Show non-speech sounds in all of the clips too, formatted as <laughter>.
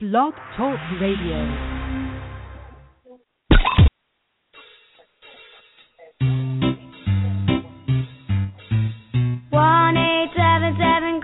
Blog Talk Radio. One eight seven seven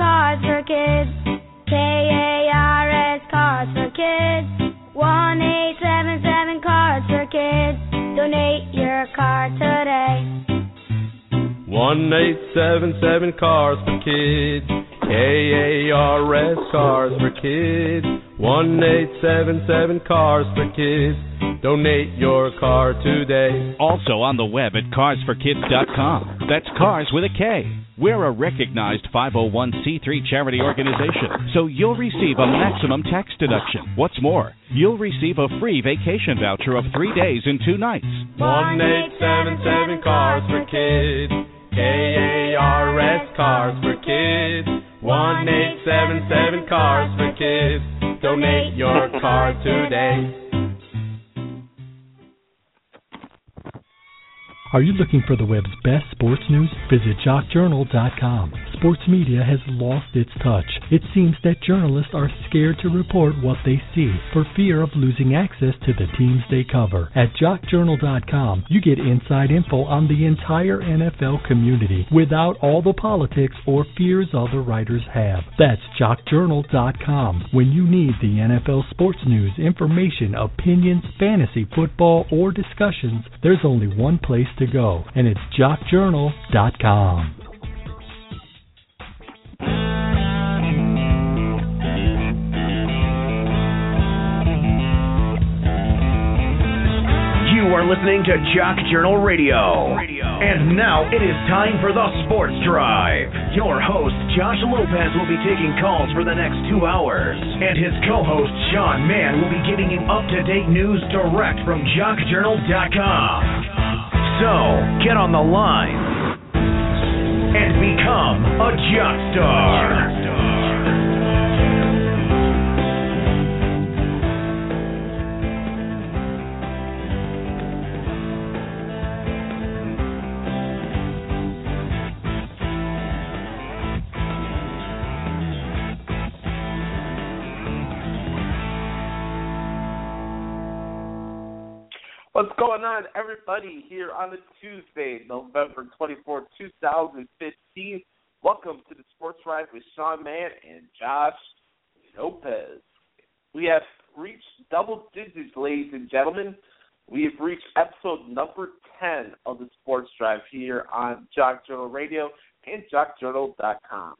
cars for kids. K A R S cars for kids. One eight seven seven cars for kids. Donate your car today. One eight seven seven cars for kids. K A R S cars for kids. One eight seven seven cars for kids. Donate your car today. Also on the web at carsforkids.com. That's cars with a K. We're a recognized 501c3 charity organization, so you'll receive a maximum tax deduction. What's more, you'll receive a free vacation voucher of three days and two nights. One eight seven seven cars for kids. K A R S cars for kids. One eight seven seven cars for kids. Donate your car today. Are you looking for the web's best sports news? Visit jockjournal.com. Sports media has lost its touch. It seems that journalists are scared to report what they see for fear of losing access to the teams they cover. At jockjournal.com, you get inside info on the entire NFL community without all the politics or fears other writers have. That's jockjournal.com. When you need the NFL sports news, information, opinions, fantasy, football, or discussions, there's only one place to go, and it's jockjournal.com. You are listening to Jock Journal Radio. And now it is time for the Sports Drive. Your host, Josh Lopez, will be taking calls for the next two hours. And his co host, Sean Mahon, will be giving you up to date news direct from jockjournal.com. So, get on the line and become a Jock Star. What's going on, everybody, here on a Tuesday, November 24, 2015? Welcome to the Sports Drive with Sean Mahon and Josh Lopez. We have reached double digits, ladies and gentlemen. We have reached episode number 10 of the Sports Drive here on Jock Journal Radio and JockJournal.com.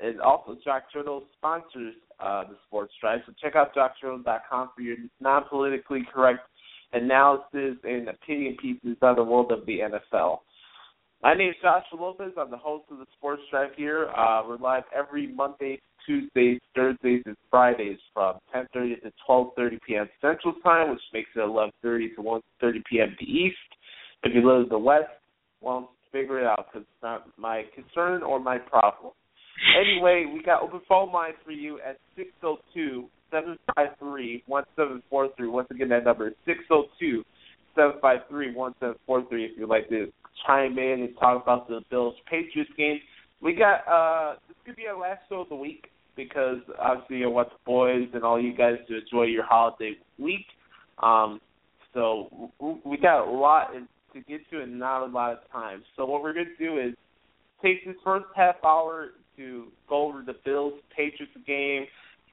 And also, Jock Journal sponsors uh, the Sports Drive, so check out JockJournal.com for your non politically correct analysis and opinion pieces on the world of the NFL. My name is Joshua Lopez. I'm the host of the Sports Drive here. Uh, we're live every Monday, Tuesdays, Thursdays, and Fridays from 10:30 to 12:30 p.m. Central Time, which makes it 11:30 to 1:30 p.m. to East. If you live in the West, well, figure it out because it's not my concern or my problem. Anyway, we got open phone lines for you at 602 753 1743. Once again, that number is 602 753 1743 if you'd like to chime in and talk about the Bills Patriots game. We got, uh, this could be our last show of the week because obviously I want the boys and all you guys to enjoy your holiday week. Um, so we got a lot to get to and not a lot of time. So what we're to do is take this first half hour to go over the Bills Patriots game.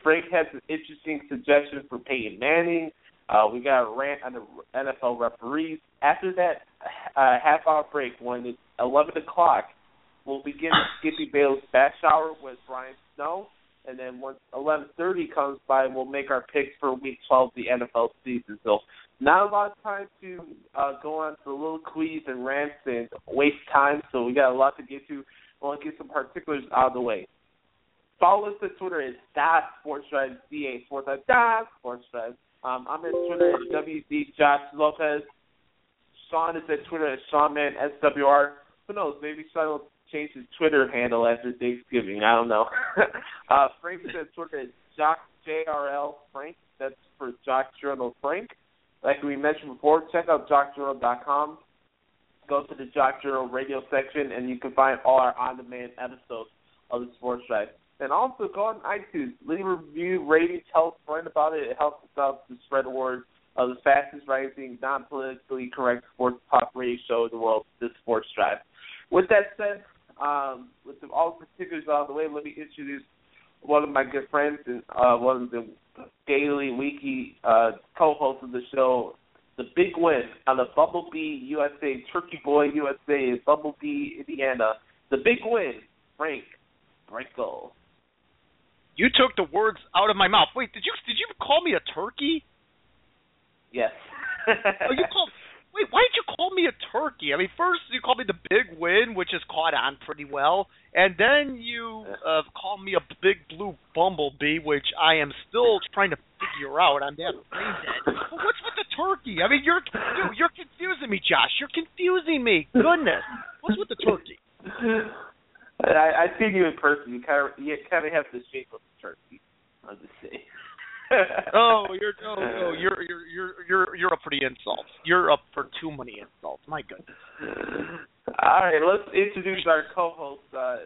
Frank has an interesting suggestion for Peyton Manning. Uh, we got a rant on the NFL referees. After that uh, half hour break, when it's 11 o'clock, we'll begin Skippy Bayless Bash Hour with Brian Snow. And then once 11:30 comes by, we'll make our picks for Week 12 of the NFL season. So not a lot of time to uh, go on to the little quiz and rants and waste time. So we got a lot to get to. To get some particulars out of the way. Follow us on Twitter at Da Sports Drive, D-A Sports Drive, Da Sports Drive. Um, I'm at Twitter at WZ Josh Lopez. Sean is at Twitter at SeanMahon SWR. Who knows? Maybe Sean will change his Twitter handle after Thanksgiving. I don't know. <laughs> uh, Frank is at Twitter at Jock JRL Frank. That's for Jock Journal Frank. Like we mentioned before, check out jockjournal.com. Go to the Jock Journal radio section, and you can find all our on-demand episodes of the Sports Drive. And also go on iTunes, leave a review, rating, tell a friend about it. It helps us out to spread the word of the fastest rising, non politically correct sports talk radio show in the world, the Sports Drive. With that said, um, with all the particulars out of the way, let me introduce one of my good friends and uh, one of the daily, weekly uh, co-hosts of the show, the big win out of Bumblebee USA, Turkey Boy USA, Bumblebee Indiana. The big win, Frank Sprankle. You took the words out of my mouth. Wait, did you did you call me a turkey? Yes. oh, you called Wait, why did you call me a turkey? I mean, first you called me the big win, which has caught on pretty well, and then you uh, called me a big blue bumblebee, which I am still trying to figure out. I'm that brain dead. But what's with the turkey? I mean, you're dude, you're confusing me, Josh. You're confusing me. Goodness, what's with the turkey? I, I seen you in person. You kind of you kind of have the shape of a turkey. I'm just saying. <laughs> oh, you're oh, oh, you're you're you're you're you're up for the insults. You're up for too many insults. My goodness. All right, let's introduce our co-hosts. Uh,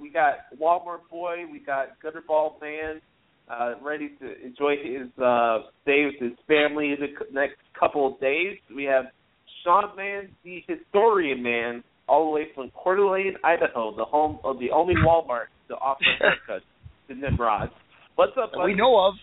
we got Walmart Boy, we got Gutterball Man, uh, ready to enjoy his uh, stay with his family in the next couple of days. We have Sean Mahon, the historian man, all the way from Coeur d'Alene, Idaho, the home of the only Walmart to offer <laughs> haircuts to Nimrods. What's up, buddy? We know of.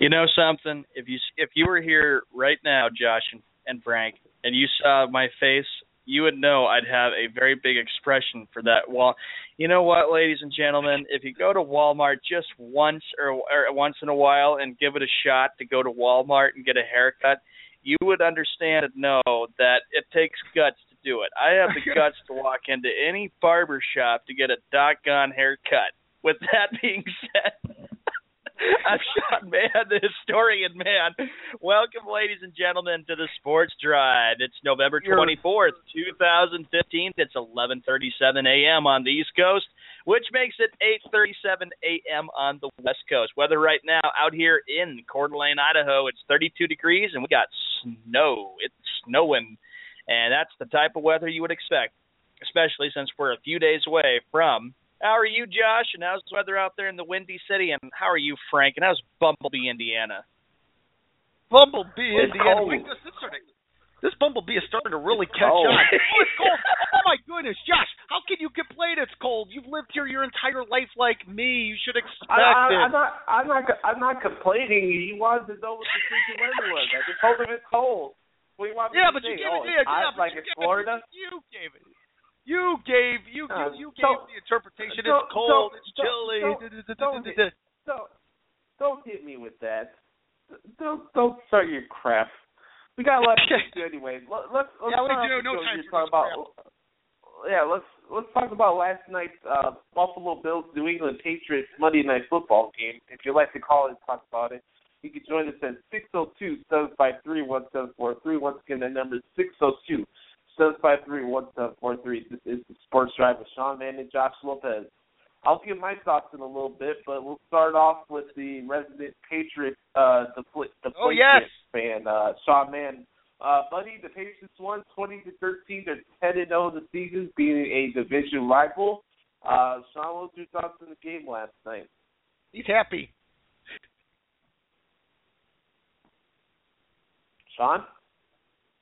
You know something? If you if you were here right now, Josh and, and Frank, and you saw my face, you would know I'd have a very big expression for that wall. You know what, ladies and gentlemen? If you go to Walmart just once or, or once in a while and give it a shot to go to Walmart and get a haircut, you would understand and know that it takes guts to do it. I have the <laughs> guts to walk into any barber shop to get a doggone haircut. With that <laughs> being said, <laughs> I'm Sean Mahon, the historian man. Welcome, ladies and gentlemen, to the Sports Drive. It's November 24th, 2015. It's 11:37 a.m. on the East Coast, which makes it 8:37 a.m. on the West Coast. Weather right now out here in Coeur d'Alene, Idaho, it's 32 degrees, and we got snow. It's snowing, and that's the type of weather you would expect, especially since we're a few days away from how are you, Josh? And how's the weather out there in the Windy City? And how are you, Frank? And how's Bumblebee, Indiana? Bumblebee, Indiana. Wait, this, this, starting, this Bumblebee is starting to really catch oh. on. <laughs> Oh, it's cold. oh my goodness, Josh! How can you complain? It's cold. You've lived here your entire life like me. You should expect I, I, it. I'm not. I'm not. I'm not complaining. He wanted to know what the freaking weather was. I just told him it's cold. Do you want me yeah, to but say? you gave oh, it. Yeah, yeah, like you it's gave Florida. It, you gave it. You gave you Uh, you, you so- gave the interpretation. so- it's cold. so- it's chilly. don't hit- Don't don't hit me with that. Don't don't start your crap. We got a lot to to anyway. Let, let's let's Yeah, we do. No time here for talking this about yeah. Let's let's talk about last night's uh, Buffalo Bills New England Patriots Monday Night Football game. If you'd like to call and talk about it, you can join us at six zero two seven five three one seven four three. Once again, that number is six zero two seven five three one seven four three. This is the Sports Drive with Sean Mahon and Josh Lopez. I'll give my thoughts in a little bit, but we'll start off with the resident Patriot, uh, the the Oh, Patriots yes. fan, uh, Sean Mahon. Uh, buddy, the Patriots won twenty to thirteen. They're ten and zero the season, being a division rival. Uh, Sean, what was your thoughts on the game last night? He's happy. Sean,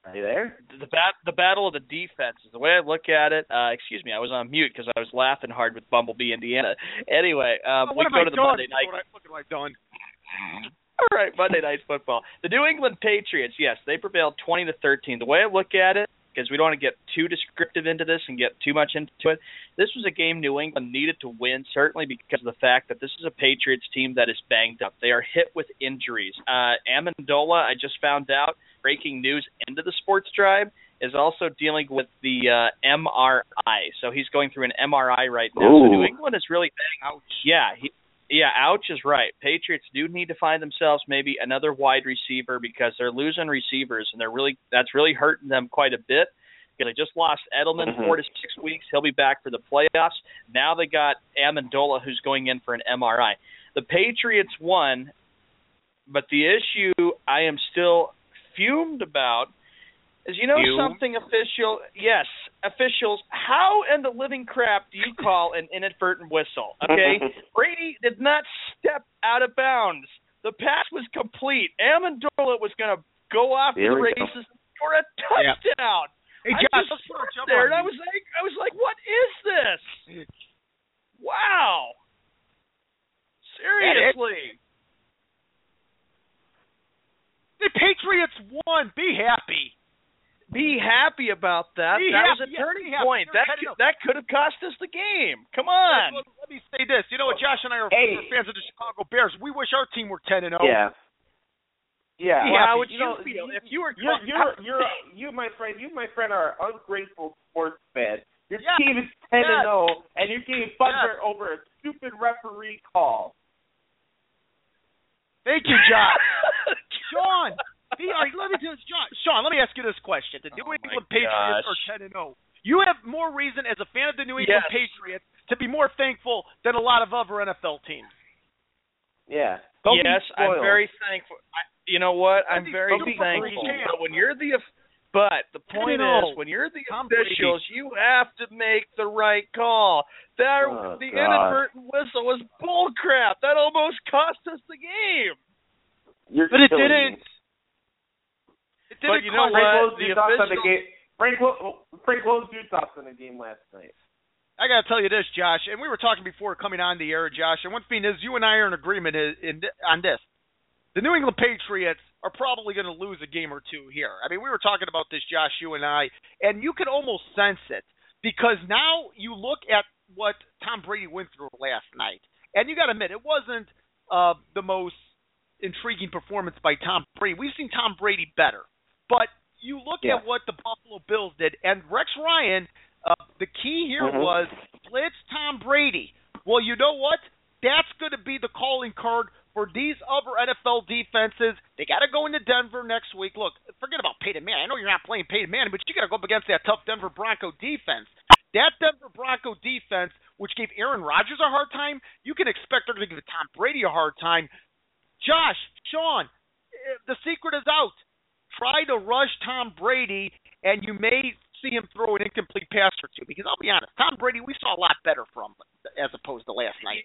are you there? The bat, the battle of the defenses. The way I look at it, uh, excuse me, I was on mute because I was laughing hard with Bumblebee, Indiana. Anyway, um, Oh, we go I to the done? Monday night. What, I, what have I done? All right, Monday Night Football. The New England Patriots, yes, they prevailed 20 to 13. The way I look at it, because we don't want to get too descriptive into this and get too much into it, this was a game New England needed to win, certainly because of the fact that this is a Patriots team that is banged up. They are hit with injuries. Uh, Amendola, I just found out, breaking news into the Sports Drive, is also dealing with the uh, MRI. So he's going through an MRI right now. So New England is really banged. Ouch. Yeah, he, yeah, ouch is right. Patriots do need to find themselves maybe another wide receiver because they're losing receivers and they're really that's really hurting them quite a bit. Because they just lost Edelman Mhm. four to six weeks. He'll be back for the playoffs. Now they got Amendola who's going in for an MRI. The Patriots won, but the issue I am still fumed about is you know You- something official yes officials how in the living crap do you call an inadvertent whistle okay? <laughs> Brady did not step out of bounds. The pass was complete. Amendola was going to go off There the we go. races for a touchdown. Hey, I just let's put a sat jump there and I was like I was like what is this? Wow. Seriously. The Patriots won. Be happy. Be happy about that Be that was a happy, yeah, turning be point that could, that could have cost us the game come on Let, let me say this. You know what? Josh and I are Hey. fans of the Chicago Bears. We wish our team were ten and zero. Yeah. Yeah. Well, how would You you, know, feel you- if you were You're you're you're you my friend you my friend are ungrateful sports fan. Your Yes. team is ten Yes. Oh, and zero, and you're getting thunder over a stupid referee call. Thank you, Josh. <laughs> Sean, be, all right, let me do this, John. Sean, let me ask you this question: The New Oh, England Patriots gosh. are ten and zero. You have more reason as a fan of the New England Yes. Patriots to be more thankful than a lot of other NFL teams. Yeah. Don't yes, I'm very thankful. I, you know what? I'm very thankful. But when you're the, but the point is, oh. when you're the Tom Brady. officials, you have to make the right call. That Oh, the God. inadvertent whistle was bullcrap. That almost cost us the game. You're But it didn't. me. It didn't But you know cost- Frank, what? what The your thoughts on the official- game? Frank, what, Frank, what was your thoughts on the game last night? I got to tell you this, Josh, and we were talking before coming on the air, Josh, and one thing is you and I are in agreement in, in, on this. The New England Patriots are probably going to lose a game or two here. I mean, we were talking about this, Josh, you and I, and you could almost sense it because now you look at what Tom Brady went through last night, and you got to admit it wasn't uh, the most intriguing performance by Tom Brady. We've seen Tom Brady better, but you look Yeah. at what the Buffalo Bills did, and Rex Ryan. Uh, the key here Mhm. was blitz Tom Brady. Well, you know what? That's going to be the calling card for these other NFL defenses. They got to go into Denver next week. Look, forget about Peyton Manning. I know you're not playing Peyton Manning, but you got to go up against that tough Denver Bronco defense. That Denver Bronco defense, which gave Aaron Rodgers a hard time, you can expect they're going to give Tom Brady a hard time. Josh, Sean, eh, the secret is out. Try to rush Tom Brady, and you may see him throw an incomplete pass or two. Because I'll be honest, Tom Brady, we saw a lot better from as opposed to last night.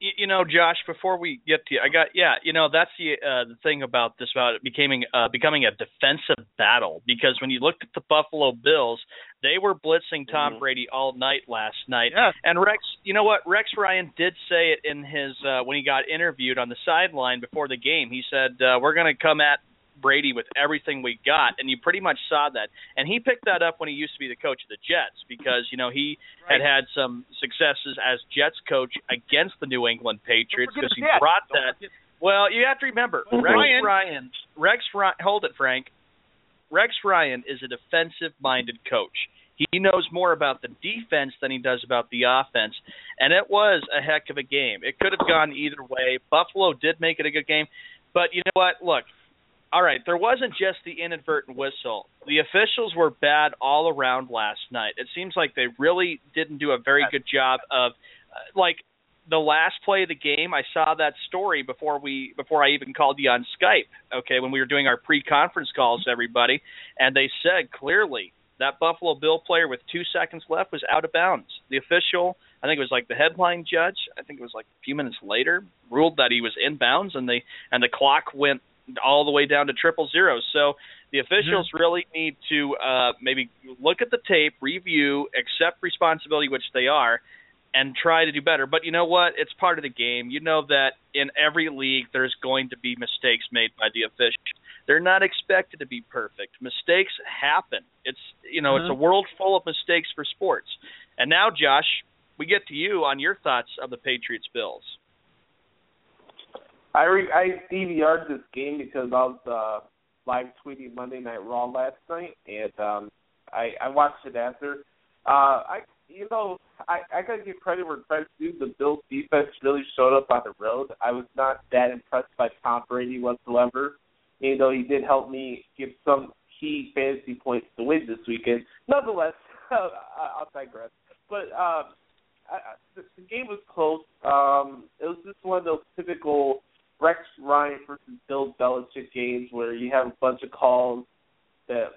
you, know, Josh, before we get to you, I got yeah, you know, that's the uh, the thing about this about it becoming uh, becoming a defensive battle because when you looked at the Buffalo Bills, they were blitzing Tom Mhm. Brady all night last night. Yes. And Rex, you know what? Rex Ryan did say it in his uh, when he got interviewed on the sideline before the game. He said, uh, "We're going to come at Brady with everything we got," and you pretty much saw that. And he picked that up when he used to be the coach of the Jets because you know he had had some successes as Jets coach against the New England Patriots because he that. brought Don't that. forget- Well, you have to remember. Rex Ryan- Ryan. Rex Ryan. Hold it, Frank. Rex Ryan is a defensive-minded coach. He knows more about the defense than he does about the offense, and it was a heck of a game. It could have gone either way. Buffalo did make it a good game, but you know what? Look, all right, there wasn't just the inadvertent whistle. The officials were bad all around last night. It seems like they really didn't do a very good job of, uh, like, the last play of the game. I saw that story before we before I even called you on Skype. Okay, when we were doing our pre-conference calls, everybody, and they said clearly that Buffalo Bill player with two seconds left was out of bounds. The official, I think it was like the headline judge, I think it was like a few minutes later, ruled that he was in bounds, and they and the clock went all the way down to triple zero. So the officials really need to uh, maybe look at the tape, review, accept responsibility, which they are, and try to do better. But you know what? It's part of the game. You know that in every league there's going to be mistakes made by the officials. They're not expected to be perfect. Mistakes happen. It's you know it's a world full of mistakes for sports. And now, Josh, we get to you on your thoughts of the Patriots Bills. I re- I DVR'd this game because I was uh, live tweeting Monday Night Raw last night, and um, I I watched it after. Uh, I you know I I gotta give credit where credit's due. The Bills defense really showed up on the road. I was not that impressed by Tom Brady whatsoever. Even though he did help me give some key fantasy points to win this weekend. Nonetheless, <laughs> I'll digress. But um, I, the, the game was close. Um, it was just one of those typical Rex Ryan versus Bill Belichick games where you have a bunch of calls that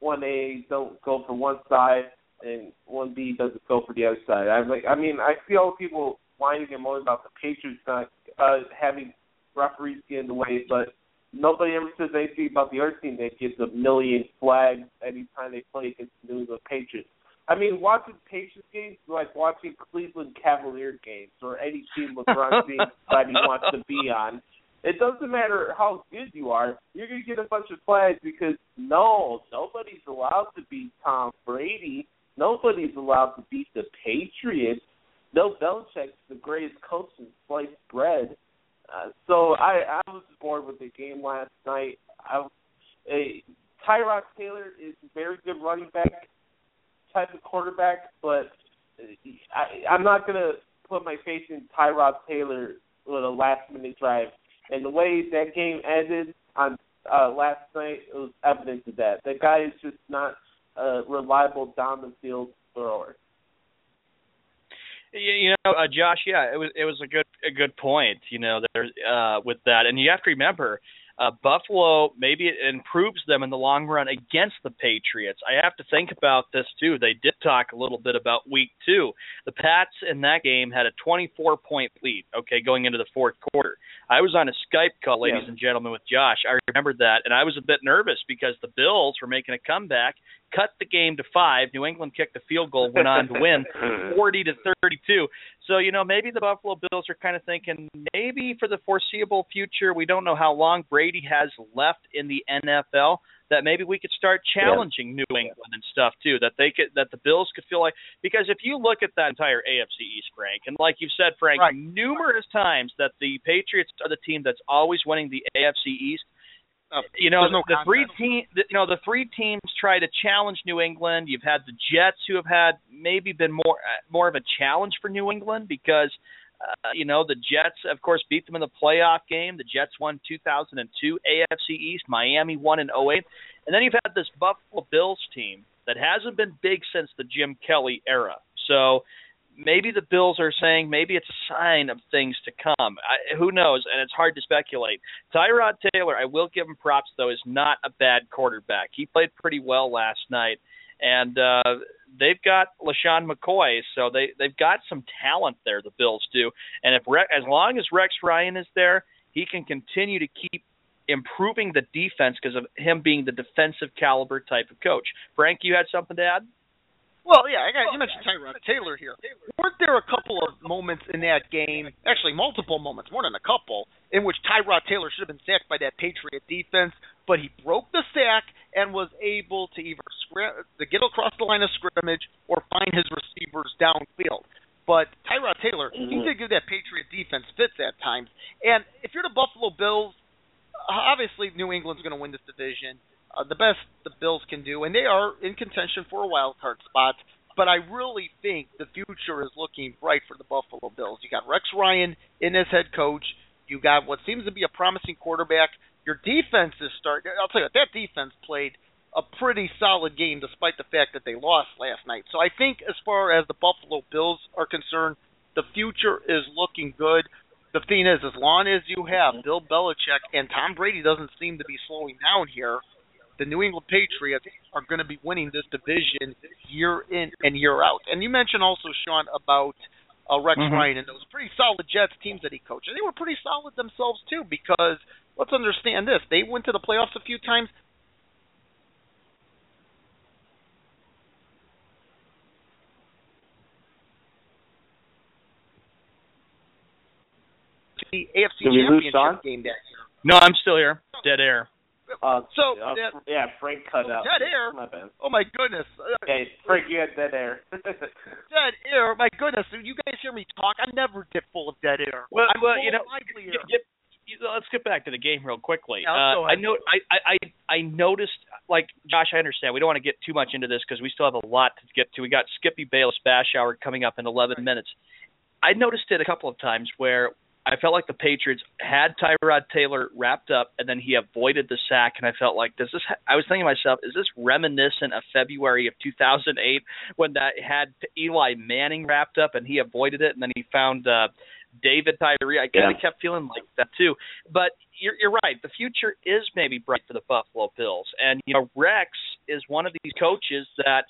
one A don't go for one side and one B doesn't go for the other side. I like I mean I see all the people whining and moaning about the Patriots not uh, having referees get in the way, but nobody ever says anything about the other team that gets a million flags anytime they play against the New England Patriots. I mean, watching Patriots games is like watching Cleveland Cavalier games or any team LeBron <laughs> James he wants to be on. It doesn't matter how good you are, you're to get a bunch of flags because no, nobody's allowed to beat Tom Brady. Nobody's allowed to beat the Patriots. No, Belichick's the greatest coach in sliced bread. Uh, so I I was bored with the game last night. I, a, Tyrod Taylor is a very good running back type of quarterback, but I, I'm not gonna put my faith in Tyrod Taylor with a last minute drive. And the way that game ended on uh, last night it was evidence of that. That guy is just not a reliable down the field thrower. You know, uh, Josh. Yeah, it was it was a good a good point. You know, there uh, with that, and you have to remember, uh, Buffalo maybe it improves them in the long run against the Patriots. I have to think about this too. They did talk a little bit about Week Two. The Pats in that game had a 24 point lead. Okay, going into the fourth quarter. I was on a Skype call, ladies yeah. and gentlemen, with Josh. I remembered that, and I was a bit nervous because the Bills were making a comeback, cut the game to five. New England kicked a field goal, went on to win, <laughs> 40 to 32. So you know, maybe the Buffalo Bills are kind of thinking, maybe for the foreseeable future, we don't know how long Brady has left in the NFL that maybe we could start challenging yeah. New England and stuff too. That they could that the Bills could feel like because if you look at that entire AFC East, Frank, and like you've said, Frank, right. numerous times that the Patriots are the team that's always winning the AFC East. Uh, you know no the, the three team, the, you know the three teams try to challenge New England. You've had the Jets who have had maybe been more uh, more of a challenge for New England because uh, you know, the Jets, of course, beat them in the playoff game. The Jets won 2002 AFC East. Miami won in 08. And then you've had this Buffalo Bills team that hasn't been big since the Jim Kelly era. So maybe the Bills are saying maybe it's a sign of things to come. I, who knows? And it's hard to speculate. Tyrod Taylor, I will give him props though, is not a bad quarterback. He played pretty well last night, and uh, they've got LeSean McCoy, so they they've got some talent there. The Bills do, and if Re- as long as Rex Ryan is there, he can continue to keep improving the defense because of him being the defensive caliber type of coach. Frank, you had something to add? Well, yeah, I got you oh, mentioned Tyrod Taylor here. Weren't there a couple of moments in that game, actually multiple moments, more than a couple, in which Tyrod Taylor should have been sacked by that Patriot defense, but he broke the sack and was able to either scrim- to get across the line of scrimmage or find his receivers downfield. But Tyrod Taylor, he mm-hmm. did give that Patriot defense fits at times. And if you're the Buffalo Bills, obviously New England's going to win this division uh, the best the Bills can do, and they are in contention for a wild card spot. But I really think the future is looking bright for the Buffalo Bills. You got Rex Ryan in as head coach. You got what seems to be a promising quarterback. Your defense is starting. I'll tell you what, that defense played a pretty solid game despite the fact that they lost last night. So I think as far as the Buffalo Bills are concerned, the future is looking good. The thing is, as long as you have Bill Belichick and Tom Brady doesn't seem to be slowing down here, the New England Patriots are going to be winning this division year in and year out. And you mentioned also, Sean, about uh, Rex mm-hmm. Ryan and those pretty solid Jets teams that he coached. And they were pretty solid themselves, too, because let's understand this. They went to the playoffs a few times. The AFC Championship game that year. No, I'm still here. Dead air. Uh, <laughs> so uh, yeah, Frank cut out. Dead air. My bad. Oh my goodness. Okay, Frank, you had dead air. <laughs> dead air. My goodness. You guys hear me talk? I never get full of dead air. Well, I'm well, you know, get, get, let's get back to the game real quickly. Yeah, uh, I know I, I I noticed like Josh. I understand we don't want to get too much into this because we still have a lot to get to. We got Skippy Bayless Bash Hour coming up in 11 minutes. I noticed it a couple of times where I felt like the Patriots had Tyrod Taylor wrapped up, and then he avoided the sack. And I felt like, does this? I was thinking to myself, is this reminiscent of February of 2008 when that had Eli Manning wrapped up and he avoided it, and then he found uh, David Tyree? I kind of yeah. kept feeling like that too. But you're, you're right. The future is maybe bright for the Buffalo Bills, and you know Rex is one of these coaches that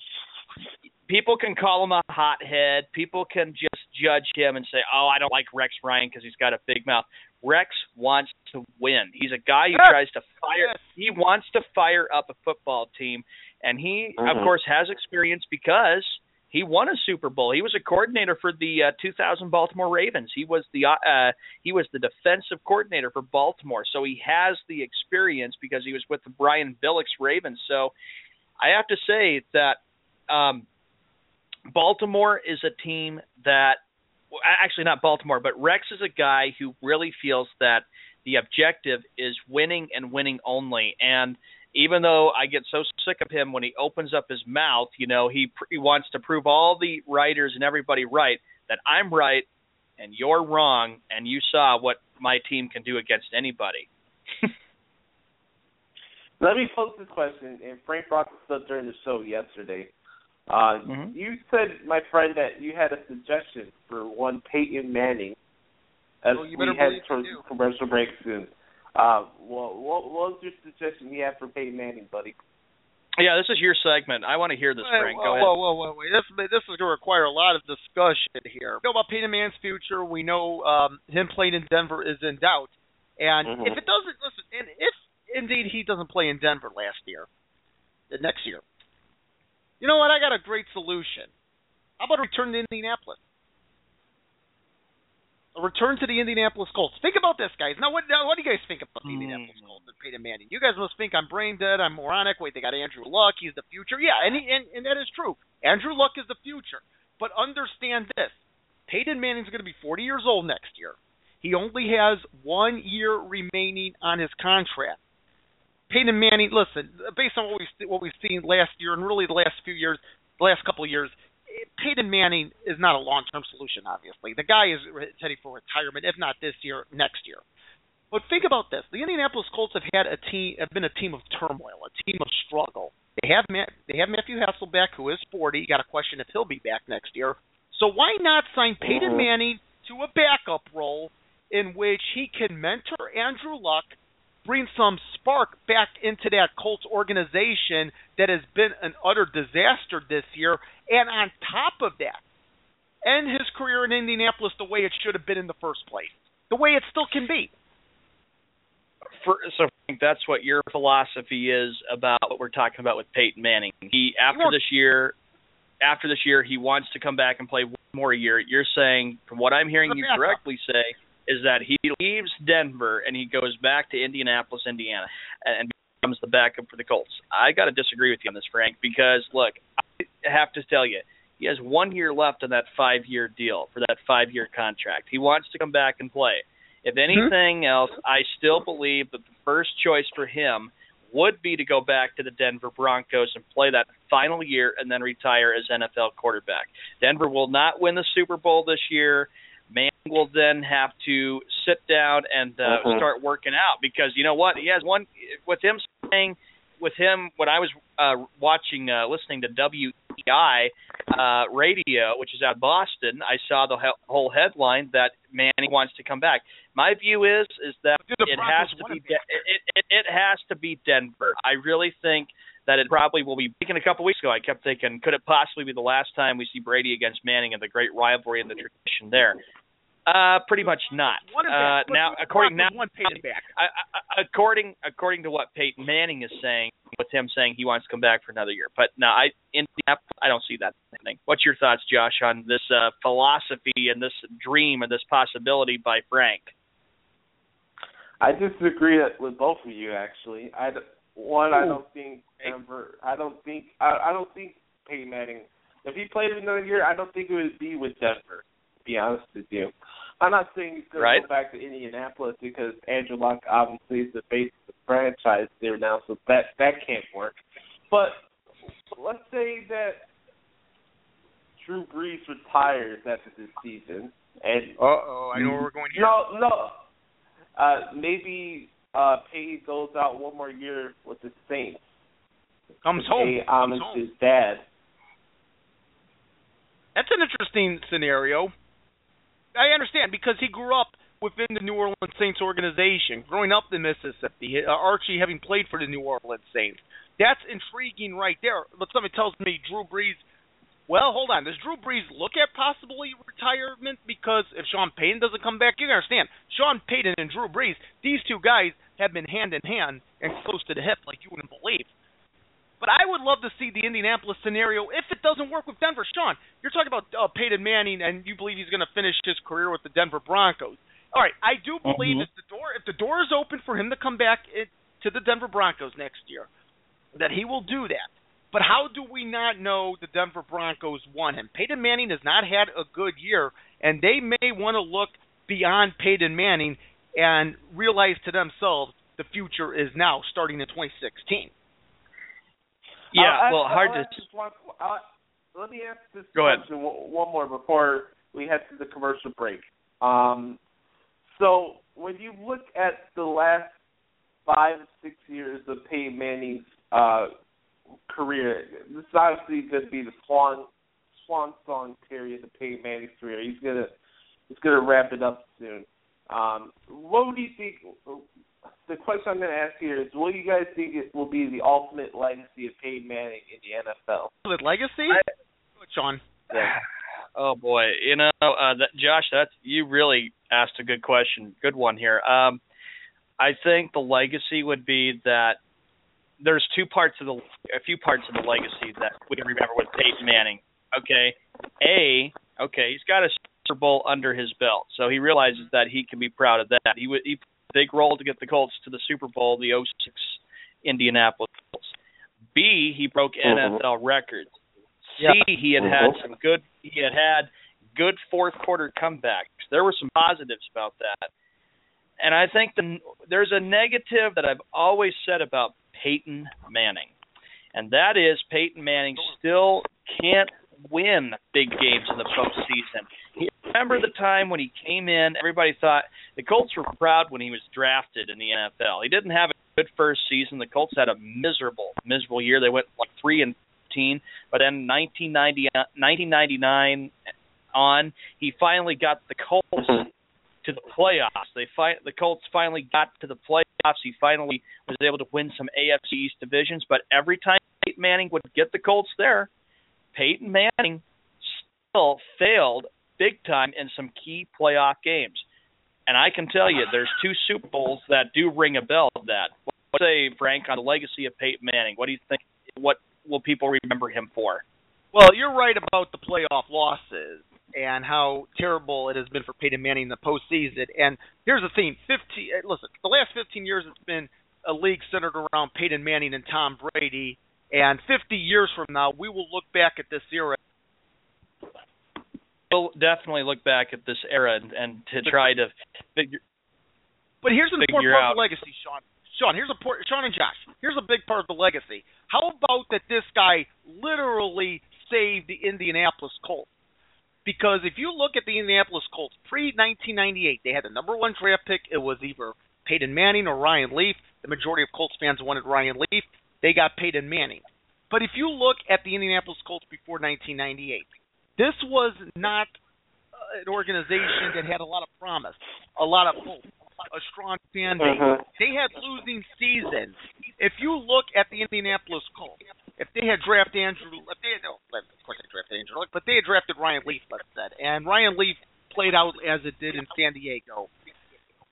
people can call him a hothead. People can just judge him and say, "Oh, I don't like Rex Ryan because he's got a big mouth." Rex wants to win. He's a guy who tries to fire. He wants to fire up a football team, and he, of Mhm. course, has experience because he won a Super Bowl. He was a coordinator for the uh, 2000 Baltimore Ravens. He was the uh, uh, he was the defensive coordinator for Baltimore. So he has the experience because he was with the Brian Billick's Ravens. So I have to say that um, Baltimore is a team that well, actually not Baltimore, but Rex is a guy who really feels that the objective is winning and winning only. And even though I get so sick of him when he opens up his mouth, you know, he pr- he wants to prove all the writers and everybody right that I'm right and you're wrong, and you saw what my team can do against anybody. <laughs> Let me pose this question, and Frank brought this up during the show yesterday. Uh, Mhm. You said, my friend, that you had a suggestion for one Peyton Manning as you we better head towards you commercial break soon. Uh, what, what, what was your suggestion you had for Peyton Manning, buddy? Yeah, this is your segment. I want to hear this, Wait, Frank. whoa, Go ahead. whoa, whoa, whoa, wait. This this is going to require a lot of discussion here. We know about Peyton Manning's future. We know um, him playing in Denver is in doubt. And Mhm. if it doesn't, listen, and if indeed he doesn't play in Denver last year, the next year, you know what? I got a great solution. How about a return to Indianapolis? A return to the Indianapolis Colts. Think about this, guys. Now, what now, what do you guys think about the Hmm. Indianapolis Colts and Peyton Manning? You guys must think I'm brain dead. I'm moronic. Wait, they got Andrew Luck. He's the future. Yeah, and he, and, and that is true. Andrew Luck is the future. But understand this: Peyton Manning's going to be 40 years old next year. He only has one year remaining on his contract. Peyton Manning, listen, based on what we what we've seen last year and really the last few years, the last couple of years, Peyton Manning is not a long-term solution. Obviously, the guy is re- heading for retirement, if not this year, next year. But think about this: the Indianapolis Colts have had a team, have been a team of turmoil, a team of struggle. They have Matt, they have Matthew Hasselbeck, who is 40. You got a question if he'll be back next year. So why not sign Peyton Mhm. Manning to a backup role in which he can mentor Andrew Luck, bring some spark back into that Colts organization that has been an utter disaster this year, and on top of that, end his career in Indianapolis the way it should have been in the first place, the way it still can be. for, so I think that's what your philosophy is about what we're talking about with Peyton Manning. He after this year, after this year, he wants to come back and play one more year. You're saying, from what I'm hearing you correctly say, is that he leaves Denver and he goes back to Indianapolis, Indiana, and, becomes the backup for the Colts. I got to disagree with you on this, Frank, because look, I have to tell you. He has one year left on that five-year deal for that five-year contract. He wants to come back and play. If mm-hmm. anything else, I still believe that the first choice for him would be to go back to the Denver Broncos and play that final year and then retire as NFL quarterback. Denver will not win the Super Bowl this year. Manning will then have to sit down and uh, Mhm. start working out because you know what? He has one with him saying with him when I was uh watching uh listening to WEEI uh radio which is out of Boston, I saw the he- whole headline that Manning wants to come back. My view is is that Dude, the it has to be him De- it, it it has to be Denver. I really think that it probably will be. Thinking a couple weeks ago, I kept thinking, could it possibly be the last time we see Brady against Manning and the great rivalry and the tradition there? Uh, pretty much not. Uh, now, according now, Broncos want Peyton back. I, I, according according to what Peyton Manning is saying, with him saying he wants to come back for another year. But no, I in Indianapolis, I don't see that happening. What's your thoughts, Josh, on this uh, philosophy and this dream and this possibility by Frank? I disagree with both of you. Actually, I d- one I don't think Denver. I don't think I, I don't think Peyton Manning. If he played another year, I don't think it would be with Denver. To be honest with you, I'm not saying he's going Right. to go back to Indianapolis because Andrew Luck obviously is the face of the franchise there now, so that that can't work. But let's say that Drew Brees retires after this season, and Uh oh, I know where we're going here. no, no. Uh, maybe uh, Payne goes out one more year with the Saints. Comes home. Pay Comes homage home. to his dad. That's an interesting scenario. I understand because he grew up within the New Orleans Saints organization, growing up in Mississippi, uh, Archie having played for the New Orleans Saints. That's intriguing right there. But somebody tells me Drew Brees. Well, hold on. Does Drew Brees look at possibly retirement? Because if Sean Payton doesn't come back, you understand. Sean Payton and Drew Brees, these two guys have been hand in hand and close to the hip like you wouldn't believe. But I would love to see the Indianapolis scenario if it doesn't work with Denver. Sean, you're talking about uh, Peyton Manning, and you believe he's going to finish his career with the Denver Broncos. All right, I do believe Mhm. if the door if the door is open for him to come back in, to the Denver Broncos next year, that he will do that. But how do we not know the Denver Broncos want him? Peyton Manning has not had a good year, and they may want to look beyond Peyton Manning and realize to themselves the future is now starting in 2016. Yeah, I'll ask- well, hard I'll to. ask one, let me ask this Go question one one more before we head to the commercial break. Um, so when you look at the last five six years of Peyton Manning's uh, career, this is obviously going to be the swan swan song period of Peyton Manning's career. He's gonna he's gonna wrap it up soon. Um, what do you think? The question I'm going to ask here is: What do you guys think it will be the ultimate legacy of Peyton Manning in the NFL? With legacy, Sean. Oh boy, you know, uh, that, Josh, that's you really asked a good question, good one here. Um, I think the legacy would be that there's two parts of the, a few parts of the legacy that we can remember with Peyton Manning. Okay, a, okay, he's got a Super Bowl under his belt, so he realizes that he can be proud of that. He would he played a big role to get the Colts to the Super Bowl, the 06 Indianapolis Colts. B, he broke mm-hmm. NFL records. C, he had had mm-hmm. some good he had had good fourth quarter comebacks. There were some positives about that. And I think the there's a negative that I've always said about Peyton Manning. And that is Peyton Manning still can't win big games in the postseason. He, remember the time when he came in, everybody thought the Colts were proud when he was drafted in the NFL. He didn't have a good first season. The Colts had a miserable, miserable year. They went like three and 15, but then 1990, 1999 on, he finally got the Colts mm-hmm. to the playoffs. They fi- the Colts finally got to the playoffs. He finally was able to win some AFC East divisions, but every time Peyton Manning would get the Colts there, Peyton Manning still failed big time in some key playoff games. And I can tell you, there's two Super Bowls that do ring a bell of that. What say, Frank, on the legacy of Peyton Manning? What do you think? What will people remember him for? Well, you're right about the playoff losses and how terrible it has been for Peyton Manning in the postseason. And here's the thing: 15. uh, Listen, the last 15 years it's been a league centered around Peyton Manning and Tom Brady. And 50 years from now, we will look back at this era. We'll definitely look back at this era and, and to try to figure. But here's an important part out. of the legacy, Sean. Sean, here's a por- Sean and Josh. Here's a big part of the legacy. How about that this guy literally saved the Indianapolis Colts? Because if you look at the Indianapolis Colts pre 1998, they had the number one draft pick. It was either Peyton Manning or Ryan Leaf. The majority of Colts fans wanted Ryan Leaf. They got Peyton Manning. But if you look at the Indianapolis Colts before 1998, this was not uh, an organization that had a lot of promise, a lot of hope, a strong fan base. Mhm. They had losing seasons. If you look at the Indianapolis Colts, if they had drafted Andrew, if they had, no, of course they drafted Andrew Luck, but they had drafted Ryan Leaf, let's say, and Ryan Leaf played out as it did in San Diego.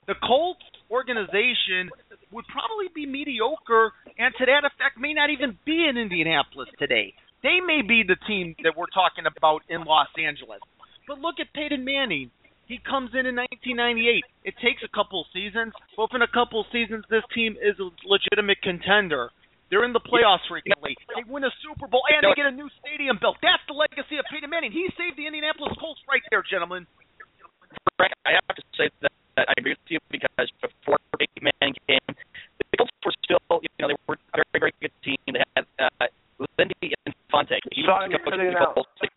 The Colts organization would probably be mediocre, and to that effect, may not even be in Indianapolis today. They may be the team that we're talking about in Los Angeles. But look at Peyton Manning. He comes in in 1998. It takes a couple seasons, but in a couple seasons, this team is a legitimate contender. They're in the playoffs frequently. They win a Super Bowl, and they get a new stadium built. That's the legacy of Peyton Manning. He saved the Indianapolis Colts right there, gentlemen. Frank, I have to say that, I agree with you because before Peyton Manning came, the Colts were still, you know, they were a very, very good team. They had uh, Lindy Infante. He Sean, you're the cutting Colts. out.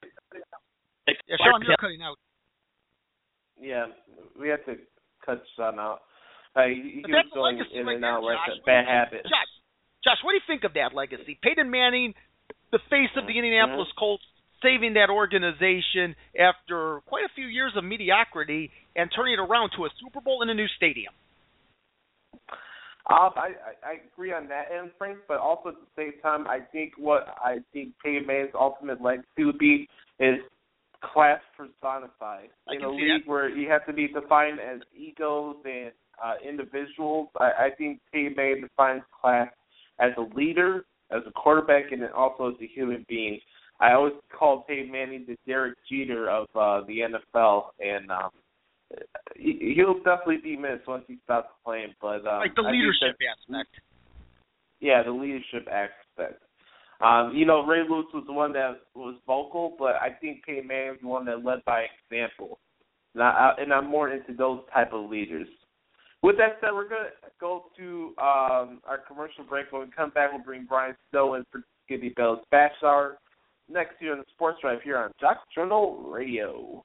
Yeah, fired Sean, you're cutting out. Yeah, we have to cut Sean out. Uh, he, he But was going in right and out like a bad habit. Josh, Josh, what do you think of that legacy? Peyton Manning, the face of the Indianapolis Colts, saving that organization after quite a few years of mediocrity and turning it around to a Super Bowl in a new stadium. Um, I, I I agree on that end, Frank, but also at the same time, I think what I think Peyton Manning's ultimate legacy would be is class personified. I In a league where you have to be defined as egos and uh, individuals, I, I think Peyton Manning defines class as a leader, as a quarterback, and then also as a human being. I always call Peyton Manning the Derek Jeter of uh, the NFL, and um, he'll definitely be missed once he stops playing. But um, like the leadership that- aspect. yeah, the leadership aspect. Um, you know, Ray Lewis was the one that was vocal, but I think Peyton Manning was the one that led by example. And, I, and I'm more into those type of leaders. With that said, we're gonna go to um, our commercial break. When we come back, we'll bring Brian Snow in for Skippy Bell's Bash Hour. Next year on the Sports Drive here on Jock Journal Radio.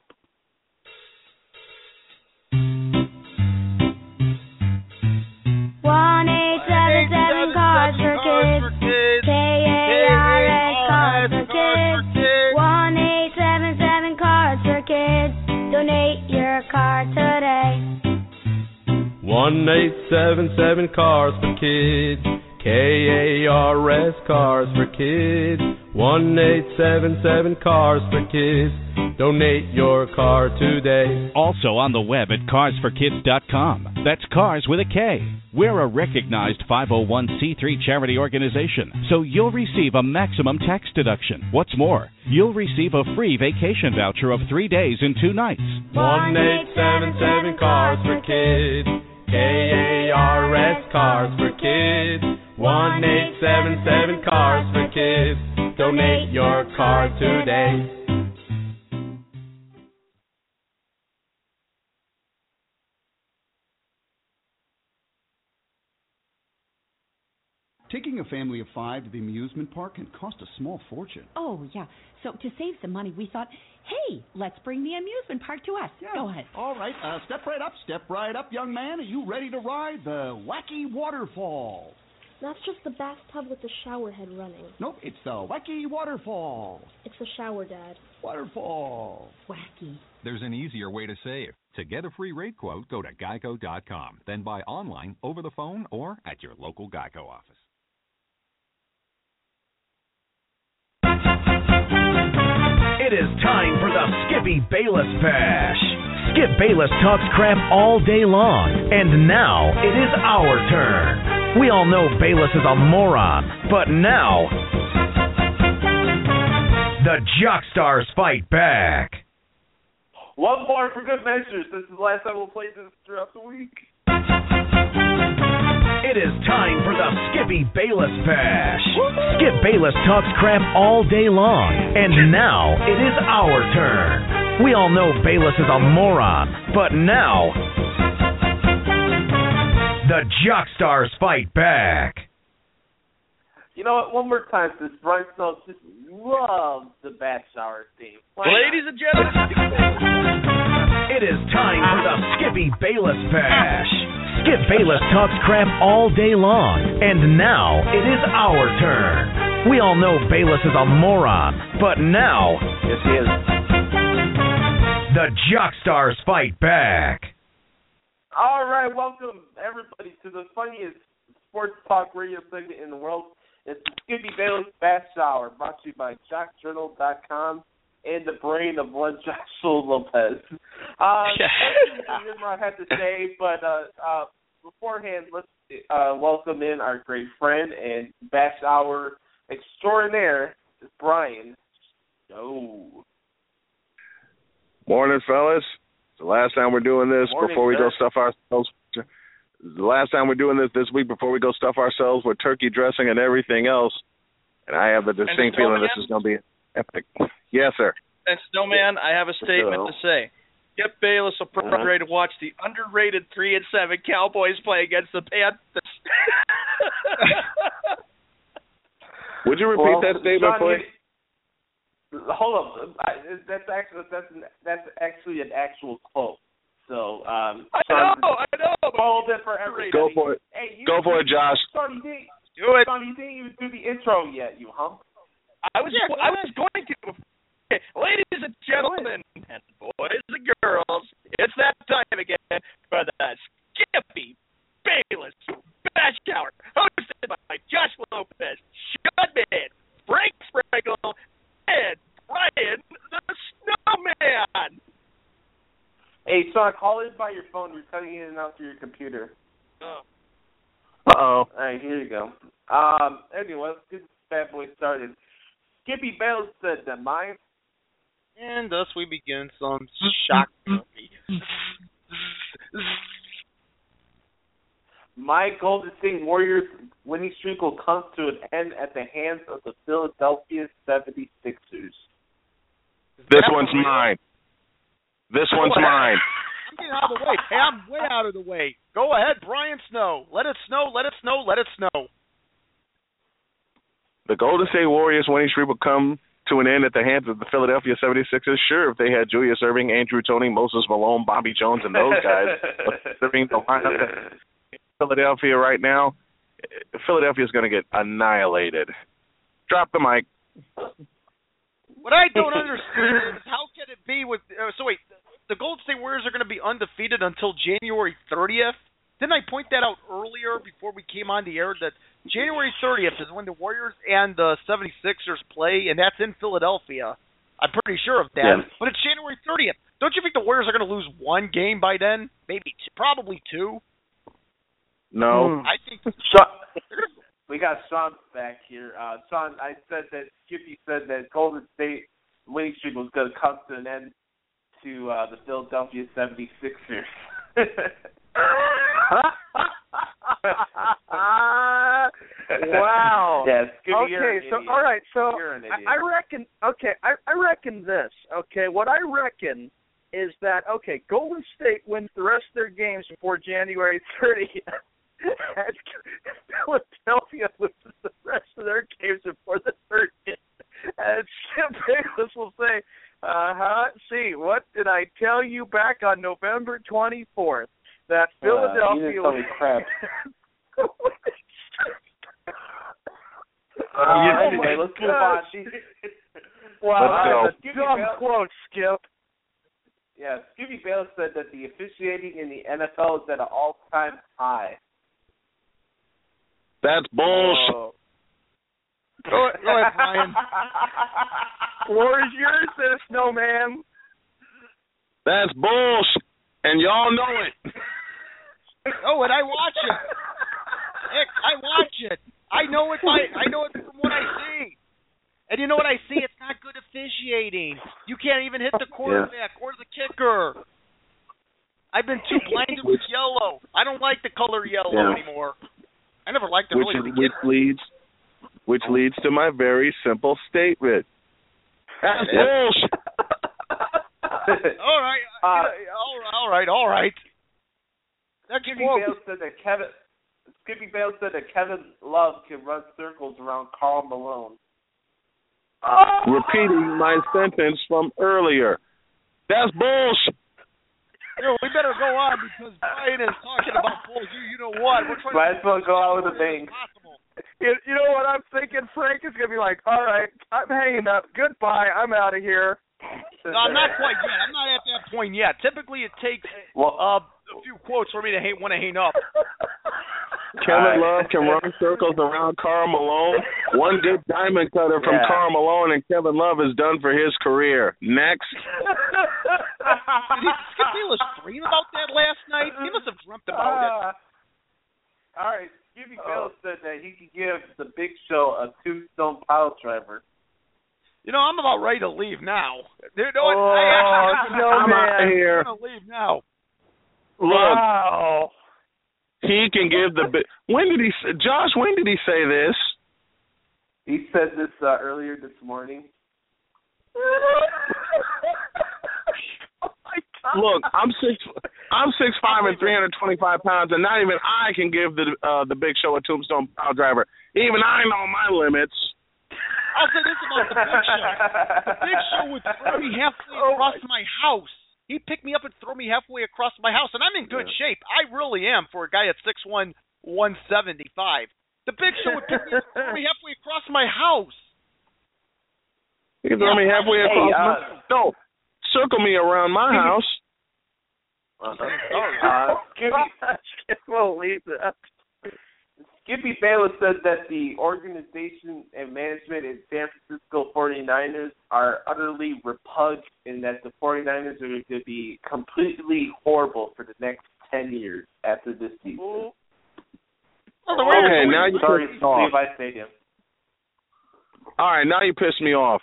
One eight seven seven cars for kids. K A R S cars for kids. One eight seven seven cars for kids. Donate your car today. Also on the web at carsforkids.com. That's cars with a K. We're a recognized 501c3 charity organization, so you'll receive a maximum tax deduction. What's more, you'll receive a free vacation voucher of three days and two nights. One eight seven seven cars for kids. K A R S cars for kids. One eight seven seven cars for kids. Donate your car today. Taking a family of five to the amusement park can cost a small fortune. Oh, yeah. So to save some money, we thought, hey, let's bring the amusement park to us. Yeah. Go ahead. All right, uh, step right up, step right up, young man. Are you ready to ride the wacky waterfall? That's just the bathtub with the shower head running. Nope, it's the wacky waterfall. It's the shower, Dad. Waterfall. Wacky. There's an easier way to save. To get a free rate quote, go to geico.com, then buy online, over the phone, or at your local Geico office. It is time for the Skippy Bayless Bash. Skip Bayless talks crap all day long, and now it is our turn. We all know Bayless is a moron, but now the Jockstars fight back. One more for good measures. This is the last time we'll play this throughout the week. It is time for the Skippy Bayless Bash. Skip Bayless talks crap all day long, and now it is our turn. We all know Bayless is a moron, but now the Jockstars fight back. You know what? One more time, since Brian Snow just loves the Bash Hour theme. Why not? Ladies and gentlemen, It is time for the Skippy Bayless Bash. Skip Bayless talks crap all day long, and now it is our turn. We all know Bayless is a moron, but now it's he is. the Jockstars fight back. All right, welcome everybody to the funniest sports talk radio segment in the world. It's the Skippy Bayless Bash Hour, brought to you by JockJournal.com and the brain of one Joshua Lopez. Uh, <laughs> that's what I had to say, but uh, uh, beforehand, let's uh, welcome in our great friend and Bash Hour extraordinaire, Brian. Oh, Morning, fellas. It's the last time we're doing this Morning, before we sir. go stuff ourselves. The last time we're doing this this week before we go stuff ourselves with turkey dressing and everything else. And I have a distinct feeling this is going to be epic. <laughs> Yes, sir. and Snowman, I have a statement So- to say. Skip Bayless will Uh-huh. to watch the underrated three and seven Cowboys play against the Panthers. <laughs> Would you repeat Well, that statement, Sean, please? you- Hold up, I, that's actually that's an, that's actually an actual quote. So um, I Sean, know, I know. Hold it for everybody. Go for it. Hey, you, Go for it, Josh. Sean, you didn't, Do it. Sean, you didn't even do the intro yet, you hump. I was I was going to <laughs> ladies and gentlemen, and boys and girls, it's that time again for the Skippy Bayless Bash Hour, hosted by Josh Lopez, Sean Mahon, Frank Sprankle, and Brian the Snowman. Hey, Sean, call in by your phone. We're cutting in and out through your computer. Oh. Uh oh. All right, here you go. Um, anyway, let's get this bad boy started. Skippy Bayless said that mine. And thus we begin some shock therapy. My Golden State Warriors winning streak will come to an end at the hands of the Philadelphia 76ers. This one's mine. This one's mine. I'm getting out of the way. Hey, I'm way out of the way. Go ahead, Brian Snow. Let it snow, let it snow, let it snow. The Golden State Warriors winning streak will come to an end at the hands of the Philadelphia 76ers. Sure, if they had Julius Erving, Andrew Toney, Moses Malone, Bobby Jones, and those guys, but <laughs> considering the lineup in Philadelphia right now, Philadelphia is going to get annihilated. Drop the mic. What I don't understand is how can it be with uh, so wait, the Golden State Warriors are going to be undefeated until January 30th. Didn't I point that out earlier before we came on the air that January 30th is when the Warriors and the 76ers play, and that's in Philadelphia. I'm pretty sure of that. Yeah. But it's January 30th. Don't you think the Warriors are going to lose one game by then? Maybe, two, probably two. No. I think. Sean, we got Sean back here. Uh, Sean, I said that Skippy said that Golden State winning streak was going to come to an end to uh, the Philadelphia 76ers. <laughs> <laughs> wow. <laughs> Skippy, okay, so all right, so You're an idiot. I I reckon. Okay, I I reckon this. Okay, what I reckon is that okay, Golden State wins the rest of their games before January <laughs> 30th. and Philadelphia loses the rest of their games before the 30th. And Skip Bayless will say, "Uh huh. See, what did I tell you back on November 24th? That Uh, you Philadelphia." didn't tell me crap. Uh, <laughs> Uh, oh anyway, my let's move on. Wow, Let's that's a dumb quote, Skip. Yeah, Skippy Bayless said that the officiating in the NFL is at an all-time high. That's bullshit. Oh. Go, go ahead, Brian. <laughs> Floor is yours, there, snowman. That's bullshit. And y'all know it. <laughs> <laughs> Oh, and I watch it. Heck, I watch it. I know it by I know it from what I see. And you know what I see? It's not good officiating. You can't even hit the quarterback or the kicker. I've been too blinded with yellow. I don't like the color yellow Yeah. anymore. I never liked it which really. is, to begin which leads which leads to my very simple statement. That's bullshit. <laughs> all right, Uh, all right, all right, all right. Next Skippy quote. Bayless said that Kevin Skippy Bayless said that Kevin Love can run circles around Karl Malone. Repeating my sentence from earlier. That's bullshit. You know, we better go on because Brian is talking about bulls. You, you know what? We're trying Might as well go out with a bang. You, you know what I'm thinking? Frank is gonna be like, "All right, I'm hanging up. Goodbye. I'm out of here." No, I'm not quite yet. I'm not at that point yet. Typically, it takes well, uh, a few quotes for me to hang, want to hang up. <laughs> Kevin Love can run circles around Karl Malone. One good diamond cutter from Yeah. Karl Malone, and Kevin Love is done for his career. Next. Did he, Skip Bayless dream about that last night? He must have dreamt about it. Uh, all right, Skippy Bayless said that he could give the Big Show a tombstone pile driver. You know, I'm about ready to leave now. You know what? Oh, I actually, no, I'm man. out of here. I'm gonna leave now. Look, Wow. he can give the. bi- When did he? s- Josh, when did he say this? He said this uh, earlier this morning. <laughs> oh. Look, I'm six. I'm six five and three hundred twenty five pounds, and not even I can give the uh, the Big Show a tombstone pile driver. Even I know my limits. I'll say this about the Big Show. The Big Show would throw me halfway <laughs> Oh, across my house. He'd pick me up and throw me halfway across my house, and I'm in good shape. I really am for a guy at six one, one seventy five. The Big Show would pick me up and throw me <laughs> halfway across my house. You can throw me halfway Hey, across. uh, my, no, circle me around my house. Uh, Skippy, can't believe that. Skippy Bayless said that the organization and management in San Francisco 49ers are utterly repugnant and that the 49ers are going to be completely horrible for the next 10 years after this season. Okay, now you Sorry, pissed me off. Levi Stadium. All right, now you pissed me off.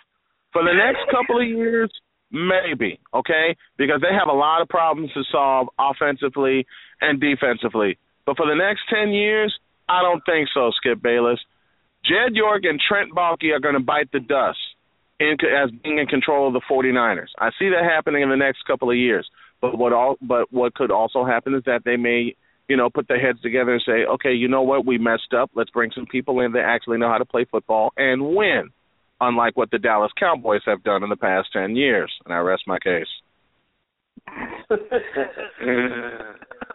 For the next couple of years, maybe, okay? Because they have a lot of problems to solve offensively and defensively. But for the next 10 years, I don't think so, Skip Bayless. Jed York and Trent Baalke are going to bite the dust in, as being in control of the 49ers. I see that happening in the next couple of years. But what all but what could also happen is that they may, you know, put their heads together and say, "Okay, you know what? We messed up. Let's bring some people in that actually know how to play football and win." Unlike what the Dallas Cowboys have done in the past 10 years. And I rest my case. <laughs>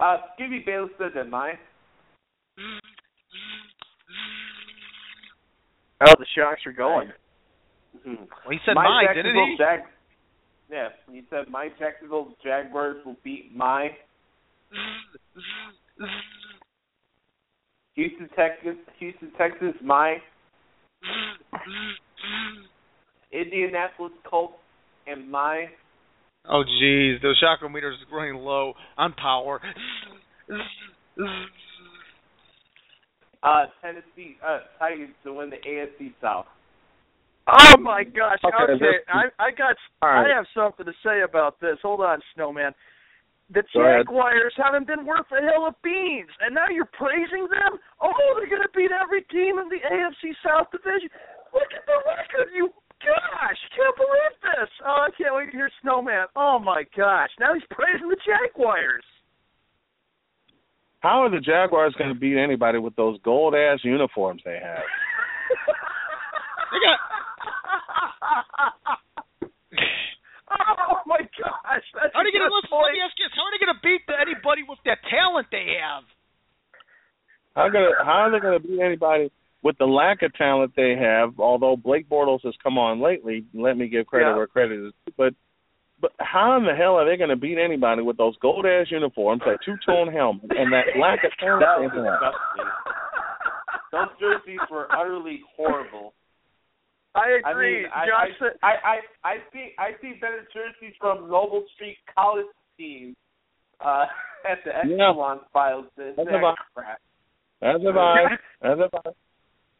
uh, Skippy Bayless said that mine. Oh, the Sharks are going. Mhm. Well, he said my mine, didn't he? Jag- yeah, he said my Jacksonville Jaguars will beat my Houston Texans. Houston Texans my Indianapolis Colts and my Oh, jeez, the shockometer is running low on power. uh Tennessee uh Titans to win the AFC South. Oh my gosh. Okay, Okay, I I got All right. I have something to say about this. Hold on, Snowman. The Go ahead. Jaguars haven't been worth a hill of beans, and now you're praising them? Oh, they're going to beat every team in the AFC South Division. Look at the record, you gosh! Can't believe this. Oh, I can't wait to hear Snowman. Oh my gosh! Now he's praising the Jaguars. How are the Jaguars going to beat anybody with those gold ass uniforms they have? They got <laughs> oh my gosh! That's How are they gonna good listen, let me ask you this, how are they gonna beat anybody with that talent they have? How gonna how are they going to beat anybody with the lack of talent they have? Although Blake Bortles has come on lately, let me give credit Yeah. where credit is due. But but how in the hell are they going to beat anybody with those gold ass uniforms, that two tone helmet, and that lack of talent That was disgusting. Those jerseys were utterly horrible. I I agree. mean, Josh I, said, I, I, I see, I see better jerseys from Noble Street College teams uh, <laughs> at the Yeah. Echelon files than that crap. As have I. As have I.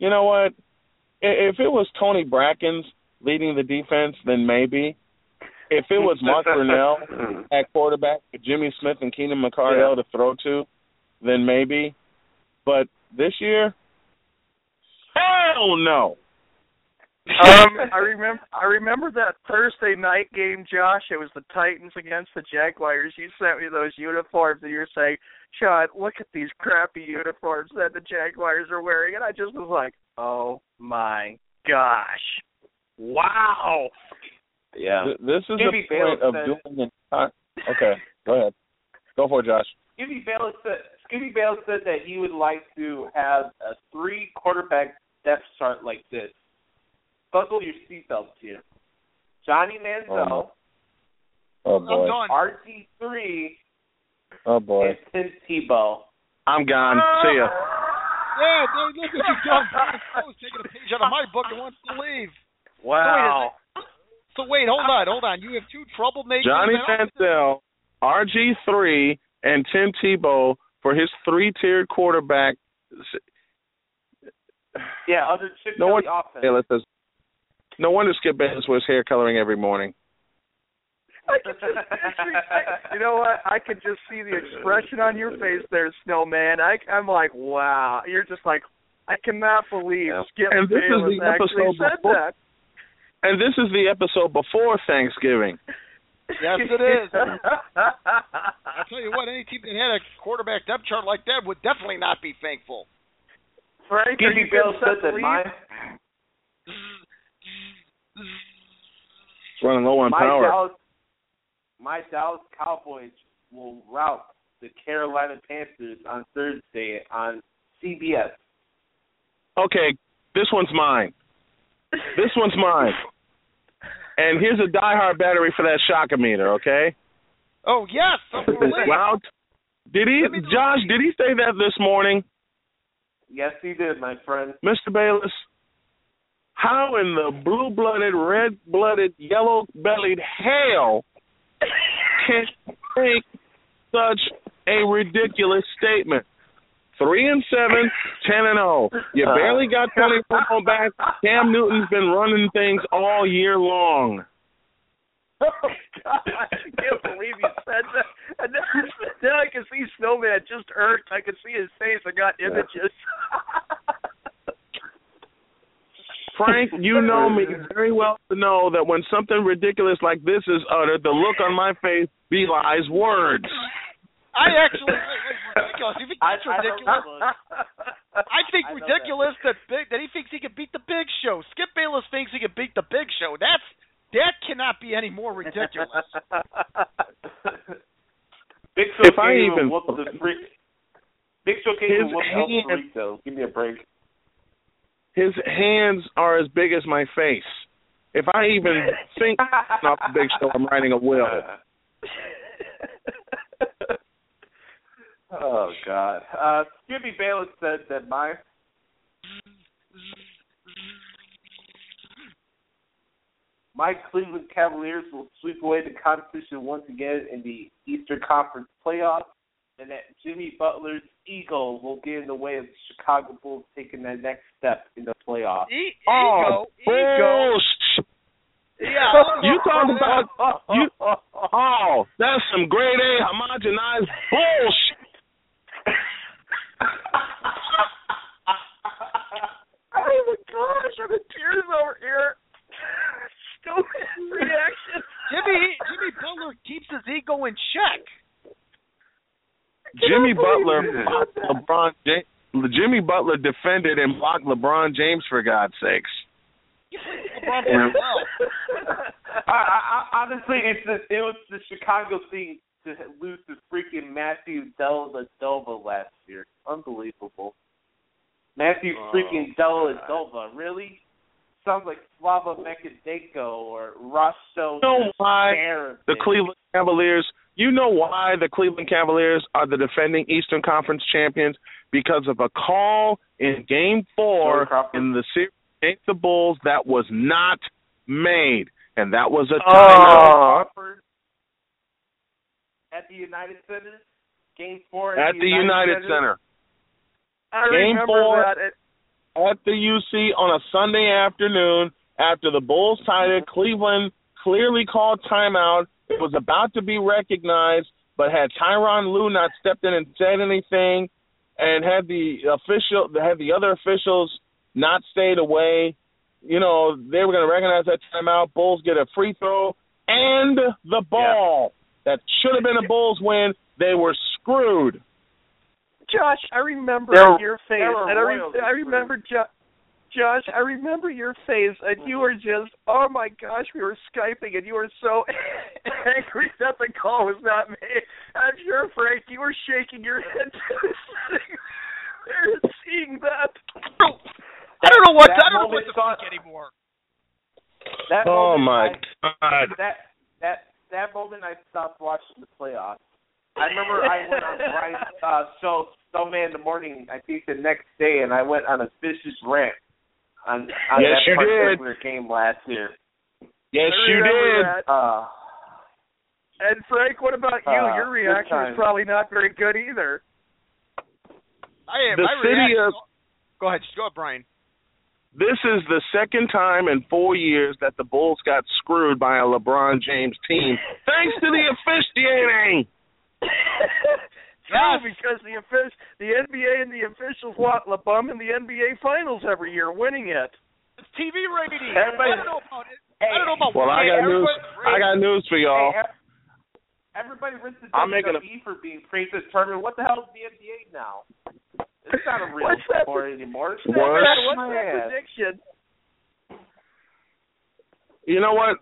You know what? I- If it was Tony Brackens leading the defense, then maybe. If it was Mark <laughs> Brunell at quarterback Jimmy Smith and Keenan McCardell to throw to, then maybe. But this year, hell no. um, I remember. I remember that Thursday night game, Josh. It was the Titans against the Jaguars. You sent me those uniforms, and you're saying, "Sean, look at these crappy uniforms that the Jaguars are wearing," and I just was like, "Oh my gosh, wow!" Yeah. Th- This is Jimmy the point Bale of said- doing it. Okay, go ahead. Go for it, Josh. Scooby Bayless said Scooby Bayless said that he would like to have a three quarterback depth chart like this. Buckle your seatbelts here. Johnny oh, Manziel, Oh boy. RG three, Oh boy. and Tim Tebow. I'm gone. Ah! See ya. Yeah, dude, look at you've done. <laughs> I was taking a page out of my book and wants to leave. Wow. So wait, hold on, hold on. You have two troublemakers. Johnny and- Manziel, RG three, and Tim Tebow for his three tiered quarterback. Yeah, other Chip No Kelly one- offense. Bayless says, no wonder Skip Bayless wears hair coloring every morning. I could just picture, I, you know what? I could just see the expression on your face there, Snowman. I, I'm like, wow. You're just like, I cannot believe Skip And this is the episode said before- that. And this is the episode before Thanksgiving. Yes, it is. <laughs> I'll tell you what, any team that had a quarterback depth chart like that would definitely not be thankful. Frank, are Scooby you Bayless getting said that my It's <laughs> running low on my power. Dallas my Dallas Cowboys will rout the Carolina Panthers on Thursday on CBS. Okay, This one's mine. This one's mine. And here's a diehard battery for that shockometer, okay? Oh yes, Wow. Did he, Josh? Did he say that this morning, Yes, he did, my friend. Mr. Bayless? How in the blue-blooded, red-blooded, yellow-bellied hell can you make such a ridiculous statement? Three and seven, ten and zero. You uh-huh. barely got Tony Romo back. Cam Newton's been running things all year long. <laughs> Oh God, I can't believe you said that. And then, then I can see Snowman just irked. I can see his face. I got images. <laughs> Frank, you <laughs> know me very well to know that when something ridiculous like this is uttered, the look on my face belies words. I actually think it's ridiculous. You think that's ridiculous? I think I ridiculous that big that he thinks he can beat the Big Show. Skip Bayless thinks he can beat the Big Show. That's that cannot be any more ridiculous. <laughs> Big Show If I can't even- whoop the freak. Big Show can't His even whoop El hand- Torito. Give me a break. His hands are as big as my face. If I even think <laughs> off the big show, I'm writing a will. <laughs> oh God. Uh, Skippy Bayless said that my my Cleveland Cavaliers will sweep away the competition once again in the Eastern Conference playoffs, and that Jimmy Butler's ego will get in the way of the Chicago Bulls taking that next step in the playoffs. E- Oh, ego, ego. bullshit. Yeah. You talking about you? <laughs> Oh, that's some grade A homogenized bullshit. <laughs> oh my gosh, I'm in tears over here. <laughs> Snowman's reaction. Jimmy Jimmy Butler keeps his ego in check. Jimmy Butler blocked LeBron James. Jimmy Butler defended and blocked LeBron James for God's sakes. LeBron well. I, I, I, honestly, it's the, it was the Chicago thing to lose to freaking Matthew Dellavedova last year. Unbelievable. Matthew freaking Dellavedova, really? Sounds like Slava Mekadenko or Roscoe. You know why the Cleveland Cavaliers? You know why the Cleveland Cavaliers are the defending Eastern Conference champions? Because of a call in Game Four in the series against the Bulls that was not made, and that was a oh. timeout. Crawford at the United Center. Game four at, at the United Center. I Game four that. At the UC on a Sunday afternoon after the Bulls tied it. Mm-hmm. Cleveland clearly called timeout. It was about to be recognized, but had Tyronn Lue not stepped in and said anything, and had the official, had the other officials not stayed away, you know, they were going to recognize that timeout. Bulls get a free throw and the ball. That should have been a Bulls win. They were screwed. Josh, I remember They were- your face, and I, re- I remember jo- Josh. I remember your face, and you were just, oh my gosh, we were skyping, and you were so <laughs> angry that the call was not made. I'm sure, Frank, you were shaking your head <laughs> there and seeing that. I don't know what That I don't know what moment to saw- think anymore. That Oh moment my I- God. That that that moment I stopped watching the playoffs. I remember I went on Brian's uh, show, Snowman in the Morning. I think the next day, and I went on a vicious rant on on Yes, that you did. particular game last year. Yes, you did. that. Uh, And Frank, what about you? Uh, your reaction was times. probably not very good either. I am. The my city reaction- of- Go ahead, go ahead, Brian. This is the second time in four years that the Bulls got screwed by a LeBron James team, thanks to the <laughs> officiating. <laughs> True, because the offic- the NBA and the officials want LeBum in the NBA Finals every year, winning it. It's TV rating. Everybody- I don't know about it. I don't know about Well, I got news. everybody- I got news for y'all. Hey, everybody rinsed the I'm making a- for being praised this tournament. What the hell is the NBA now? It's not a real sport anymore. Worse. What's that prediction? You know what?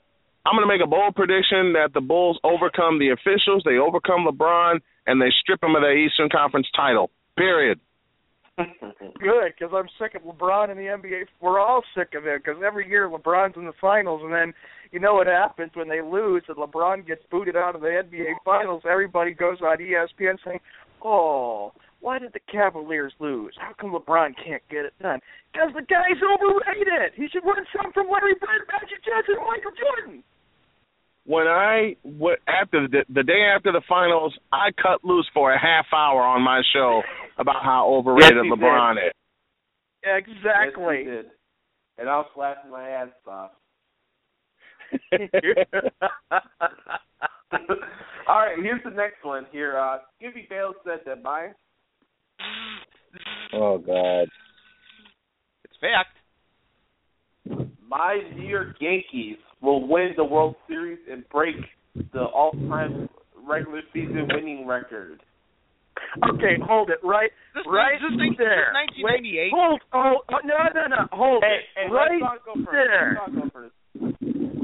I'm going to make a bold prediction that the Bulls overcome the officials, they overcome LeBron, and they strip him of their Eastern Conference title. Period. <laughs> Good, because I'm sick of LeBron in the NBA. We're all sick of it because every year LeBron's in the finals, and then you know what happens when they lose and LeBron gets booted out of the NBA finals. Everybody goes on ESPN saying, "Oh, why did the Cavaliers lose? How come LeBron can't get it done? Because the guy's overrated. He should win some from Larry Bird, Magic Johnson, and Michael Jordan." When I w- after the, the day after the finals, I cut loose for a half hour on my show <laughs> about how overrated Yes, LeBron did. is. Exactly. Yes, did. And I was laughing my ass off. <laughs> All right, here's the next one. Here, uh, Skippy Bayless said that my Oh God. It's fact. my New York Yankees will win the World Series and break the all-time regular season winning record. Okay, hold it right, This, right this, this, there. Wait, 1998. hold, hold, oh, no, no, no, hold Hey, it, hey, right let Sean go first. there.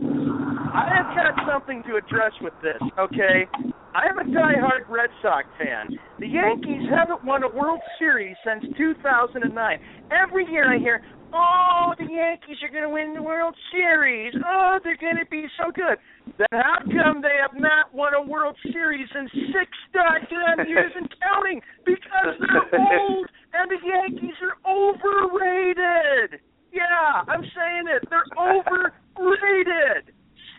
Let Sean go first. I have got something to address with this, okay? I am a diehard Red Sox fan. The Yankees haven't won a World Series since 2009. Every year I hear, oh, the Yankees are going to win the World Series. Oh, they're going to be so good. Then how come they have not won a World Series in six goddamn years and <laughs> counting? Because they're old and the Yankees are overrated. Yeah, I'm saying it. They're <laughs> overrated.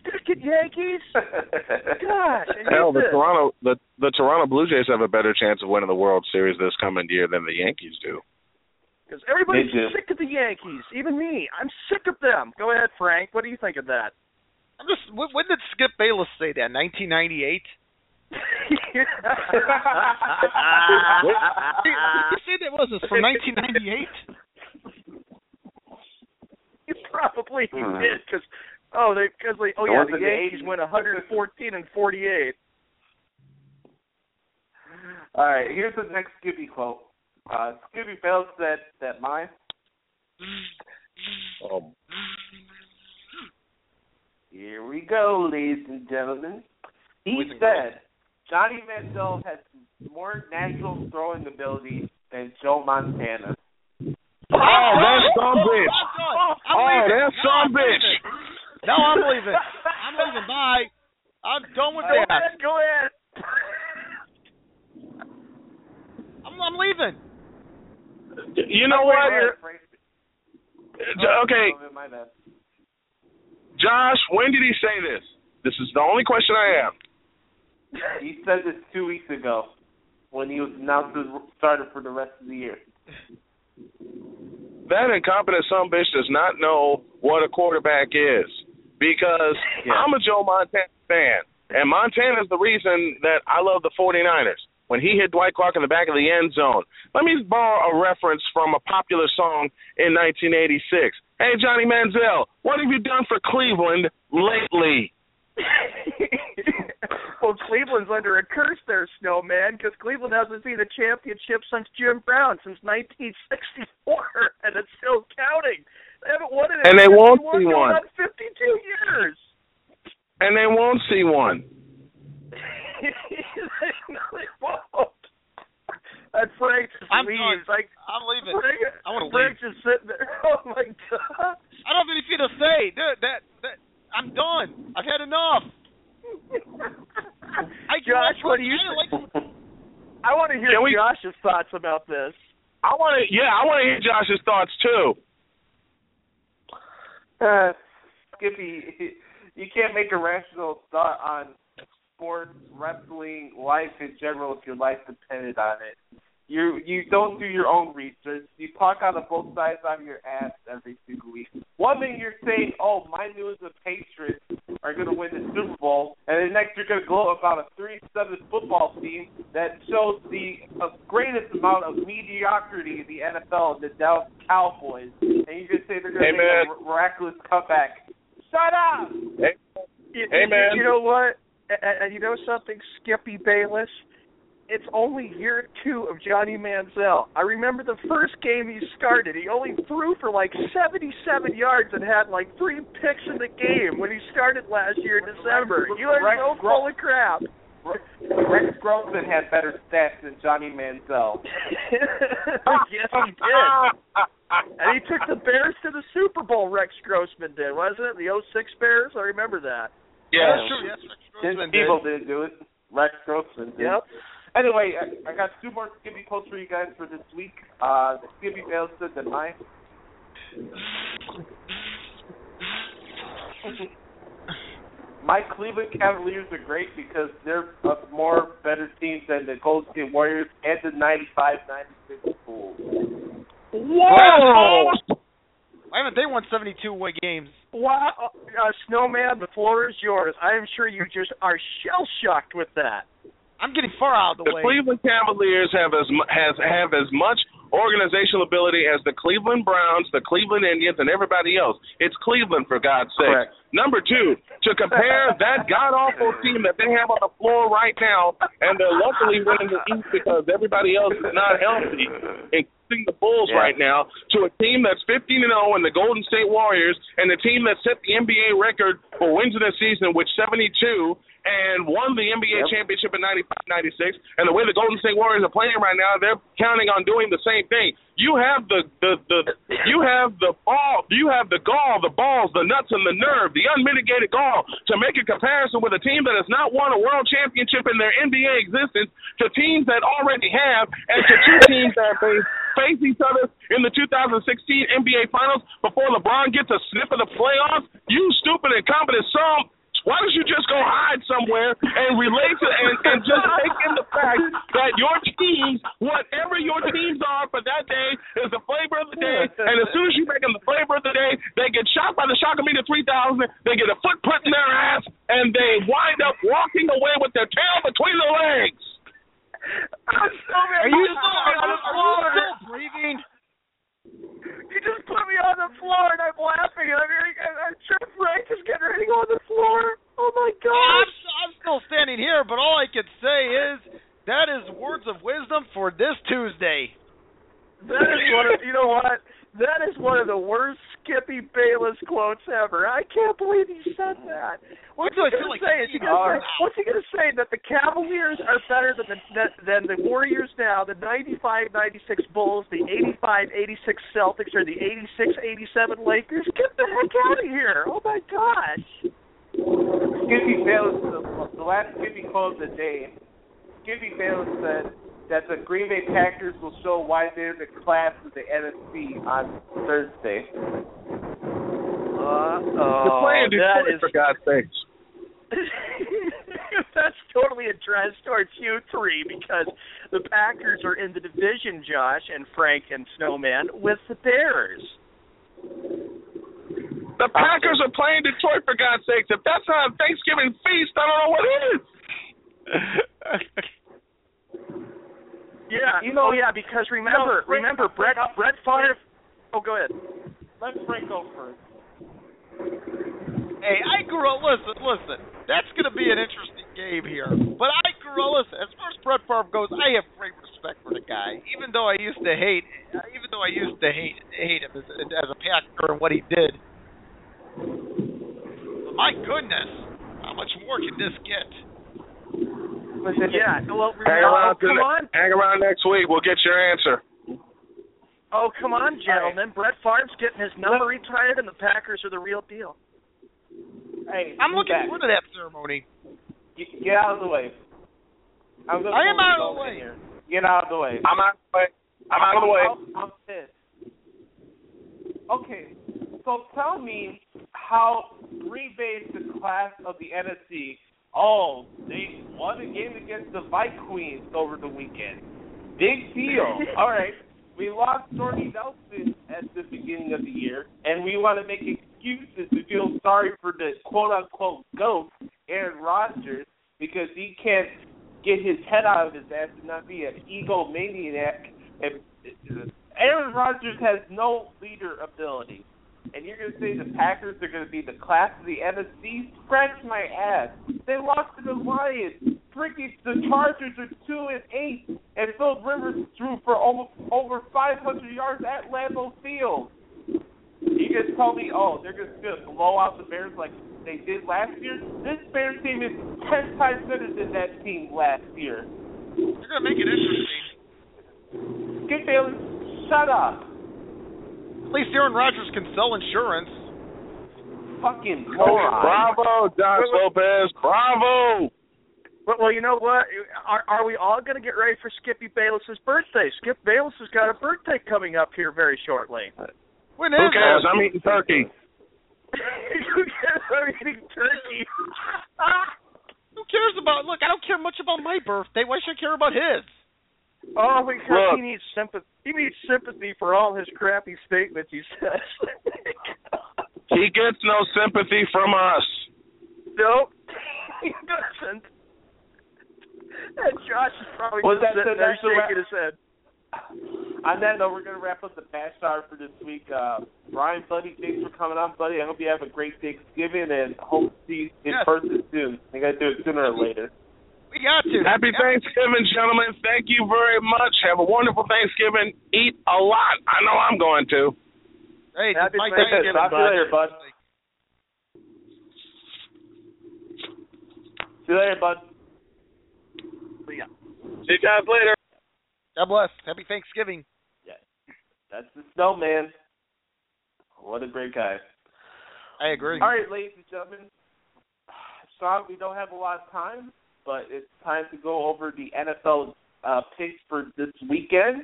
Stick it, Yankees. <laughs> Gosh, Hell, the this. Toronto the the Toronto Blue Jays have a better chance of winning the World Series this coming year than the Yankees do. Because everybody's sick of the Yankees, even me. I'm sick of them. Go ahead, Frank. What do you think of that? I'm just. When, when did Skip Bayless say that? 1998. You <laughs> say that was this from 1998? You probably hmm. did because oh they because they oh yeah the in Yankees went 114 and 48. All right, here's the next Skippy quote. Uh, Skippy Bayless said that my Um, Here we go, ladies and gentlemen. He Boys said Johnny Manziel has more natural throwing ability than Joe Montana. Oh, that's some bitch. I'm Oh, leaving. that No, some I'm bitch. Leaving. No, I'm leaving. I'm leaving. Bye. I'm done with Go that. ahead, go ahead. I'm, I'm leaving. You know what? Uh, okay, Oh, my bad. Josh, when did he say this? This is the only question I have. He said this two weeks ago when he was announced as starter for the rest of the year. That incompetent son bitch does not know what a quarterback is because Yeah. I'm a Joe Montana fan, and Montana is the reason that I love the 49ers. When he hit Dwight Clark in the back of the end zone. Let me borrow a reference from a popular song in 1986. Hey, Johnny Manziel, what have you done for Cleveland lately? <laughs> well, Cleveland's under a curse there, Snowman, because Cleveland hasn't seen a championship since Jim Brown, since 1964, <laughs> and it's still counting. They haven't won it And they won't see going one. on 52 years. And they won't see one. no, they won't. And Frank just I'm leaves. done. Like, I'm leaving. Frank, I want to Frank's leave. just sitting there. <laughs> Oh, my God. I don't have anything to say. Dude, that that I'm done. I've had enough. <laughs> I Josh, what do you I like I want to hear we- Josh's thoughts about this. I want to, yeah, I want to hear Josh's thoughts too. <laughs> Skippy, you can't make a rational thought on sports, wrestling, life in general if your life depended on it. You you don't do your own research. You talk out of both sides of your ass every single week. One minute you're saying, "Oh, my New England Patriots are going to win the Super Bowl," and then next you're going to gloat about a three-seven football team that shows the uh, greatest amount of mediocrity in the NFL, the Dallas Cowboys, and you're going to say they're going to Hey, make man. a mir- miraculous comeback. Shut up! Hey, You, Hey, you- man. You know what? And, and you know something, Skippy Bayless? It's only year two of Johnny Manziel. I remember the first game he started. He only threw for like 77 yards and had like three picks in the game when he started last year in December. You are Rex so Gro- full of crap. Rex Grossman had better stats than Johnny Manziel. <laughs> yes, he did. and he took the Bears to the Super Bowl. Rex Grossman did, wasn't it? The 06 Bears. I remember that. Yeah, that's true. Yes, Rex Tim Grossman did. Tebow didn't do it. Rex Grossman did. Yep. Anyway, I, I got two more Skippy quotes for you guys for this week. Uh, the Skippy fails to deny. My Cleveland Cavaliers are great because they're a more better team than the Golden State Warriors and the 95-96 Bulls. Whoa! Why haven't they won 72 away games? Wow, uh, Snowman, the floor is yours. I am sure you just are shell shocked with that. I'm getting far out of the, The way. The Cleveland Cavaliers have as mu- has have as much organizational ability as the Cleveland Browns, the Cleveland Indians, and everybody else. It's Cleveland for God's sake. Correct. Number two, to compare that god awful team that they have on the floor right now, and they're luckily winning the East because everybody else is not healthy, including the Bulls Yeah. right now, to a team that's 15 and 0 and the Golden State Warriors, and the team that set the NBA record for wins in a season with 72 and won the NBA Yep. championship in 95-96. And the way the Golden State Warriors are playing right now, they're counting on doing the same thing. You have the the the you have the ball, you have the gall, the balls, the nuts, and the nerve, the unmitigated gall to make a comparison with a team that has not won a world championship in their NBA existence to teams that already have, and to two teams that face face each other in the 2016 NBA Finals before LeBron gets a sniff of the playoffs. You stupid incompetent son. Why don't you just go hide somewhere and relate to and, and just take in the fact that your teams, whatever your teams are for that day, is the flavor of the day. And as soon as you make them the flavor of the day, they get shot by the Shockometer 3000. They get a foot put in their ass, and they wind up walking away with their tail between their legs. I'm so Are you still, are you still breathing? You just put me on the floor and I'm laughing. I'm, I'm sure Frank is getting ready to go on the floor. Oh my I'm. I'm still standing here, but all I can say is that is words of wisdom for this Tuesday. That is one of you know what? That is one of the worst Skippy Bayless quotes ever. I can't believe he said that. What's he gonna like say? Is he gonna say, what's he gonna say that the Cavaliers are better than the than the Warriors now, the 95-96 Bulls, the 85-86 Celtics, or the 86-87 Lakers? Get the heck out of here! Oh my gosh! Skippy Bayless, the, the last Skippy quote of the day, Skippy Bayless said that the Green Bay Packers will show why they're the class of the NFC on Thursday. Uh, They're oh, playing that Detroit, for God's sakes. <laughs> That's totally addressed towards you three because the Packers are in the division, Josh and Frank and Snowman, with the Bears. The Packers are playing Detroit, for God's sakes. If that's not a Thanksgiving feast, I don't know what is. <laughs> Yeah, You know- oh yeah, because remember, Frank- remember Brett Brett Favre. Oh, go ahead. Let Frank go first. Hey, I grew up. Listen, listen. That's going to be an interesting game here. But I grew up. Listen, as far as Brett Favre goes, I have great respect for the guy. Even though I used to hate, even though I used to hate hate him as, as a Packer and what he did. My goodness, how much more can this get? Yeah, well, Hang remember, oh, around, come on. hang around next week. We'll get your answer. Oh, come on, gentlemen. Brett Favre's getting his number retired, and the Packers are the real deal. Hey, I'm looking back. forward to that ceremony. Get, get out of the way. I'm I am out of the way. Here. Get out of the way. I'm out of the way. I'm out of the way. I'm, I'm pissed. Okay, so tell me how Green Bay is the class of the NFC. Oh, they won a game against the Vikings over the weekend. Big deal. <laughs> All right, we lost Jordy Nelson at the beginning of the year, and we want to make excuses to feel sorry for the quote unquote goat, Aaron Rodgers, because he can't get his head out of his ass and not be an egomaniac. And uh, Aaron Rodgers has no leader ability. And you're going to say the Packers are going to be the class of the NFC? Scratch my ass. They lost to the Lions. Freaking the Chargers are two and eight, and Phil Rivers threw for almost over 500 yards at Lambeau Field. You guys tell me, oh, they're just going to blow out the Bears like they did last year, this Bears team is ten times better than that team last year. You're gonna make it interesting. Skip Bayless, shut up. At least Aaron Rodgers can sell insurance. Fucking moron. Bravo, Josh Lopez. Bravo. Well, well, you know what? Are are we all going to get ready for Skippy Bayless's birthday? Skip Bayless has got a birthday coming up here very shortly. When Who cares? I'm eating turkey. you guys are eating turkey. <laughs> Who cares about? Look, I don't care much about my birthday. Why should I care about his? Oh, because Look. he needs sympathy. He needs sympathy for all his crappy statements he says. <laughs> He gets no sympathy from us. nope, <laughs> he doesn't. And Josh is probably Was just that sitting the- there shaking his head. On that note, we're going to wrap up the Bash Hour for this week. Uh, Brian, buddy, thanks for coming on, buddy. I hope you have a great Thanksgiving and hope to see you in Yes. person soon. I got to do it sooner or later. We got to. Happy Thanksgiving, gentlemen. Thank you very much. Have a wonderful Thanksgiving. Eat a lot. I know I'm going to. Hey, Happy my Thanksgiving, Talk to you later, bud. See you later, bud. See you guys later. God bless. Happy Thanksgiving. That's the snowman. What a great guy. I agree. All right, ladies and gentlemen. <sighs> Sean, we don't have a lot of time, but it's time to go over the NFL uh, picks for this weekend.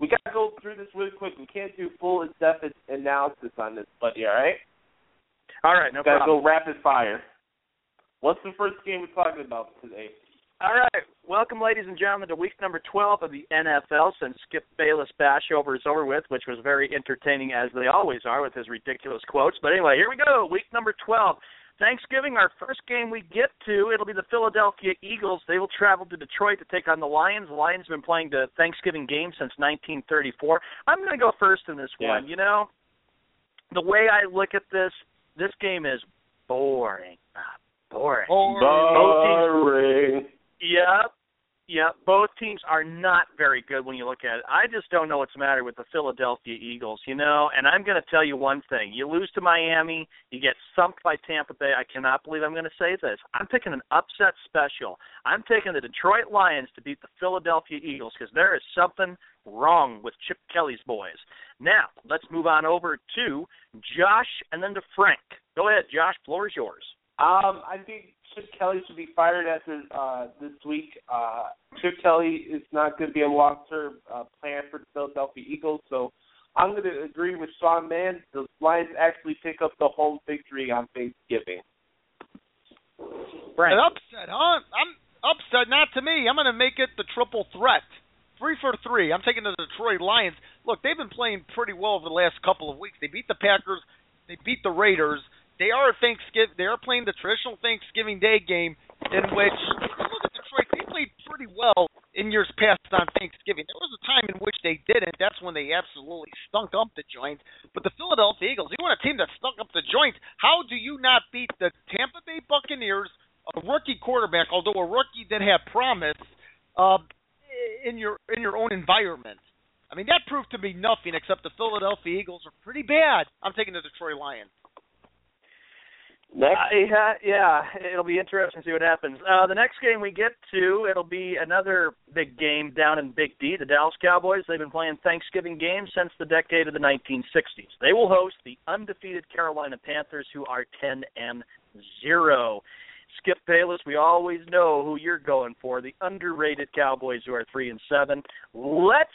We got to go through this really quick. We can't do full in-depth analysis on this, buddy. All right? All right, no problem. got to go rapid fire. What's the first game we're talking about today? All right. Welcome, ladies and gentlemen, to week number 12 of the NFL since Skip Bayless Bash Hour is over with, which was very entertaining, as they always are, with his ridiculous quotes. But anyway, here we go. Week number 12. Thanksgiving, our first game we get to, it'll be the Philadelphia Eagles. They will travel to Detroit to take on the Lions. The Lions have been playing the Thanksgiving game since 1934. I'm going to go first in this Yeah. one. You know, the way I look at this, this game is boring. Ah, boring. Boring. Yep. Yep. Both teams are not very good when you look at it. I just don't know what's the matter with the Philadelphia Eagles, you know, and I'm going to tell you one thing. You lose to Miami, you get thumped by Tampa Bay. I cannot believe I'm going to say this. I'm picking an upset special. I'm taking the Detroit Lions to beat the Philadelphia Eagles because there is something wrong with Chip Kelly's boys. Now, let's move on over to Josh and then to Frank. Go ahead, Josh. Floor is yours. Um, I think Chip Kelly should be fired after uh, this week. Uh, Chip Kelly is not going to be a long-term uh, plan for the Philadelphia Eagles, so I'm going to agree with Sean Mahon. The Lions actually pick up the home victory on Thanksgiving. Frank. An upset, huh? I'm upset. Not to me. I'm going to make it the triple threat. Three for three. I'm taking the Detroit Lions. Look, they've been playing pretty well over the last couple of weeks. They beat the Packers. They beat the Raiders. They are Thanksgiving. They are playing the traditional Thanksgiving Day game, in which look at Detroit. They played pretty well in years past on Thanksgiving. There was a time in which they didn't. That's when they absolutely stunk up the joint. But the Philadelphia Eagles, you want a team that stunk up the joint? How do you not beat the Tampa Bay Buccaneers, a rookie quarterback, although a rookie that had promise, uh, in your in your own environment? I mean, that proved to be nothing except the Philadelphia Eagles are pretty bad. I'm taking the Detroit Lions. Next. Uh, yeah, yeah, it'll be interesting to see what happens. Uh, the next game we get to, it'll be another big game down in Big D. The Dallas Cowboys. They've been playing Thanksgiving games since the decade of the 1960s. They will host the undefeated Carolina Panthers, who are 10 and zero. Skip Bayless, we always know who you're going for. The underrated Cowboys, who are three and seven. Let's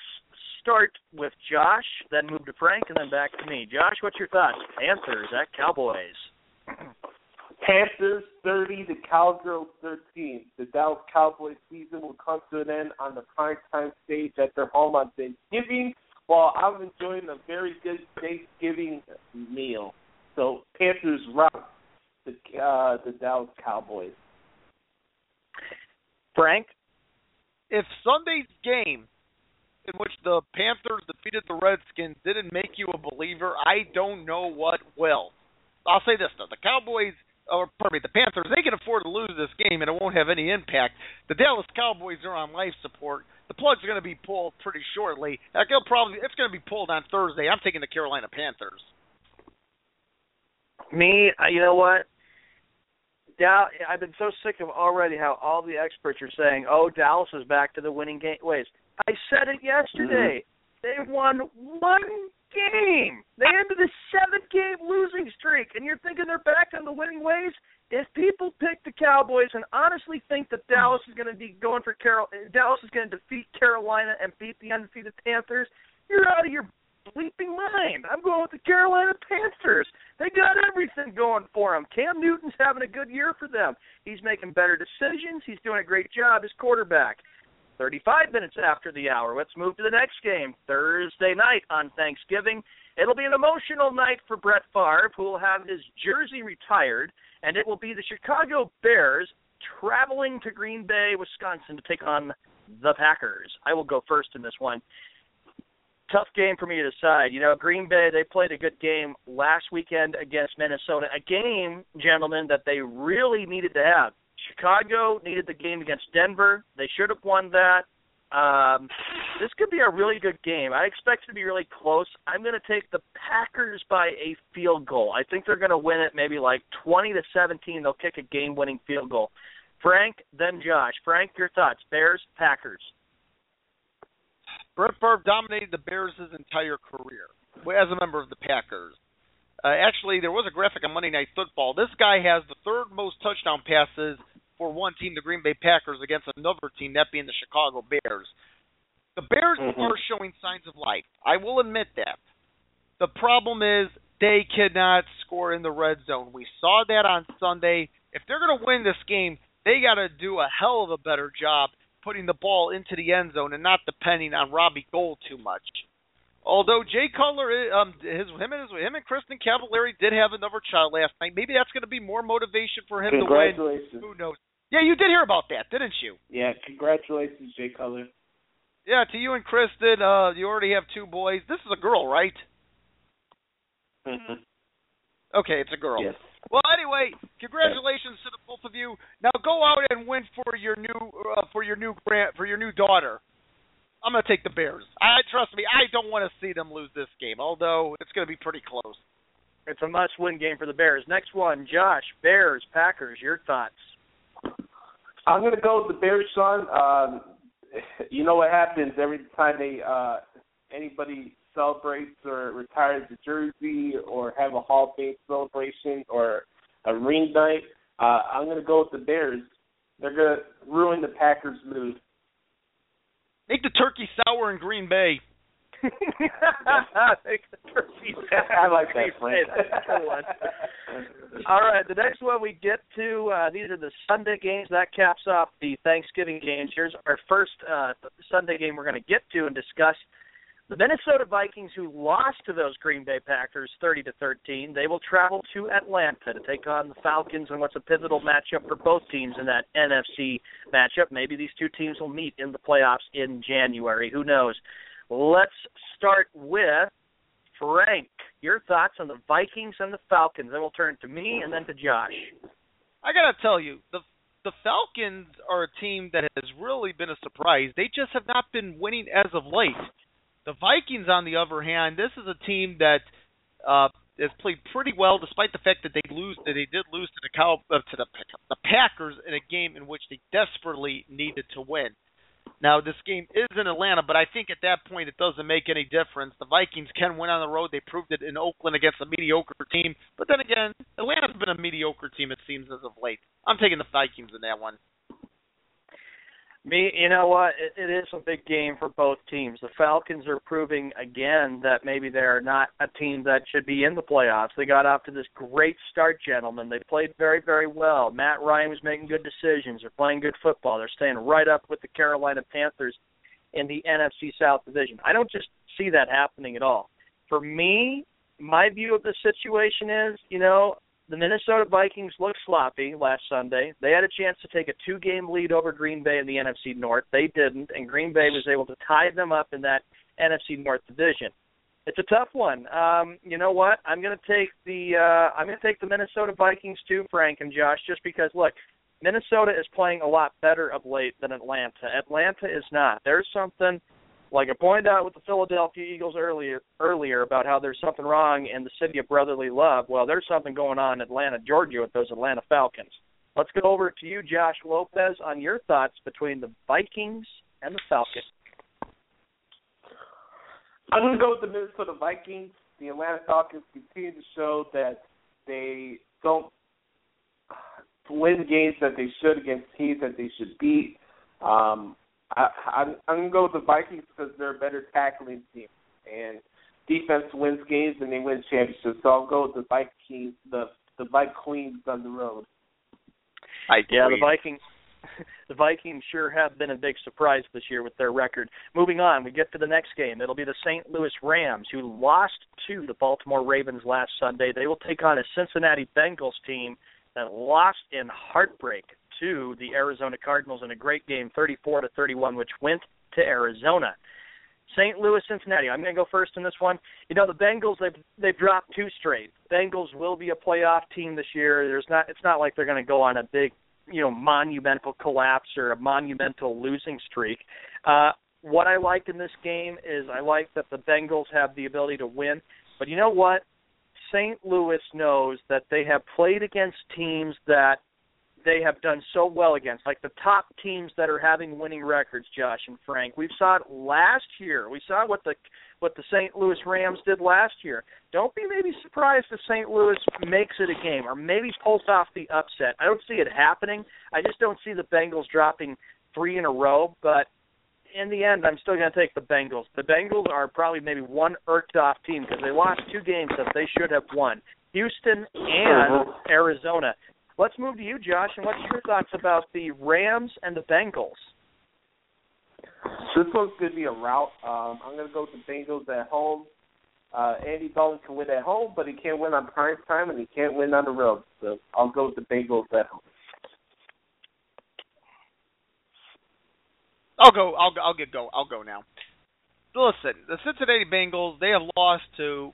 start with Josh, then move to Frank, and then back to me. Josh, what's your thoughts? Panthers at Cowboys. <clears throat> Panthers 30, the Cowgirls 13. The Dallas Cowboys season will come to an end on the primetime stage at their home on Thanksgiving while I'm enjoying a very good Thanksgiving meal. So Panthers rout the uh, the Dallas Cowboys. Frank? If Sunday's game in which the Panthers defeated the Redskins didn't make you a believer, I don't know what will. I'll say this though: the Cowboys, or pardon me, the Panthers, they can afford to lose this game and it won't have any impact. The Dallas Cowboys are on life support. The plug's going to be pulled pretty shortly. It'll probably it's going to be pulled on Thursday. I'm taking the Carolina Panthers. Me, uh, you know what? Dow- I've been so sick of already how all the experts are saying, "Oh, Dallas is back to the winning game ways." I said it yesterday. They've won one game. They ended a seven-game losing streak, and you're thinking they're back on the winning ways. If people pick the Cowboys and honestly think that Dallas is going to be going for Carol, Dallas is going to defeat Carolina and beat the undefeated Panthers, you're out of your bleeping mind. I'm going with the Carolina Panthers. They got everything going for them. Cam Newton's having a good year for them. He's making better decisions. He's doing a great job as quarterback. 35 minutes after the hour. Let's move to the next game. Thursday night on Thanksgiving. It'll be an emotional night for Brett Favre, who will have his jersey retired, and it will be the Chicago Bears traveling to Green Bay, Wisconsin to take on the Packers. I will go first in this one. Tough game for me to decide. You know, Green Bay, they played a good game last weekend against Minnesota. A game, gentlemen, that they really needed to have. Chicago needed the game against Denver. They should have won that. Um, this could be a really good game. I expect it to be really close. I'm going to take the Packers by a field goal. I think they're going to win it maybe like 20 to 17. They'll kick a game-winning field goal. Frank, then Josh. Frank, your thoughts? Bears, Packers. Brett Favre dominated the Bears entire career as a member of the Packers. Uh, actually, there was a graphic on Monday Night Football. This guy has the third most touchdown passes for one team, the Green Bay Packers, against another team, that being the Chicago Bears. The Bears Mhm. are showing signs of life. I will admit that. The problem is they cannot score in the red zone. We saw that on Sunday. If they're going to win this game, they got to do a hell of a better job putting the ball into the end zone and not depending on Robbie Gould too much. Although Jay Cutler, um, his him and his, him and Kristin Cavallari did have another child last night. Maybe that's going to be more motivation for him to win. Congratulations. Who knows? Yeah, you did hear about that, didn't you? Yeah, congratulations, Jay Cutler. Yeah, to you and Kristin. Uh, you already have two boys. This is a girl, right? Okay, it's a girl. Yes. Well, anyway, congratulations to the both of you. Now go out and win for your new uh, for your new grant for your new daughter. I'm going to take the Bears. I trust me. I don't want to see them lose this game, although it's going to be pretty close. It's a must-win game for the Bears. Next one, Josh. Bears, Packers. Your thoughts? I'm gonna go with the Bears, son. Um, you know what happens every time they uh, anybody celebrates or retires a jersey or have a Hall of Fame celebration or a ring night. Uh, I'm gonna go with the Bears. They're gonna ruin the Packers' mood. Make the turkey sour in Green Bay. <laughs> I like that, Frank. That's a good one. All right, the next one we get to, uh, these are the Sunday games. That caps off the Thanksgiving games. Here's our first uh, Sunday game we're going to get to and discuss. The Minnesota Vikings, who lost to those Green Bay Packers 30 to 13, they will travel to Atlanta to take on the Falcons in what's a pivotal matchup for both teams in that NFC matchup. Maybe these two teams will meet in the playoffs in January. Who knows? Let's start with Frank. Your thoughts on the Vikings and the Falcons. Then we'll turn to me and then to Josh. I gotta tell you, the the Falcons are a team that has really been a surprise. They just have not been winning as of late. The Vikings, on the other hand, this is a team that uh, has played pretty well, despite the fact that they lose that they did lose to the Cow uh, to the the Packers in a game in which they desperately needed to win. Now this game is in Atlanta, but I think at that point it doesn't make any difference. The Vikings can win on the road. They proved it in Oakland against a mediocre team. But then again, Atlanta's been a mediocre team it seems as of late. I'm taking the Vikings in that one. Me, you know what? It, it is a big game for both teams. The Falcons are proving again that maybe they're not a team that should be in the playoffs. They got off to this great start, gentlemen. They played very, very well. Matt Ryan was making good decisions. They're playing good football. They're staying right up with the Carolina Panthers in the NFC South division. I don't just see that happening at all. For me, my view of the situation is, you know, the Minnesota Vikings looked sloppy last Sunday. They had a chance to take a two game lead over Green Bay in the NFC North. They didn't, and Green Bay was able to tie them up in that NFC North division. It's a tough one. Um, you know what? I'm to take the uh, I'm going to take the Minnesota Vikings too, Frank and Josh, just because look, Minnesota is playing a lot better of late than Atlanta. Atlanta is not. There's something like I pointed out with the Philadelphia Eagles earlier earlier about how there's something wrong in the city of brotherly love. Well, there's something going on in Atlanta, Georgia with those Atlanta Falcons. Let's go over to you, Josh Lopez, on your thoughts between the Vikings and the Falcons. I'm going to go with the Minnesota Vikings. The Atlanta Falcons continue to show that they don't win games that they should against teams that they should beat. Um, I, I'm, I'm going to go with the Vikings because they're a better tackling team, and defense wins games and they win championships. So I'll go with the Vikings, the the Vikings on the road. I yeah, the Vikings. <laughs> The Vikings sure have been a big surprise this year with their record. Moving on, we get to the next game. It'll be the St. Louis Rams, who lost to the Baltimore Ravens last Sunday. They will take on a Cincinnati Bengals team that lost in heartbreak to the Arizona Cardinals in a great game, 34 to 31, which went to Arizona. St. Louis, Cincinnati. I'm going to go first in this one. You know, the Bengals they've they've dropped two straight. Bengals will be a playoff team this year. There's not it's not like they're going to go on a big, you know, monumental collapse or a monumental losing streak. Uh what I like in this game is I like that the Bengals have the ability to win. But you know what? St. Louis knows that they have played against teams that they have done so well against, like the top teams that are having winning records, Josh and Frank. We saw it last year. We saw what the what the St. Louis Rams did last year. Don't be maybe surprised if St. Louis makes it a game or maybe pulls off the upset. I don't see it happening. I just don't see the Bengals dropping three in a row, but in the end, I'm still going to take the Bengals. The Bengals are probably maybe one irked off team because they lost two games that they should have won. Houston and uh-huh. Arizona. Let's move to you, Josh, and what's your thoughts about the Rams and the Bengals? This one's going to be a rout. Um, I'm going to go with the Bengals at home. Uh, Andy Dalton can win at home, but he can't win on prime time, and he can't win on the road. So I'll go with the Bengals at home. I'll go. I'll I'll get go. I'll go now. Listen, the Cincinnati Bengals they have lost to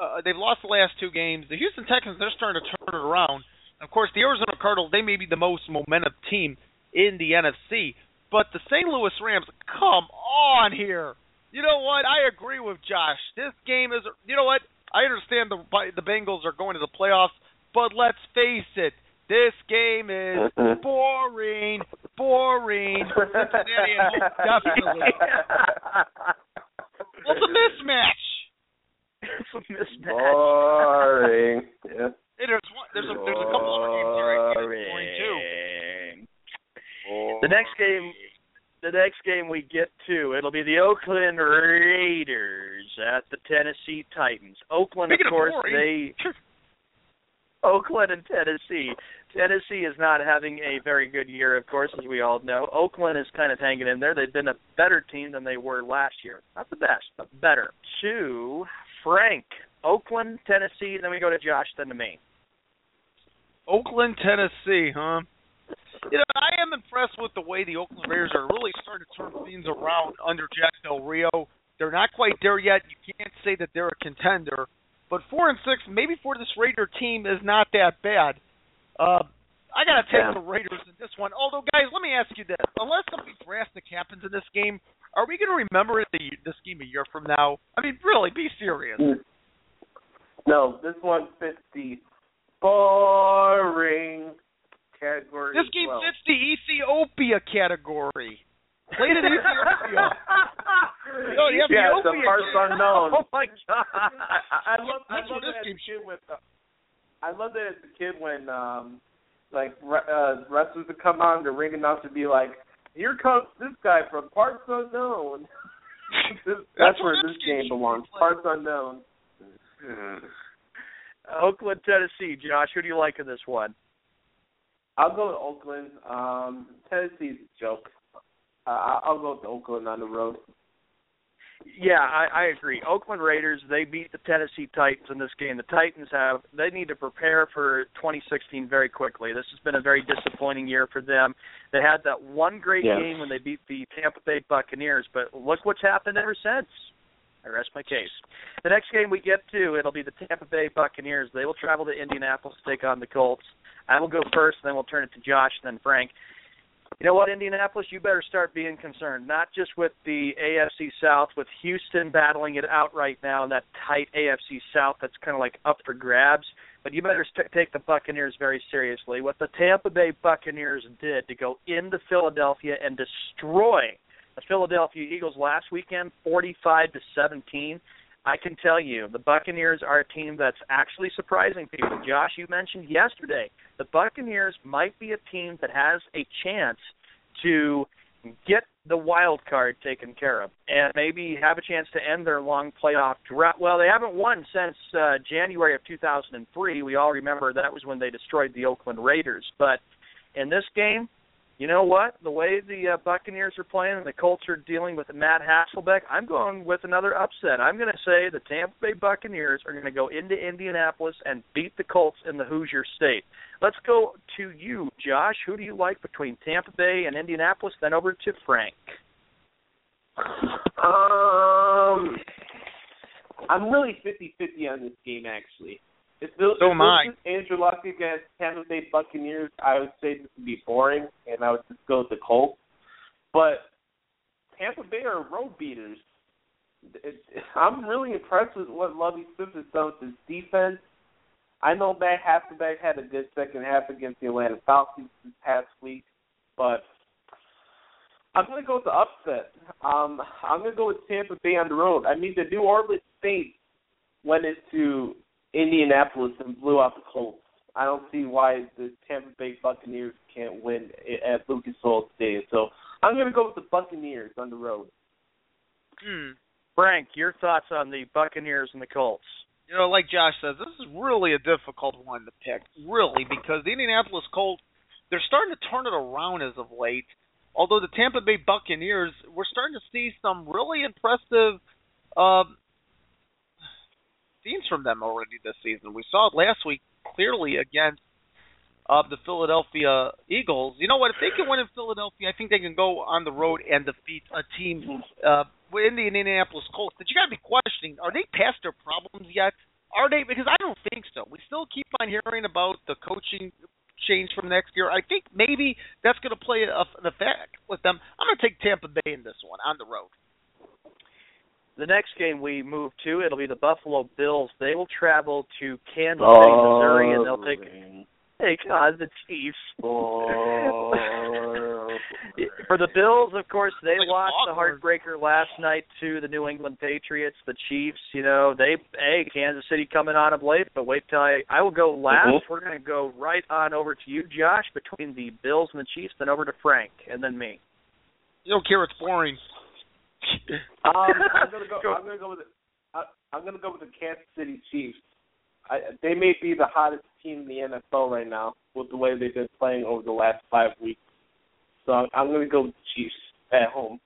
uh, they've lost the last two games. The Houston Texans they're starting to turn it around. Of course, the Arizona Cardinals, they may be the most momentum team in the NFC. But the St. Louis Rams, come on here. You know what? I agree with Josh. This game is, you know what? I understand the the Bengals are going to the playoffs, but let's face it, this game is boring, boring. Cincinnati <laughs> definitely. A mismatch? It's a mismatch. Boring. yeah. Hey, there's one, there's a there's a couple other games there I boring too. The next game, the next game we get to, it'll be the Oakland Raiders at the Tennessee Titans. Oakland, Speaking of course, of they. Oakland and Tennessee. Tennessee is not having a very good year, of course, as we all know. Oakland is kind of hanging in there. They've been a better team than they were last year. Not the best, but better. To Frank, Oakland, Tennessee, and then we go to Josh, then to me. Oakland, Tennessee, huh? You know, I am impressed with the way the Oakland Raiders are really starting to turn things around under Jack Del Rio. They're not quite there yet. You can't say that they're a contender, but four and six, maybe for this Raider team, is not that bad. Uh, I gotta take Yeah. the Raiders in this one. Although, guys, let me ask you this: unless something drastic happens in this game, are we gonna remember the, this game a year from now? I mean, really, be serious. No, this one fits the boring category. This game well. fits the Ethiopia category. Played in Ethiopia. No, you have yeah, Ethiopia. the parts unknown. <laughs> Oh my God! I, I love, I love this that as game a kid when, I love that as a kid when, um, like re- uh, wrestlers would come on, the ring announcer would be like, "Here comes this guy from parts unknown." <laughs> This- that's, That's where this this game game belongs. Parts unknown. Oakland, Tennessee. Josh, who do you like in this one? I'll go with Oakland. Um, Tennessee's a joke. Uh, I'll go with Oakland on the road. Yeah, I, I agree. Oakland Raiders they beat the Tennessee Titans in this game. The Titans have they need to prepare for 2016 very quickly. This has been a very disappointing year for them. They had that one great Yeah. game when they beat the Tampa Bay Buccaneers, but look what's happened ever since. I rest my case. The next game we get to, it'll be the Tampa Bay Buccaneers. They will travel to Indianapolis to take on the Colts. I will go first, then we'll turn it to Josh, then Frank. You know what, Indianapolis, you better start being concerned, not just with the AFC South, with Houston battling it out right now in that tight AFC South that's kind of like up for grabs. but you better st- take the Buccaneers very seriously. What the Tampa Bay Buccaneers did to go into Philadelphia and destroy the Philadelphia Eagles last weekend, 45 to 17. I can tell you, the Buccaneers are a team that's actually surprising people. Josh, you mentioned yesterday, the Buccaneers might be a team that has a chance to get the wild card taken care of and maybe have a chance to end their long playoff drought. Well, they haven't won since uh, January of 2003. We all remember that was when they destroyed the Oakland Raiders. But in this game, you know what? The way the uh, Buccaneers are playing and the Colts are dealing with Matt Hasselbeck, I'm going with another upset. I'm going to say the Tampa Bay Buccaneers are going to go into Indianapolis and beat the Colts in the Hoosier State. Let's go to you, Josh. Who do you like between Tampa Bay and Indianapolis? Then over to Frank. Um, I'm really 50-50 on this game actually. If this, So am I. Andrew Luck against Tampa Bay Buccaneers, I would say this would be boring, and I would just go with the Colts. But Tampa Bay are road beaters. It, I'm really impressed with what Lovie Smith has done with his defense. I know Matt Hasselbeck had a good second half against the Atlanta Falcons this past week, but I'm going to go with the upset. Um, I'm going to go with Tampa Bay on the road. I mean, the New Orleans Saints went into Indianapolis and blew out the Colts. I don't see why the Tampa Bay Buccaneers can't win at Lucas Oil Stadium. So I'm going to go with the Buccaneers on the road. Hmm. Frank, your thoughts on the Buccaneers and the Colts? You know, like Josh says, this is really a difficult one to pick, really, because the Indianapolis Colts, they're starting to turn it around as of late. Although the Tampa Bay Buccaneers, we're starting to see some really impressive um, scenes from them already this season. We saw it last week clearly against uh, the Philadelphia Eagles. You know what? If they can win in Philadelphia, I think they can go on the road and defeat a team uh, in the Indianapolis Colts that you got to be questioning. Are they past their problems yet? Are they? Because I don't think so. We still keep on hearing about the coaching change from next year. I think maybe that's going to play a, an effect with them. I'm going to take Tampa Bay in this one on the road. The next game we move to, it'll be the Buffalo Bills. They will travel to Kansas City, Missouri, and they'll take take on the Chiefs. <laughs> For the Bills, of course, they lost the heartbreaker last night to the New England Patriots. The Chiefs, you know, they hey Kansas City coming on of late, but wait till I I will go last. Mhm. We're going to go right on over to you, Josh, between the Bills and the Chiefs, then over to Frank, and then me. You don't care. It's boring. Um, <laughs> I'm gonna go. I'm gonna go with. The, I, I'm gonna go with the Kansas City Chiefs. I, they may be the hottest team in the NFL right now with the way they've been playing over the last five weeks. So I'm, I'm gonna go with the Chiefs at home.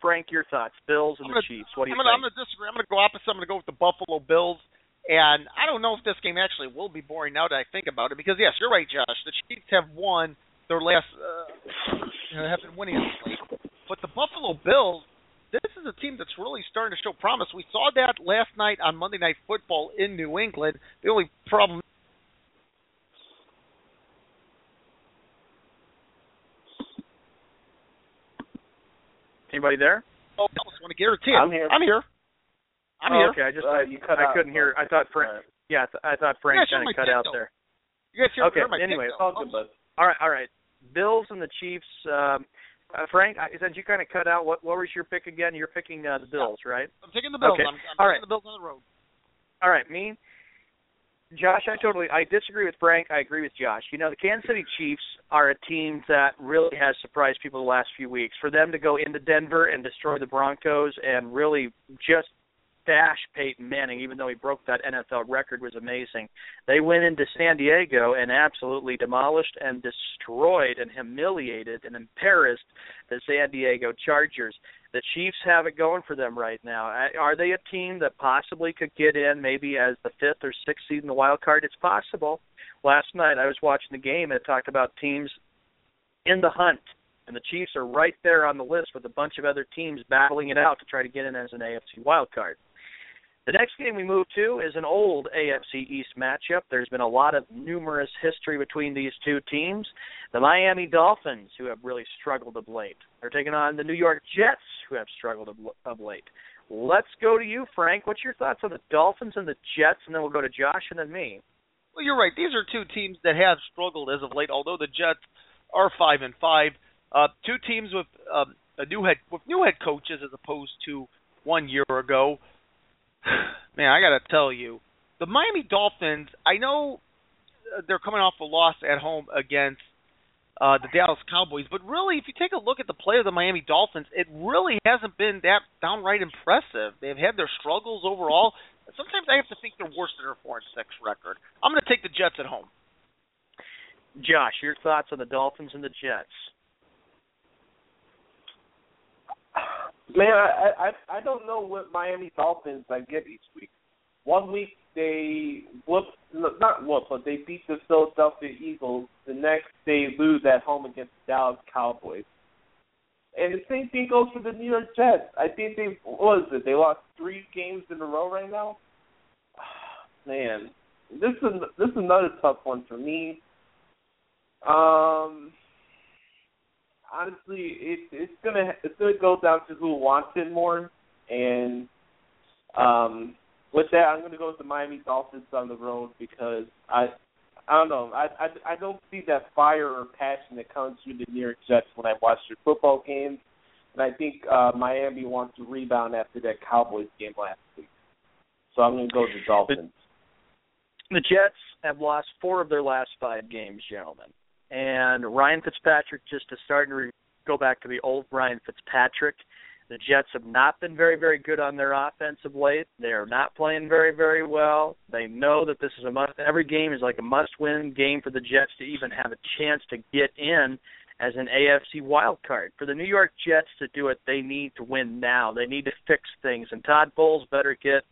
Frank, your thoughts? Bills and I'm the Chiefs. What do you I'm gonna, think? I'm gonna disagree. I'm gonna go opposite. I'm gonna go with the Buffalo Bills. And I don't know if this game actually will be boring now that I think about it, because yes, you're right, Josh. The Chiefs have won their last, uh, you know, have been winning of late. But the Buffalo Bills, this is a team that's really starting to show promise. We saw that last night on Monday Night Football in New England. The only problem Anybody there? Oh, I just want to guarantee it. I'm here. I'm here. I'm oh, here. Okay, I just Uh, I, you cut I out. couldn't hear. I thought Frank. Yeah, I, th- I thought Frank Yeah, sure, kind my of cut out though. there. You guys hear, Okay. hear my Anyway, pick, it's all good, bud. All right, all right. Bills and the Chiefs. Um, uh, Frank, I said you kind of cut out. What what was your pick again? You're picking uh, the Bills, right? I'm taking the Bills. Okay. I'm, I'm All right. the Bills on the road. All right, me, Josh. I totally I disagree with Frank. I agree with Josh. You know, the Kansas City Chiefs are a team that really has surprised people the last few weeks. For them to go into Denver and destroy the Broncos and really just dash Peyton Manning, even though he broke that NFL record, was amazing. They went into San Diego and absolutely demolished and destroyed and humiliated and embarrassed the San Diego Chargers. The Chiefs have it going for them right now. Are they a team that possibly could get in maybe as the fifth or sixth seed in the wild card? It's possible. Last night I was watching the game and it talked about teams in the hunt. And the Chiefs are right there on the list with a bunch of other teams battling it out to try to get in as an AFC wild card. The next game we move to is an old AFC East matchup. There's been a lot of numerous history between these two teams. The Miami Dolphins, who have really struggled of late, are taking on the New York Jets, who have struggled of, late. Let's go to you, Frank. What's your thoughts on the Dolphins and the Jets, and then we'll go to Josh and then me. Well, you're right. These are two teams that have struggled as of late. Although the Jets are five and five, uh, two teams with um, a new head with new head coaches as opposed to one year ago. <sighs> Man, I got to tell you, the Miami Dolphins. I know uh, they're coming off a loss at home against uh, the Dallas Cowboys, but really, if you take a look at the play of the Miami Dolphins, it really hasn't been that downright impressive. They've had their struggles overall. Sometimes I have to think they're worse than their four and six record. I'm going to take the Jets at home. Josh, your thoughts on the Dolphins and the Jets? Man, I I I don't know what Miami Dolphins I get each week. One week they whoop not whoop, but they beat the Philadelphia Eagles. The next they lose at home against the Dallas Cowboys. And the same thing goes for the New York Jets. I think they what is it? They lost three games in a row right now. <sighs> Man, this is this is another tough one for me. Um, honestly, it, it's gonna it's gonna go down to who wants it more, and um, with that, I'm gonna go with the Miami Dolphins on the road because I I don't know I I, I don't see that fire or passion that comes through the New York Jets when I watch their football games, and I think uh, Miami wants to rebound after that Cowboys game last week. So I'm gonna go with the Dolphins. The Jets have lost four of their last five games, gentlemen. And Ryan Fitzpatrick, just is starting to re- go back to the old Ryan Fitzpatrick, the Jets have not been very, very good on their offense of late. They are not playing very, very well. They know that this is a must. Every game is like a must-win game for the Jets to even have a chance to get in as an AFC wild card. For the New York Jets to do it, they need to win now. They need to fix things, and Todd Bowles better get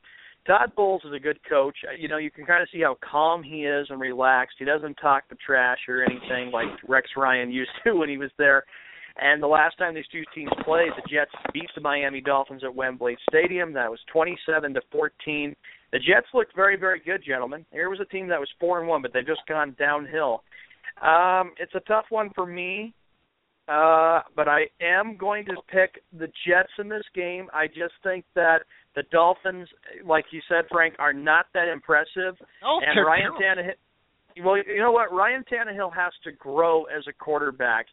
Todd Bowles is a good coach. Uh, you know, you can kind of see how calm he is and relaxed. He doesn't talk the trash or anything like Rex Ryan <laughs> used to when he was there. And the last time these two teams played, the Jets beat the Miami Dolphins at Wembley Stadium. That was 27 to 14. The Jets looked very, very good, gentlemen. Here was a team that was four and one, but they've just gone downhill. Um, it's a tough one for me, uh, but I am going to pick the Jets in this game. I just think that the Dolphins, like you said, Frank, are not that impressive. Oh, and Ryan Tannehill. Well, you know what? Ryan Tannehill has to grow as a quarterback.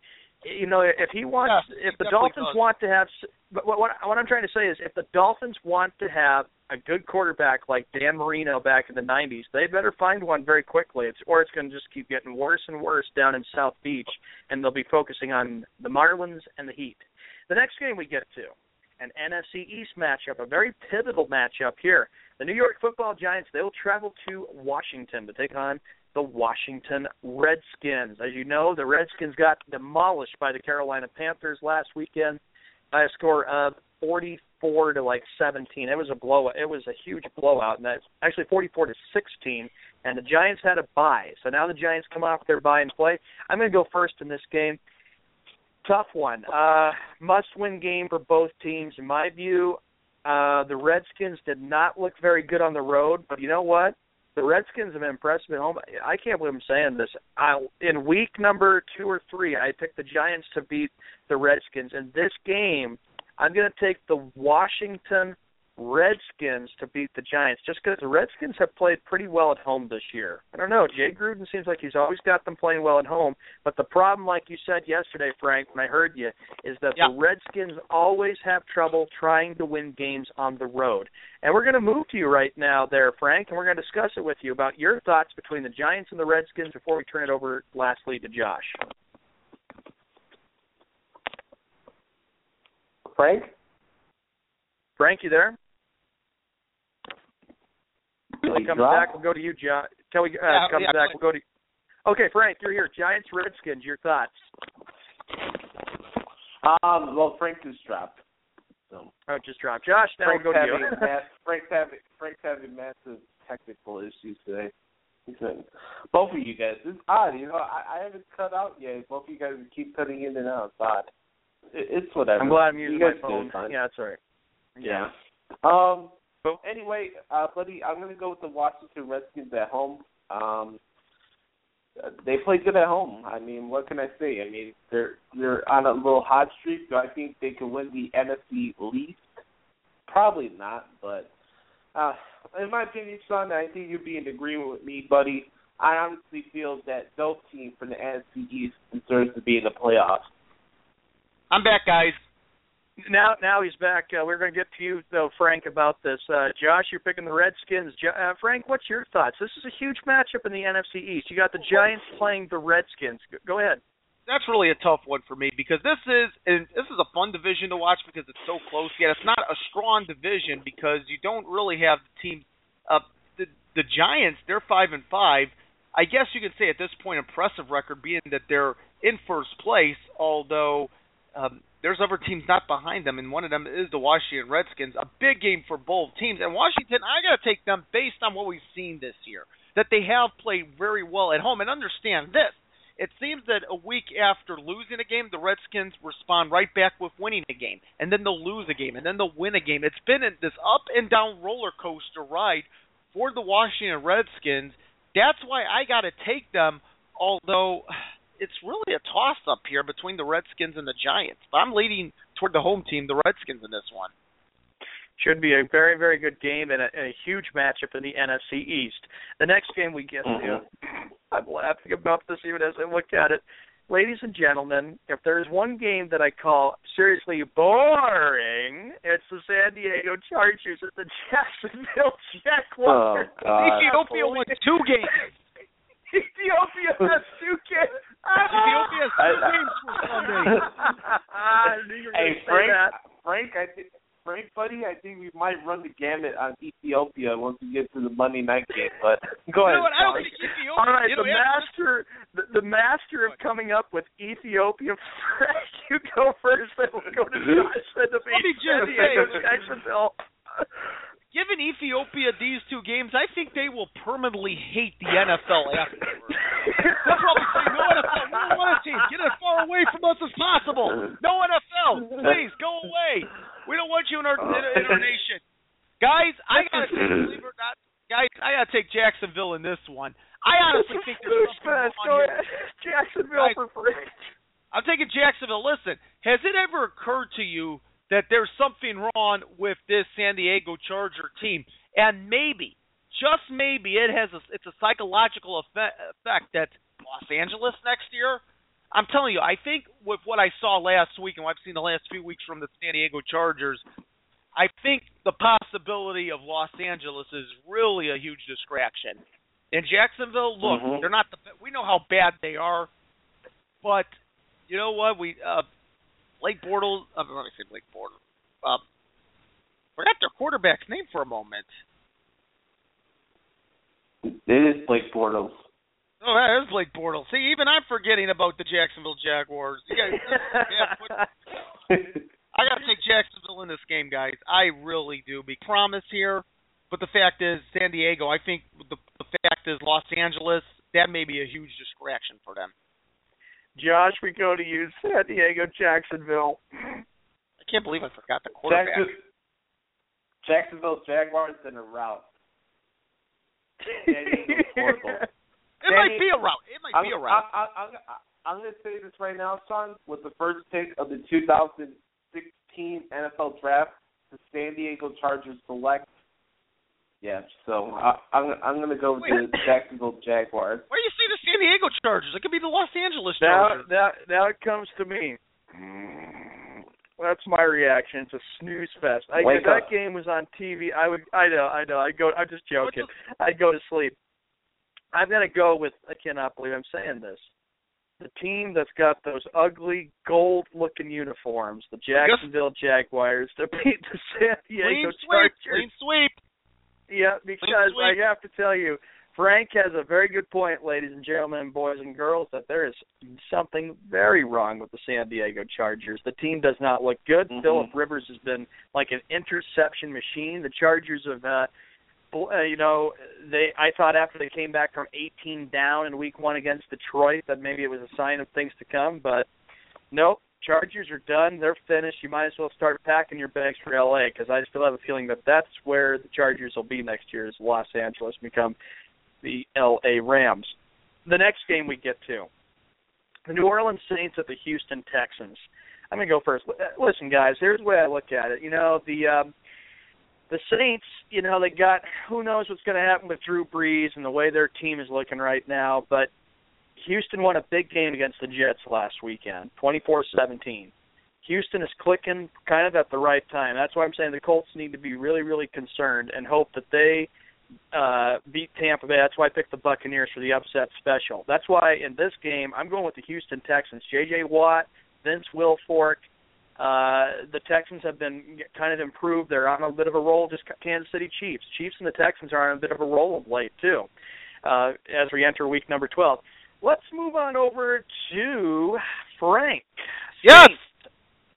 You know, if he wants, Yeah, if the Dolphins does. want to have, but what, what what I'm trying to say is, if the Dolphins want to have a good quarterback like Dan Marino back in the '90s, they better find one very quickly. It's or it's going to just keep getting worse and worse down in South Beach, and they'll be focusing on the Marlins and the Heat. The next game we get to, an NFC East matchup, a very pivotal matchup here. The New York Football Giants they will travel to Washington to take on the Washington Redskins. As you know, the Redskins got demolished by the Carolina Panthers last weekend by a score of 44 to like 17. It was a blow. It was a huge blowout, and that's actually 44 to 16. And the Giants had a bye, so now the Giants come off their bye and play. I'm going to go first in this game. Tough one. Uh, must-win game for both teams, in my view. Uh, the Redskins did not look very good on the road, but you know what? The Redskins have impressed me at home. I can't believe I'm saying this. I, in week number two or three, I picked the Giants to beat the Redskins. In this game, I'm going to take the Washington Redskins to beat the Giants just because the Redskins have played pretty well at home this year. I don't know. Jay Gruden seems like he's always got them playing well at home, but the problem, like you said yesterday, Frank, when I heard you, is that Yeah. the Redskins always have trouble trying to win games on the road. And we're going to move to you right now, there, Frank, and we're going to discuss it with you about your thoughts between the Giants and the Redskins before we turn it over, lastly, to Josh. Frank? Frank, you there? Till he He comes dropped? back, we'll go to you, John. Till he uh, Yeah, comes yeah, back, we'll go to. Okay, Frank, you're here. Giants, Redskins. Your thoughts? Um, well, Frank just dropped. So Oh, just dropped. Josh, now Frank's we'll go to having you. ma- <laughs> Frank's having Frank's having massive technical issues today. He's having, both of you guys. It's odd, you know. I, I haven't cut out yet. Both of you guys keep cutting in and out. It's odd. It, it's whatever. I'm glad I'm using guys my phone. Yeah, that's all right. Yeah. Um. Anyway, uh, buddy, I'm going to go with the Washington Redskins at home. Um, they play good at home. I mean, what can I say? I mean, they're they're on a little hot streak. Do I think they can win the NFC Least? Probably not, but uh, in my opinion, Sean, I think you'd be in agreement with me, buddy. I honestly feel that no team from the NFC East deserves to be in the playoffs. I'm back, guys. Now, now he's back. Uh, we're going to get to you though, Frank, about this. Uh, Josh, you're picking the Redskins. Uh, Frank, what's your thoughts? This is a huge matchup in the NFC East. You got the Giants playing the Redskins. Go- Go ahead. That's really a tough one for me because this is and this is a fun division to watch because it's so close. Yet it's not a strong division because you don't really have the team. Uh, the the Giants, they're five and five. I guess you could say at this point impressive record being that they're in first place, although um, there's other teams not behind them, and one of them is the Washington Redskins. A big game for both teams. And Washington, I got to take them based on what we've seen this year, that they have played very well at home. And understand this. It seems that a week after losing a game, the Redskins respond right back with winning a game, and then they'll lose a game, and then they'll win a game. It's been this up and down roller coaster ride for the Washington Redskins. That's why I got to take them, although it's really a toss up here between the Redskins and the Giants. But I'm leading toward the home team, the Redskins, in this one. Should be a very, very good game and a, and a huge matchup in the NFC East. The next game we get to, mm-hmm. I'm laughing about this even as I look at it. Ladies and gentlemen, if there's one game that I call seriously boring, it's the San Diego Chargers at the Jacksonville Jaguars. Oh, God. <laughs> Ethiopia won two games. <laughs> <laughs> Ethiopia has two games. Ethiopia has two games for Sunday. <laughs> I knew you were Hey, going to say Frank. Frank, I think. Frank, buddy, I think we might run the gamut on Ethiopia once we get to the Monday night game. But go You ahead. know what? I don't think Ethiopia. All right, the master, the, the master of coming up with Ethiopia. Frank, you go first, then we'll go to Josh and the Let me San just Diego say- Jacksonville. Given Ethiopia these two games, I think they will permanently hate the NFL afterwards. <laughs> They'll probably say, "No NFL, we don't want a team. Get as far away from us as possible. No NFL, please go away. We don't want you in our in, in our nation." Guys, I gotta take, believe it or not, guys, I gotta take Jacksonville in this one. I honestly think there's something wrong here. Jacksonville Guys, for Frank. I'm taking Jacksonville. Listen, has it ever occurred to you that there's something wrong with this San Diego Charger team? And maybe, just maybe, it has a, it's a psychological effect, effect that Los Angeles next year. I'm telling you, I think with what I saw last week and what I've seen the last few weeks from the San Diego Chargers, I think the possibility of Los Angeles is really a huge distraction. In Jacksonville, look, Mhm. they're not the we know how bad they are, but you know what? We uh Blake Bortles. Let me say Blake Bortles. Uh, forgot their quarterback's name for a moment. It is Blake Bortles. Oh, that is Blake Bortles. See, even I'm forgetting about the Jacksonville Jaguars. You guys, <laughs> yeah, but I got to take Jacksonville in this game, guys. I really do. Be promise here, but the fact is, San Diego. I think the the fact is, Los Angeles. That may be a huge distraction for them. Josh, we go to you. San Diego, Jacksonville. I can't believe I forgot the quarterback. Jackson, Jacksonville Jaguars in a rout. San Diego's. <laughs> It might be a rout. It might I'm, be a rout. I, I, I, I'm going to say this right now, Sean. With the first pick of the 2016 NFL Draft, the San Diego Chargers select. Yeah, so I, I'm I'm going to go with the Jacksonville Jaguars. Where do you see the San Diego Chargers? It could be the Los Angeles Chargers. now, now it comes to me. That's my reaction. It's a snooze fest. I, Wake if that game was on TV, I would. I know. I know. I go. I'm just joking. I'd go to sleep. I'm gonna go with. I cannot believe I'm saying this. The team that's got those ugly gold-looking uniforms, the Jacksonville Jaguars, to beat the San Diego Clean sweep. Chargers. Clean sweep. Yeah, because I have to tell you, Frank has a very good point, ladies and gentlemen, boys and girls, that there is something very wrong with the San Diego Chargers. The team does not look good. Mhm. Philip Rivers has been like an interception machine. The Chargers have, uh, uh, you know, they. I thought after they came back from 18 down in Week One against Detroit that maybe it was a sign of things to come, but nope. Chargers are done. They're finished. You might as well start packing your bags for LA because I still have a feeling that that's where the Chargers will be next year. Is Los Angeles become the LA Rams? The next game we get to, the New Orleans Saints at the Houston Texans. I'm gonna go first. Listen, guys. Here's the way I look at it. You know the. Um, the Saints, you know, they got who knows what's going to happen with Drew Brees and the way their team is looking right now, but Houston won a big game against the Jets last weekend, 24-17. Houston is clicking kind of at the right time. That's why I'm saying the Colts need to be really, really concerned and hope that they uh, beat Tampa Bay. That's why I picked the Buccaneers for the upset special. That's why in this game I'm going with the Houston Texans. J.J. Watt, Vince Wilfork, uh, the Texans have been kind of improved. They're on a bit of a roll. Just Kansas City Chiefs. Chiefs and the Texans are on a bit of a roll of late too. Uh, as we enter week number 12, let's move on over to Frank. Yes.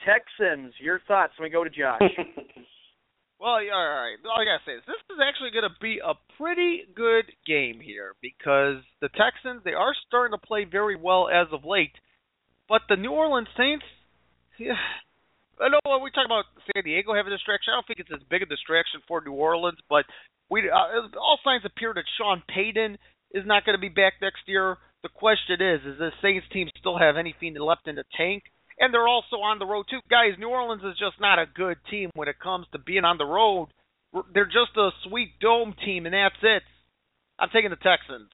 Texans. Your thoughts? Let me go to Josh. <laughs> well, all right. All I gotta say is this is actually to be a pretty good game here because the Texans they are starting to play very well as of late, but the New Orleans Saints. Yeah, I know when we talk about San Diego having a distraction. I don't think it's as big a distraction for New Orleans, but we uh, all signs appear that Sean Payton is not going to be back next year. The question is, is the Saints team still have anything left in the tank? And they're also on the road too, guys. New Orleans is just not a good team when it comes to being on the road. They're just a sweet dome team, and that's it. I'm taking the Texans.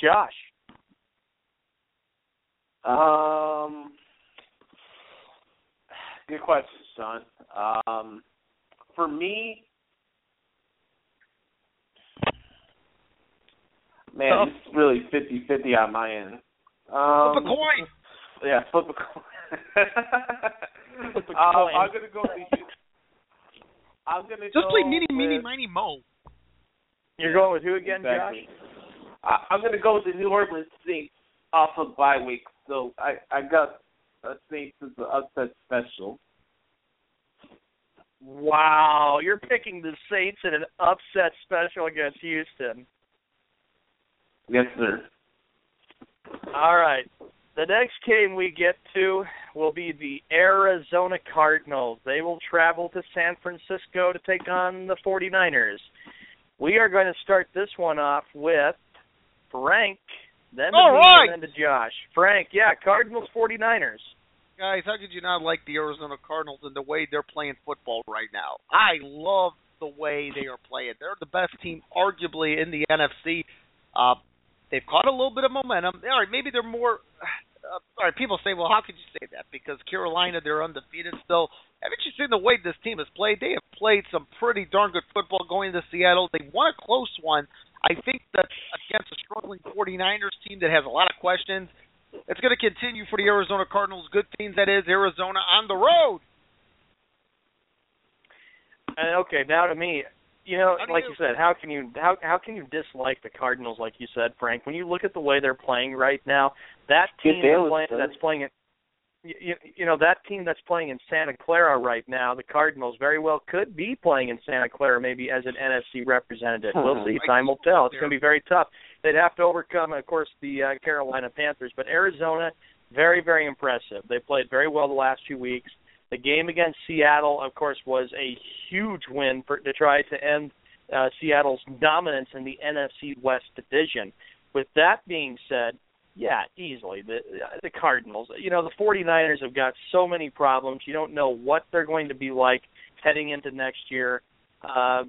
Josh. Um, good question, Sean. Um, for me, man, Oh. it's really 50-50 on my end. Um, Flip a coin. Yeah, flip a coin. Flip a <laughs> um, coin. I'm gonna go. with you. <laughs> I'm gonna Just go play meeny, with, meeny, miny, mo. You're going with who again, Exactly. Josh? I, I'm gonna go with the New Orleans Saints off of bye week. So I I got uh, Saints as the upset special. Wow, you're picking the Saints in an upset special against Houston. Yes, sir. All right. The next game we get to will be the Arizona Cardinals. They will travel to San Francisco to take on the 49ers. We are going to start this one off with Frank, then to right. then to Josh. Frank, yeah, Cardinals 49ers. Guys, how could you not like the Arizona Cardinals and the way they're playing football right now? I love the way they are playing. They're the best team, arguably, in the NFC. Uh, they've caught a little bit of momentum. All right, maybe they're more. Uh, all right, people say, well, how could you say that? Because Carolina, they're undefeated still. Haven't you seen the way this team has played? They have played some pretty darn good football going into Seattle. They won a close one. I think that against a struggling 49ers team that has a lot of questions, it's going to continue for the Arizona Cardinals. Good teams, that is, Arizona on the road. And okay, now to me, you know, How like you- you said, how can you how how can you dislike the Cardinals like you said, Frank? When you look at the way they're playing right now, that team deal, that's playing, that's playing it. You, you know that team that's playing in Santa Clara right now, the Cardinals very well could be playing in Santa Clara maybe as an NFC representative. We'll see. Time will tell. It's going to be very tough. They'd have to overcome, of course, the uh, Carolina Panthers, but Arizona, very very impressive. They played very well the last few weeks. The game against Seattle, of course, was a huge win for to try to end uh, Seattle's dominance in the NFC West division. With that being said, yeah, easily the the Cardinals. You know, the 49ers have got so many problems. You don't know what they're going to be like heading into next year. Uh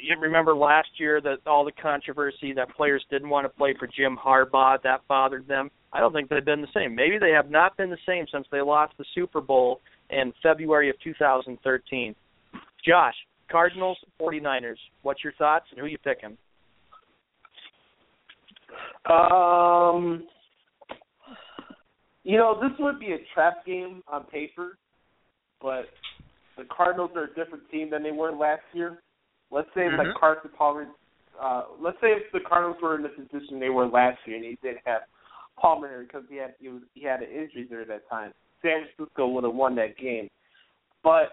you remember last year that all the controversy that players didn't want to play for Jim Harbaugh, that bothered them. I don't think they've been the same. Maybe they have not been the same since they lost the Super Bowl in February of 2013. Josh, Cardinals, 49ers. What's your thoughts and who you picking? Um, you know, this would be a trap game on paper, but the Cardinals are a different team than they were last year. Let's say Mhm. like Carson Palmer. Uh, let's say if the Cardinals were in the position they were last year, and he did have Palmer because he had he, was, he had an injury there at that time. San Francisco would have won that game. But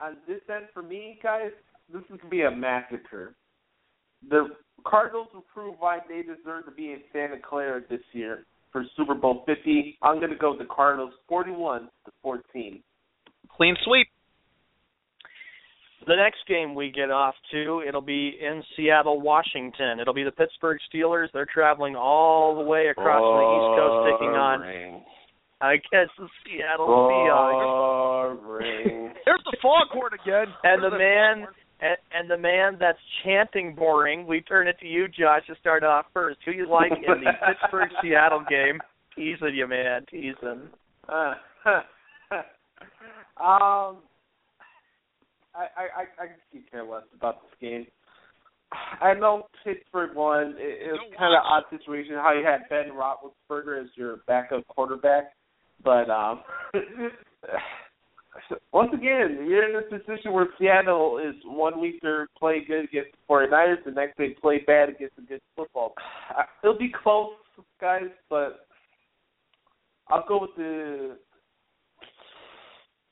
on this end, for me, guys, this is gonna be a massacre. The Cardinals will prove why they deserve to be in Santa Clara this year. for Super Bowl 50. I'm going to go with the Cardinals 41 to 14. Clean sweep. The next game we get off to, it'll be in Seattle, Washington. It'll be the Pittsburgh Steelers. They're traveling all the way across the East Coast, taking on, I guess, the Seattle Seahawks. <laughs> There's the foghorn again. And the man, and, and the man that's chanting boring. We turn it to you, Josh, to start off first. Who you like in the <laughs> Pittsburgh Seattle game? Teasing you, man, teasing. Uh, <laughs> um, I, I, I, I could care less about this game. I know Pittsburgh won. It, it was kind of odd situation how you had Ben Roethlisberger as your backup quarterback, but um, <sighs> once again, you're in this position where Seattle is one week they're playing good against the 49ers, the next they play bad against a good football. It'll be close, guys, but I'll go with the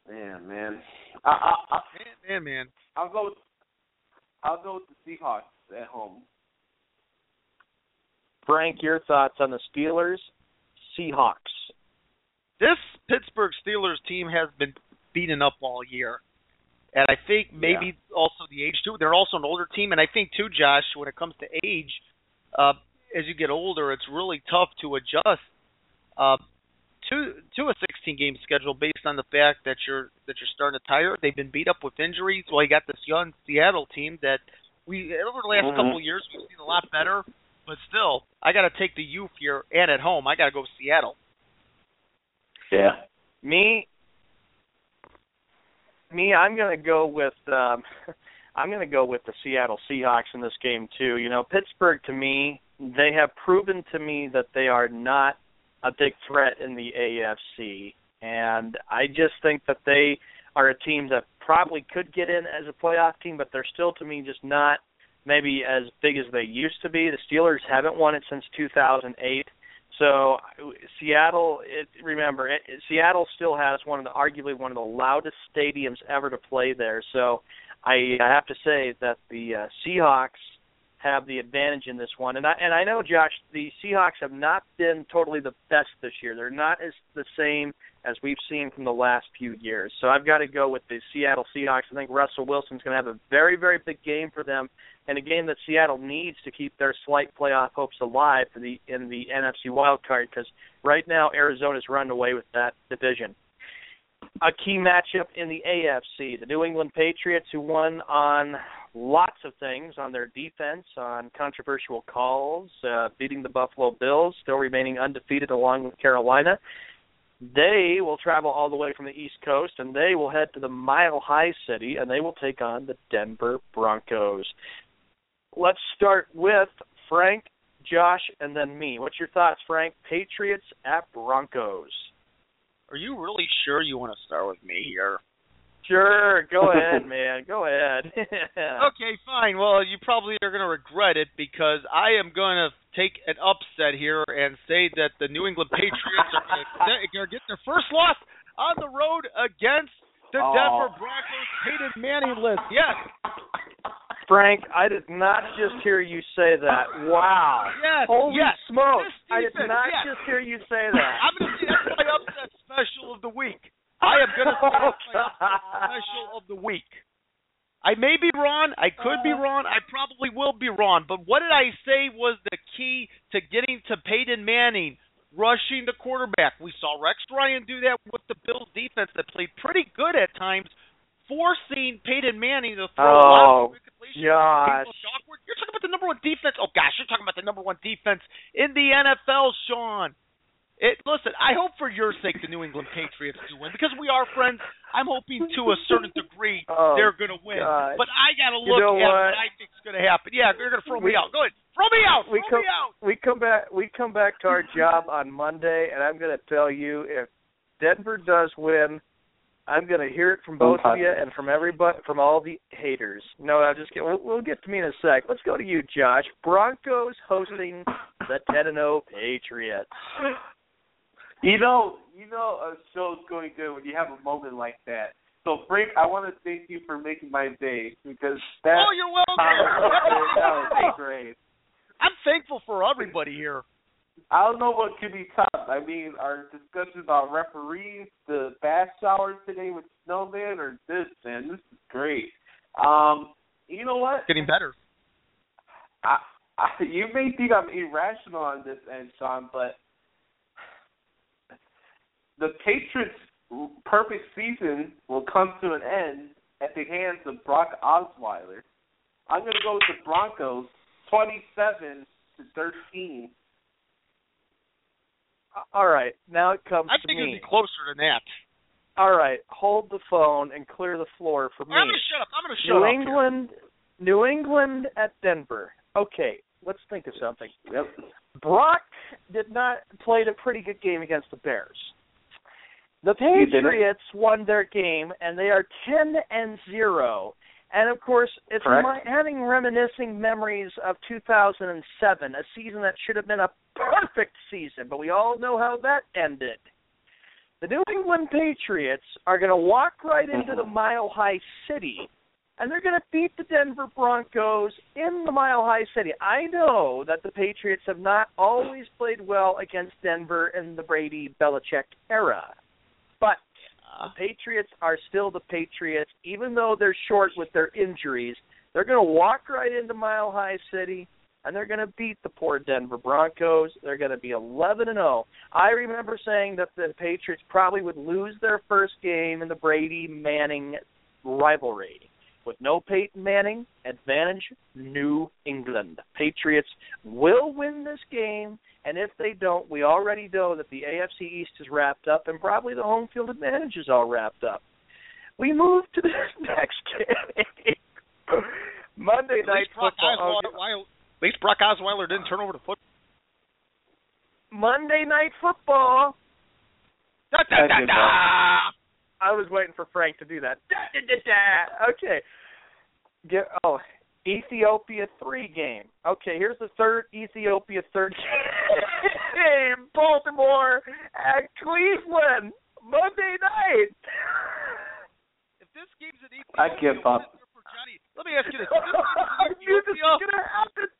man, man. I, I, I, man, man. I'll go with I'll go with the Seahawks at home. Frank, your thoughts on the Steelers, Seahawks? This Pittsburgh Steelers team has been beaten up all year. And I think maybe also the age too. They're also an older team, and I think too, Josh, when it comes to age, uh, as you get older, it's really tough to adjust uh, to to a 16 game schedule based on the fact that you're that you're starting to tire. They've been beat up with injuries. Well, you got this young Seattle team that we over the last Mhm. couple of years we've seen a lot better, but still, I got to take the youth here and at home. I got to go Seattle. Yeah. Me, me, I'm going to go with um, <laughs> I'm going to go with the Seattle Seahawks in this game too. You know, Pittsburgh to me, they have proven to me that they are not a big threat in the AFC, and I just think that they are a team that probably could get in as a playoff team, but they're still to me just not maybe as big as they used to be. The Steelers haven't won it since 2008. So Seattle, it, remember, it, Seattle still has one of the arguably one of the loudest stadiums ever to play there. So I, I have to say that the uh, Seahawks have the advantage in this one. And I and I know Josh, the Seahawks have not been totally the best this year. They're not as the same as we've seen from the last few years. So I've got to go with the Seattle Seahawks. I think Russell Wilson's going to have a very very big game for them and a game that Seattle needs to keep their slight playoff hopes alive for the in the NFC wild card because right now Arizona's run away with that division. A key matchup in the AFC, the New England Patriots who won on lots of things on their defense, on controversial calls, uh, beating the Buffalo Bills, still remaining undefeated along with Carolina. They will travel all the way from the East Coast and they will head to the Mile High City and they will take on the Denver Broncos. Let's start with Frank, Josh, and then me. What's your thoughts, Frank? Patriots at Broncos. Are you really sure you want to start with me here? Sure, go <laughs> ahead, man. Go ahead. <laughs> Okay, fine. Well, you probably are going to regret it because I am going to take an upset here and say that the New England Patriots are going <laughs> to get their first loss on the road against the Oh. Denver Broncos Peyton Manning list. Yes. Frank, I did not just hear you say that. Wow. Yes. Holy yes. smokes. I did not yes. just hear you say that. <laughs> I'm going to say that's my upset special of the week. I am going to say that's my upset special of the week. I may be wrong. I could be uh-huh. wrong. I probably will be wrong. But what did I say was the key to getting to Peyton Manning? Rushing the quarterback. We saw Rex Ryan do that with the Bills defense that played pretty good at times, forcing Peyton Manning to throw a lot Oh, of incompletions. gosh. People awkward. You're talking about the number one defense. Oh gosh, you're talking about the number one defense in the NFL, Sean. It listen, I hope for your sake the New England Patriots do win because we are friends. I'm hoping to a certain degree <laughs> Oh, they're going to win. gosh. But I got to You look know at what? what I think's going to happen. Yeah, you're going to throw We- me out. Go ahead. Throw me out. we throw come me out. we come back we come back to our job on Monday and I'm going to tell you if Denver does win I'm going to hear it from both of you and from everybody from all the haters. No, I'm just kidding. We'll, we'll get to me in a sec. Let's go to you, Josh. Broncos hosting the 10 and 0 Patriots. You know, you know, a show's going good when you have a moment like that. So, Frank, I want to thank you for making my day because that. Oh, you're welcome. <laughs> that was great. I'm thankful for everybody here. I don't know what could be top. I mean, our discussion about referees, the bath showers today with Snowman, or this, man. This is great. Um, you know what? Getting better. I, I, you may think I'm irrational on this end, Sean, but the Patriots' perfect season will come to an end at the hands of Brock Osweiler. I'm going to go with the Broncos, 27 to 13. All right, now it comes I to think me. it'd be closer than that. All right, hold the phone and clear the floor for me. I'm gonna shut up. I'm gonna shut New up. New England, New England at Denver. Okay, let's think of something. Yep. Brock did not played a pretty good game against the Bears. The Patriots won their game and they are ten and zero. And of course, it's my, having reminiscing memories of 2007, a season that should have been a perfect season, but we all know how that ended. The New England Patriots are going to walk right into the mm-hmm. Mile High City, and they're going to beat the Denver Broncos in the Mile High City. I know that the Patriots have not always played well against Denver in the Brady Belichick era, the Patriots are still the Patriots, even though they're short with their injuries. They're going to walk right into Mile High City, and they're going to beat the poor Denver Broncos. They're going to be 11 and 0. I remember saying that the Patriots probably would lose their first game in the Brady Manning rivalry. With no Peyton Manning, advantage New England. Patriots will win this game, and if they don't, we already know that the AFC East is wrapped up, and probably the home field advantage is all wrapped up. We move to the <laughs> next game. Monday Night Football. Osweiler, oh, at least Brock Osweiler didn't turn over the foot. Monday Night Football. Da, da, da, da. I was waiting for Frank to do that. Da, da, da, da. Okay. Get, oh, Ethiopia three game. Okay, here's the third Ethiopia third game. <laughs> Baltimore at Cleveland Monday night. If this game's an Ethiopia, I give up. for Johnny, let me ask you this: if this game's I in <laughs> knew this Ethiopia, was gonna happen.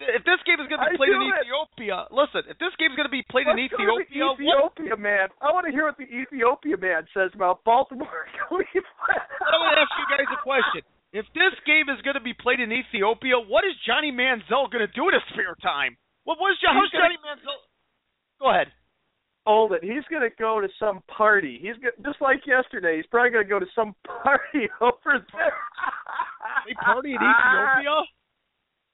If, this game is going to be played in it. Ethiopia, listen, if this game is going to be played in Let's to the Ethiopia, what, Ethiopia man. I want to hear what the Ethiopia man says about Baltimore I want to ask you guys a question. If this game is going to be played in Ethiopia, what is Johnny Manziel going to do in his spare time? What was how's He's gonna- Johnny Manziel? Go ahead. hold it. He's going to go to some party. He's go- just like yesterday. He's probably going to go to some <laughs> party over there. They party in Ethiopia? <laughs>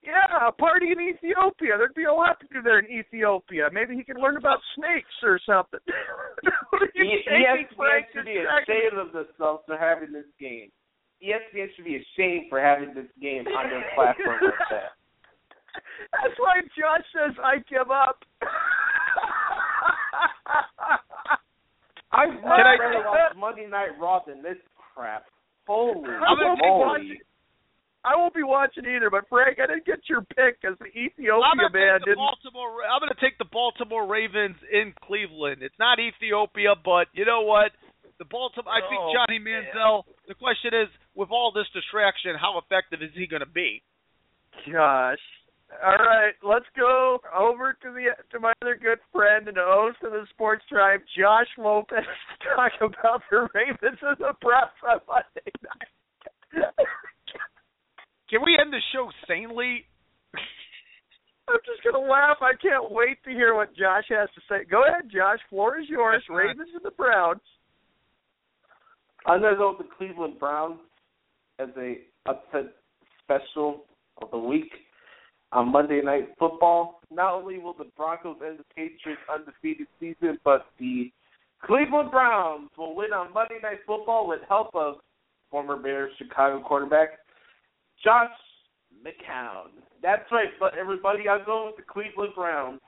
Yeah, a party in Ethiopia. There'd be a lot to do there in Ethiopia. Maybe he could learn about snakes or something. <laughs> ESPN should be ashamed of themselves for having this game. ESPN should be ashamed for having this game on their platform like <laughs> that. That's why Josh says I give up. I'd Can much I- rather watch Monday Night Raw than this crap. Holy moly. I won't be watching either. But Frank, I didn't get your pick because the Ethiopia man the didn't. Baltimore. I'm going to take the Baltimore Ravens in Cleveland. It's not Ethiopia, but you know what? The Baltimore. I think Oh, Johnny man. Manziel. The question is, with all this distraction, how effective is he going to be? Gosh. All right, let's go over to the to my other good friend and host of the Sports Drive, Josh Lopez, to talk about the Ravens and the press on Monday night. <laughs> Can we end the show sanely? <laughs> I'm just gonna laugh. I can't wait to hear what Josh has to say. Go ahead, Josh. Floor is yours. That's. Ravens and the Browns. I'm gonna go with the Cleveland Browns as a upset special of the week on Monday Night Football. Not only will the Broncos end the Patriots' undefeated season, but the Cleveland Browns will win on Monday Night Football with help of former Bears Chicago quarterback Josh McCown. That's right, but everybody, I'll go with the Cleveland Browns.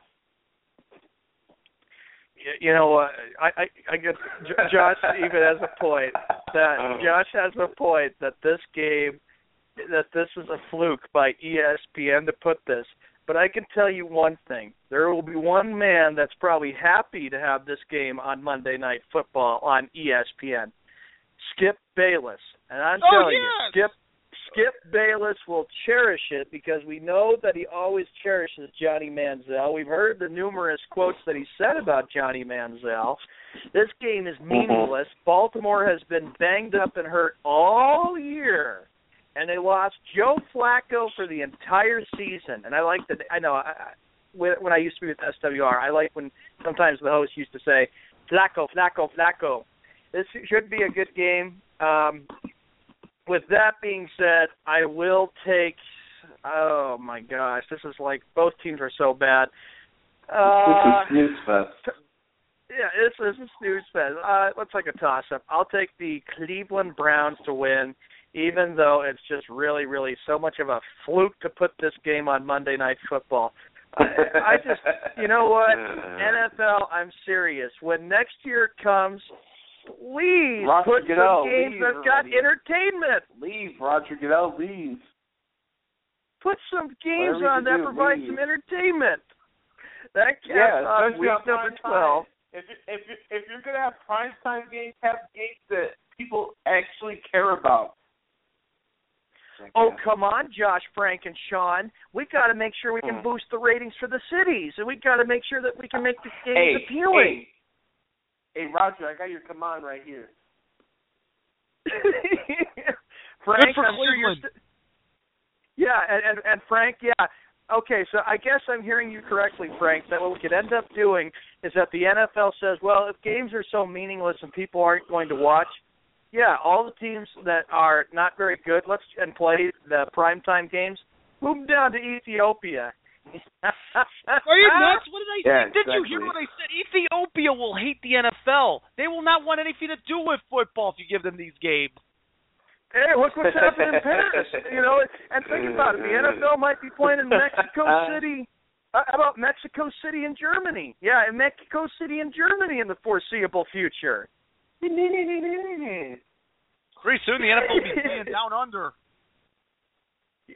You know what? I I, I guess Josh even has a point that Oh. Josh has a point that this game that this is a fluke by ESPN to put this. But I can tell you one thing: there will be one man that's probably happy to have this game on Monday Night Football on ESPN. Skip Bayless, and I'm Oh, telling yes! you, Skip Skip Bayless will cherish it because we know that he always cherishes Johnny Manziel. We've heard the numerous quotes that he said about Johnny Manziel. This game is meaningless. Baltimore has been banged up and hurt all year, and they lost Joe Flacco for the entire season. And I like that. I know. I, I, when I used to be with SWR, I like when sometimes the host used to say, "Flacco, Flacco, Flacco." This should be a good game. Um, with that being said, I will take. Oh my gosh, this is like both teams are so bad. Uh, this is snooze fest. Yeah, this is a snooze fest. Uh, let's take a toss up. I'll take the Cleveland Browns to win, even though it's just really, really so much of a fluke to put this game on Monday Night Football. I, I just, you know what, <laughs> NFL, I'm serious. When next year comes, please Roger put Goodell, some games leave that got already. entertainment. Leave, Roger Goodell, leave. Put some games Whatever on that do, provide leave. some entertainment. That caps Yeah, off especially week number prime twelve. time. If you, if you, if you're gonna have prime time games, have games that people actually care about. Oh come on, Josh, Frank, and Sean. We got to make sure we can Hmm. boost the ratings for the cities, and we got to make sure that we can make the games Hey, appealing. Hey, hey, Roger, I got your command right here. <laughs> Frank, for I'm sure you're Cleveland. st- yeah, and, and and Frank, yeah. Okay, so I guess I'm hearing you correctly, Frank. That what we could end up doing is that the NFL says, well, if games are so meaningless and people aren't going to watch, yeah, all the teams that are not very good, let's and play the primetime games, move them down to Ethiopia. Are you <laughs> nuts? What did I Yeah, say? Did you hear what I said? Ethiopia will hate the NFL. They will not want anything to do with football if you give them these games. Hey, look what's happening in Paris. You know, and think about it. The <laughs> NFL might be playing in Mexico City. Uh, how about Mexico City and Germany? Yeah, in Mexico City and Germany in the foreseeable future. Pretty soon the NFL will be playing down under.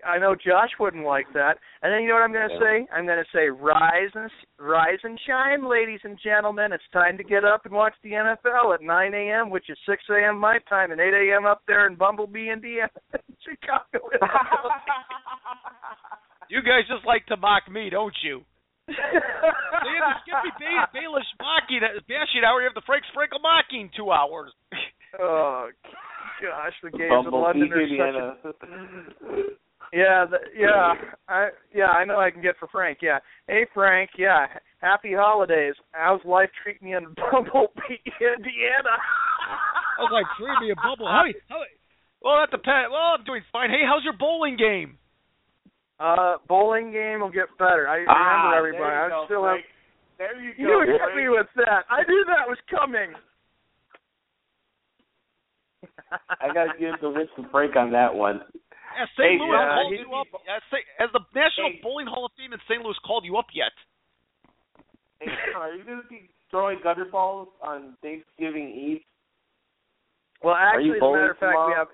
I know Josh wouldn't like that. And then you know what I'm going to say? I'm going to say rise and rise and shine, ladies and gentlemen. It's time to get up and watch the NFL at 9 a.m., which is 6 a.m. my time, and 8 a.m. up there in Bumblebee, Indiana, <laughs> Chicago. <laughs> You guys just like to mock me, don't you? They have the Skippy Bay- Bayless mocking uh, bashing hour. You have the Frank Sprankle mocking two hours. oh gosh, the games in London Bumblebee, are such a Indiana. <laughs> Yeah, the, yeah, I yeah, I know I can get for Frank. Yeah, hey Frank, yeah, happy holidays. How's life treating you in <laughs> Bumblebee, Indiana? I was like, treat me a bubble. How, how, well, that depends. Well, I'm doing fine. Hey, how's your bowling game? Uh, bowling game will get better. I Ah, remember everybody. I go, still have. There you go. You hit me with that. I knew that was coming. I gotta give the win to Frank on that one. Has St. Hey, Louis uh, called he- you up? Has, has the National Hey. Bowling Hall of Fame in St. Louis called you up yet? Hey, are you gonna be throwing gutter balls on Thanksgiving Eve? Well, actually, as a matter of fact, we have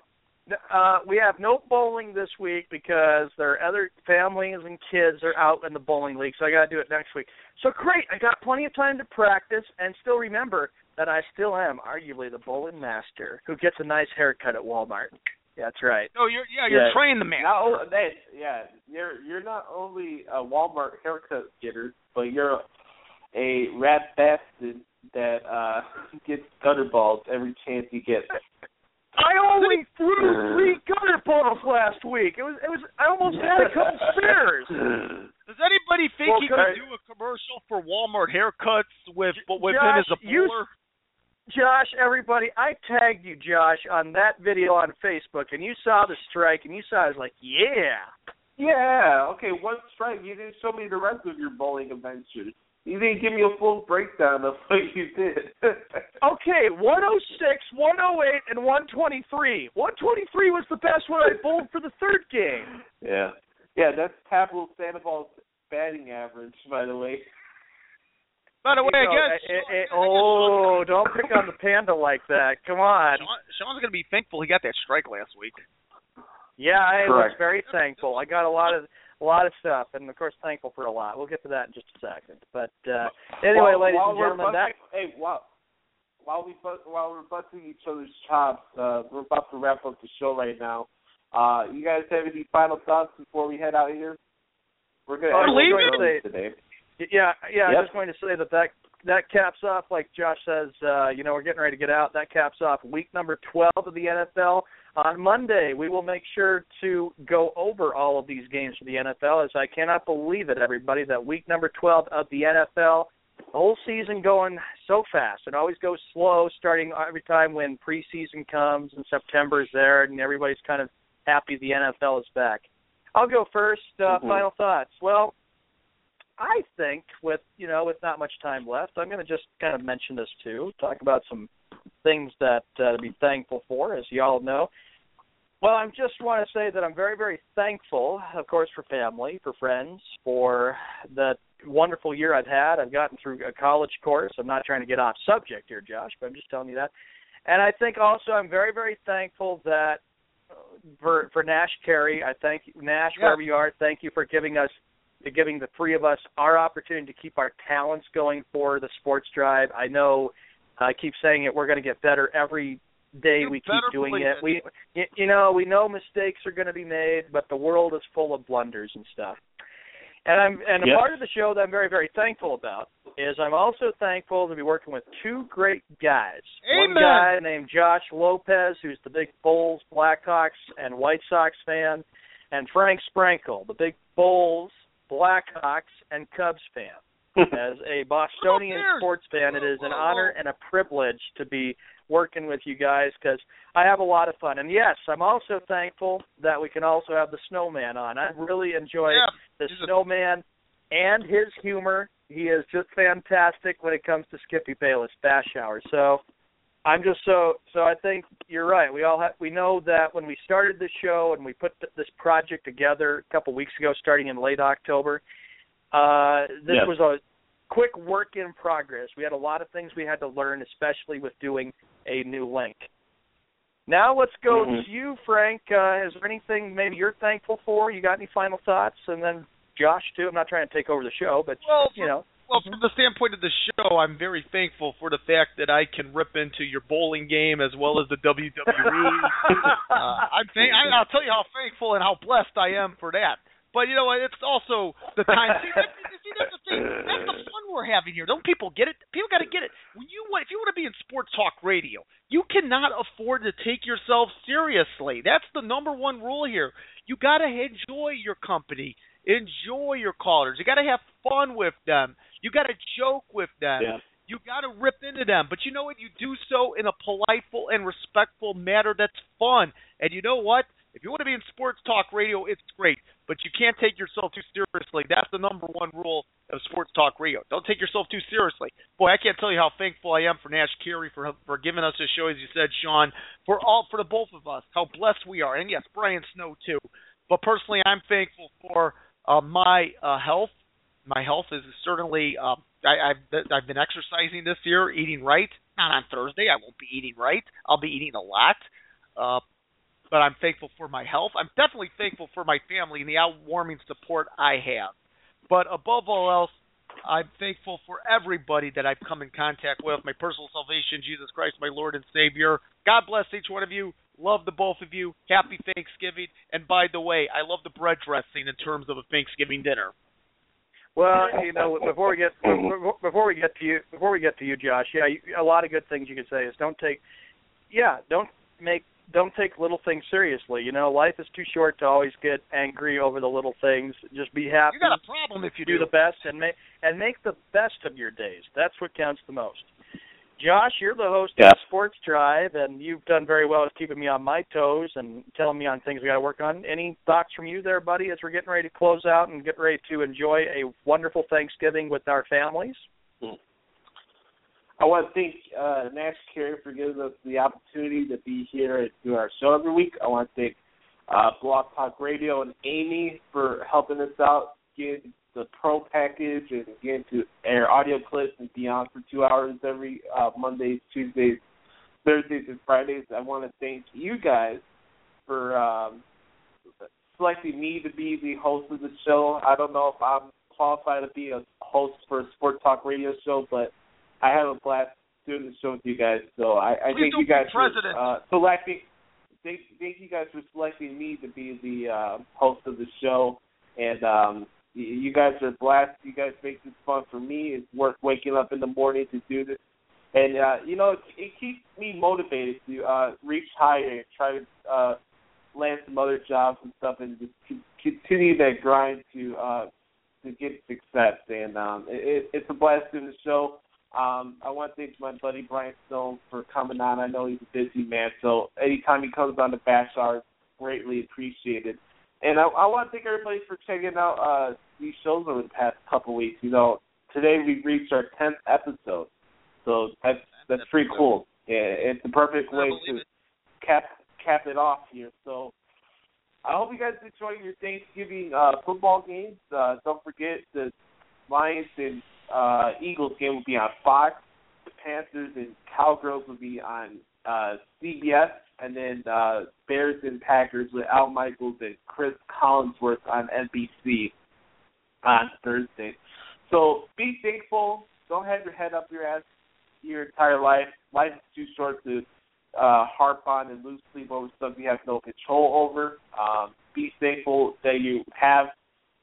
uh we have no bowling this week because there are other families and kids are out in the bowling league, so I got to do it next week. So great, I got plenty of time to practice and still remember that I still am arguably the bowling master who gets a nice haircut at Walmart. That's right. No, you're yeah, you're Yeah. trained the man. Not that, yeah, you're you're not only a Walmart haircut getter, but you're a rat bastard that uh <laughs> gets gutter balls every chance you get. I only threw three gutter balls last week. It was it was I almost had a couple <laughs> spares. Does anybody think Well, he could do a commercial for Walmart haircuts with with him as a? Josh, everybody, I tagged you, Josh, on that video on Facebook, and you saw the strike, and you saw, I was like, yeah. Yeah, okay, one strike. You didn't show me the rest of your bowling adventures. You didn't give me a full breakdown of what you did. <laughs> Okay, 106, 108, and 123. 123 was the best one I bowled for the third game. yeah. Yeah, that's Pablo Sandoval's batting average, by the way. By the way, You know, guess eh, eh, eh, oh, don't pick on the panda like that. Come on. Sean, Sean's gonna be thankful he got that strike last week. Yeah, I was very thankful. I got a lot of a lot of stuff, and of course thankful for a lot. We'll get to that in just a second. But uh anyway, While- ladies while and we're gentlemen, that busting- hey, while while we while we're busting each other's chops, uh, we're about to wrap up the show right now. Uh, you guys have any final thoughts before we head out of here? We're gonna end I was it going to early say- today. Yeah, yeah. Yep. I'm just going to say that that that caps off, like Josh says. Uh, you know, we're getting ready to get out. That caps off week number 12 of the NFL. On Monday, we will make sure to go over all of these games for the NFL. As I cannot believe it, everybody, that week number 12 of the NFL, the whole season going so fast. It always goes slow, starting every time when preseason comes and September is there, and everybody's kind of happy the NFL is back. I'll go first. Uh, Mhm. Final thoughts. Well, I think with you know with not much time left, I'm going to just kind of mention this too. Talk about some things that uh, to be thankful for, as you all know. Well, I just want to say that I'm very, very thankful, of course, for family, for friends, for the wonderful year I've had. I've gotten through a college course. I'm not trying to get off subject here, Josh, but I'm just telling you that. And I think also I'm very, very thankful that uh, for for Nash Carey, I thank you, Nash Yeah. wherever you are. Thank you for giving us, giving the three of us our opportunity to keep our talents going for the Sports Drive. I know I keep saying it. We're going to get better every day You we keep doing it. it. We, you know, we know mistakes are going to be made, but the world is full of blunders and stuff. And I'm and a Yes. part of the show that I'm very very thankful about is I'm also thankful to be working with two great guys. Amen. One guy named Josh Lopez, who's the big Bulls, Blackhawks, and White Sox fan, and Frank Sprankle, the big Bulls, Blackhawks, and Cubs fan. <laughs> As a Bostonian sports fan, it is an honor and a privilege to be working with you guys because I have a lot of fun. And yes, I'm also thankful that we can also have the snowman on. I really enjoy Yeah, the he's a- snowman and his humor. He is just fantastic when it comes to Skippy Bayless Bash Hour. So I'm just so so. I think you're right. We all have we know that when we started the show and we put th- this project together a couple weeks ago, starting in late October. Uh, this Yes. was a quick work in progress. We had a lot of things we had to learn, especially with doing a new link. Now let's go Mhm. to you, Frank. Uh, is there anything maybe you're thankful for? You got any final thoughts? And then Josh too. I'm not trying to take over the show, but Well, you know. Well, from the standpoint of the show, I'm very thankful for the fact that I can rip into your bowling game as well as the WWE. <laughs> uh, I'm thank- I, I'll tell you how thankful and how blessed I am for that. But you know what? It's also the time. See, that, see, that's the thing. That's the fun we're having here. Don't people get it? People got to get it. When you if you want to be in sports talk radio, you cannot afford to take yourself seriously. That's the number one rule here. You got to enjoy your company, enjoy your callers. You got to have fun with them. You got to joke with them. Yeah. You got to rip into them, but you know what? You do so in a politeful and respectful manner that's fun. And you know what? If you want to be in sports talk radio, it's great, but you can't take yourself too seriously. That's the number one rule of sports talk radio. Don't take yourself too seriously. Boy, I can't tell you how thankful I am for Nash Carey for for giving us this show, as you said, Sean, for all for the both of us, how blessed we are, and yes, Brian Snow too. But personally, I'm thankful for uh, my uh, health. My health is certainly. Uh, I, I've I've been exercising this year, eating right. Not on Thursday. I won't be eating right. I'll be eating a lot. Uh, but I'm thankful for my health. I'm definitely thankful for my family and the outwarming support I have. But above all else, I'm thankful for everybody that I've come in contact with, my personal salvation, Jesus Christ, my Lord and Savior. God bless each one of you. Love the both of you. Happy Thanksgiving. And by the way, I love the bread dressing in terms of a Thanksgiving dinner. Well, you know, before we get before- we get to you, before we get to you, Josh, yeah, you, a lot of good things you could say is don't take, yeah, don't make don't take little things seriously. You know, life is too short to always get angry over the little things. Just be happy. You got a problem if you do the best and make and make the best of your days. That's what counts the most. Josh, you're the host Yeah. of Sports Drive, and you've done very well at keeping me on my toes and telling me on things we got to work on. Any thoughts from you there, buddy, as we're getting ready to close out and get ready to enjoy a wonderful Thanksgiving with our families? I want to thank uh, Nash Carey for giving us the opportunity to be here and do our show every week. I want to thank uh, Blog Talk Radio and Amy for helping us out, getting the pro package and getting to air audio clips and beyond for two hours every uh, Mondays, Tuesdays, Thursdays, and Fridays. I want to thank you guys for um, selecting me to be the host of the show. I don't know if I'm qualified to be a host for a sports talk radio show, but I have a blast doing the show with you guys. So I, I Please thank you guys for uh, selecting thank thank you guys for selecting me to be the uh, host of the show, and um, you guys are blessed. You guys make this fun for me. It's worth waking up in the morning to do this, and uh, you know it, it keeps me motivated to uh, reach higher and try to uh, land some other jobs and stuff, and just continue that grind to uh, to get success. And um, it, it's a blast doing the show. Um, I want to thank my buddy Brian Snow for coming on. I know he's a busy man, so anytime he comes on the Bash Hour, greatly appreciated. And I, I want to thank everybody for checking out uh, these shows over the past couple weeks. You know, today we reached our tenth episode, so that's that's pretty cool. Yeah, it's the perfect way to cap cap it off here. So I hope you guys enjoy your Thanksgiving uh, football games. Uh, don't forget the Lions and uh, Eagles game will be on Fox. The Panthers and Cowgirls will be on uh, CBS, and then uh, Bears and Packers with Al Michaels and Chris Collinsworth on NBC on Thursday. So be thankful. Don't have your head up your ass your entire life. Life is too short to uh, harp on and lose sleep over stuff you have no control over. Um, be thankful that you have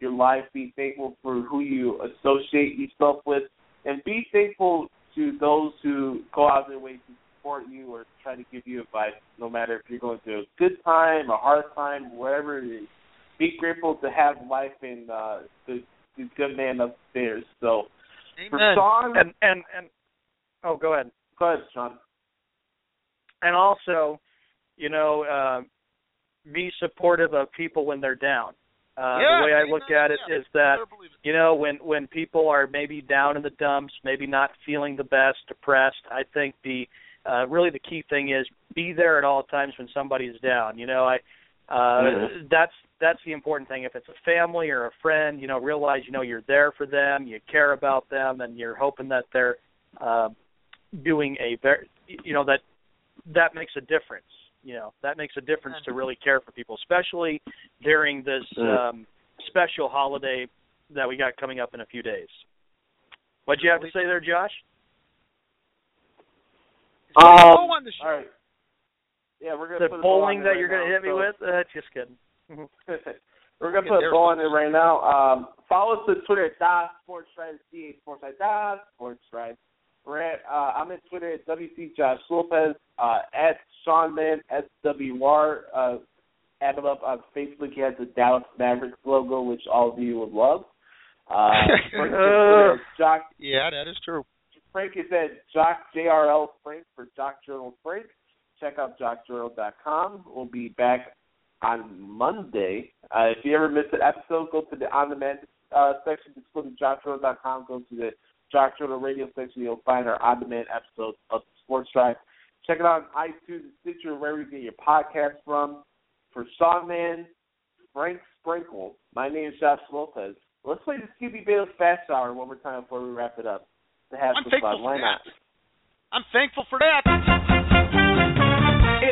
your life. Be thankful for who you associate yourself with, and be thankful to those who go out of their way to support you or try to give you advice, no matter if you're going through a good time, a hard time, whatever it is. Be grateful to have life and uh, the, the good man upstairs. So, Amen. for Sean and and and oh, go ahead. Go ahead, Sean. And also, you know, uh, be supportive of people when they're down. Uh, Yeah, the way I amen, look at it yeah, is that you know when when people are maybe down in the dumps, maybe not feeling the best, depressed. I think the uh, really the key thing is be there at all times when somebody's down. You know, I uh, Mhm. that's that's the important thing. If it's a family or a friend, you know, realize you know you're there for them, you care about them, and you're hoping that they're uh, doing a very you know that that makes a difference. You know, that makes a difference to really care for people, especially during this Mm. um, special holiday that we got coming up in a few days. What'd you have to say there, Josh? Um, on the show. All right. Yeah, we're gonna The put a bow on bowling it that you're going to now, hit me so- with? Uh, just kidding. We're gonna put a bow on it right now. Um, follow us on Twitter at Da Sports Drive, C A Sports Dot Sports Drive. We're at uh, I'm at Twitter at WZ Josh Lopez, uh, at Sean Mahon SWR. Uh, add him up on Facebook. He has the Dallas Mavericks logo, which all of you would love. Uh, Frank is at <laughs> Twitter at Jock Yeah, that is true. Frank is at Jock JRL Frank for Jock Journal Frank. Check out jockjournal.com. We'll be back on Monday. Uh, if you ever miss an episode, go to the on demand uh, section. Just go to jockjournal.com. Go to the Jock Journal Radio section. You'll find our on demand episodes of the Sports Drive. Check it out on iTunes, Stitcher, wherever you get your podcast from. For Sean Mahon, Frank Sprankle, my name is Josh Lopez. Let's play the Skippy Bayless Bash Hour one more time before we wrap it up. To have I'm some fun. Why not? I'm thankful for that.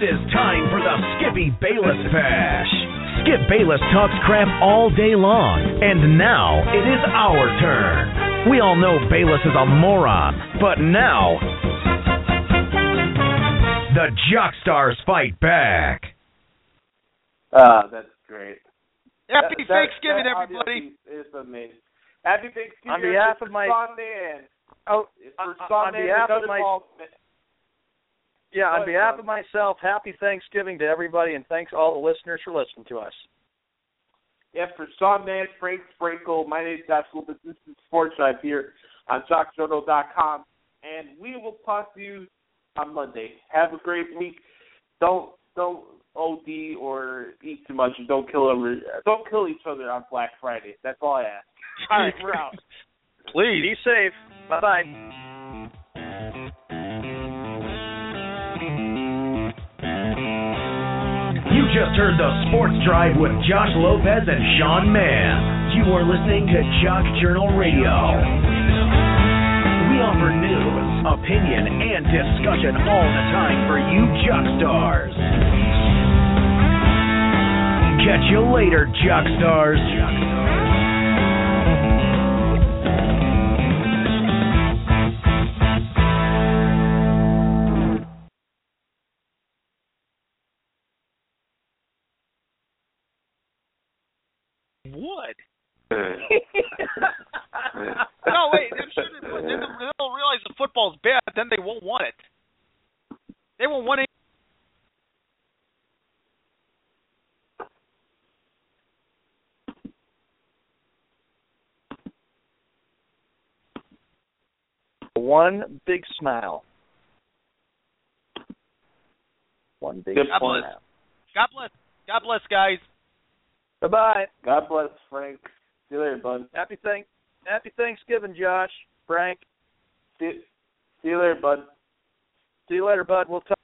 It is time for the Skippy Bayless Bash. Skip Bayless talks crap all day long, and now it is our turn. We all know Bayless is a moron, but now the Jockstars fight back. Ah, that's great. Happy That- that- Thanksgiving, that everybody. obviously is amazing. Happy Thanksgiving On behalf of my- Sean Mahon. Oh, on- on behalf of my- involvement. Yeah, on behalf uh, of myself, happy Thanksgiving to everybody, and thanks all the listeners for listening to us. Yeah, for Sean Mahon, Frank Sprankle, my name is Josh Lopez. This is Sports Drive here on com, And we will talk to you on Monday. Have a great week. Don't don't OD or eat too much. And don't kill over. Don't kill each other on Black Friday. That's all I ask. All right, we're out. <laughs> Please. Be safe. Bye bye. Just heard the Sports Drive with Josh Lopez and Sean Mahon. You are listening to Jock Journal Radio. We offer news, opinion, and discussion all the time for you Jock stars. Catch you later, Jock stars. One big smile. One big Good God point. bless. God bless. God bless, guys. Bye bye. God bless Frank. See you later, bud. Happy thank Happy Thanksgiving, Josh. Frank. See, see you later, bud. See you later, bud. We'll talk.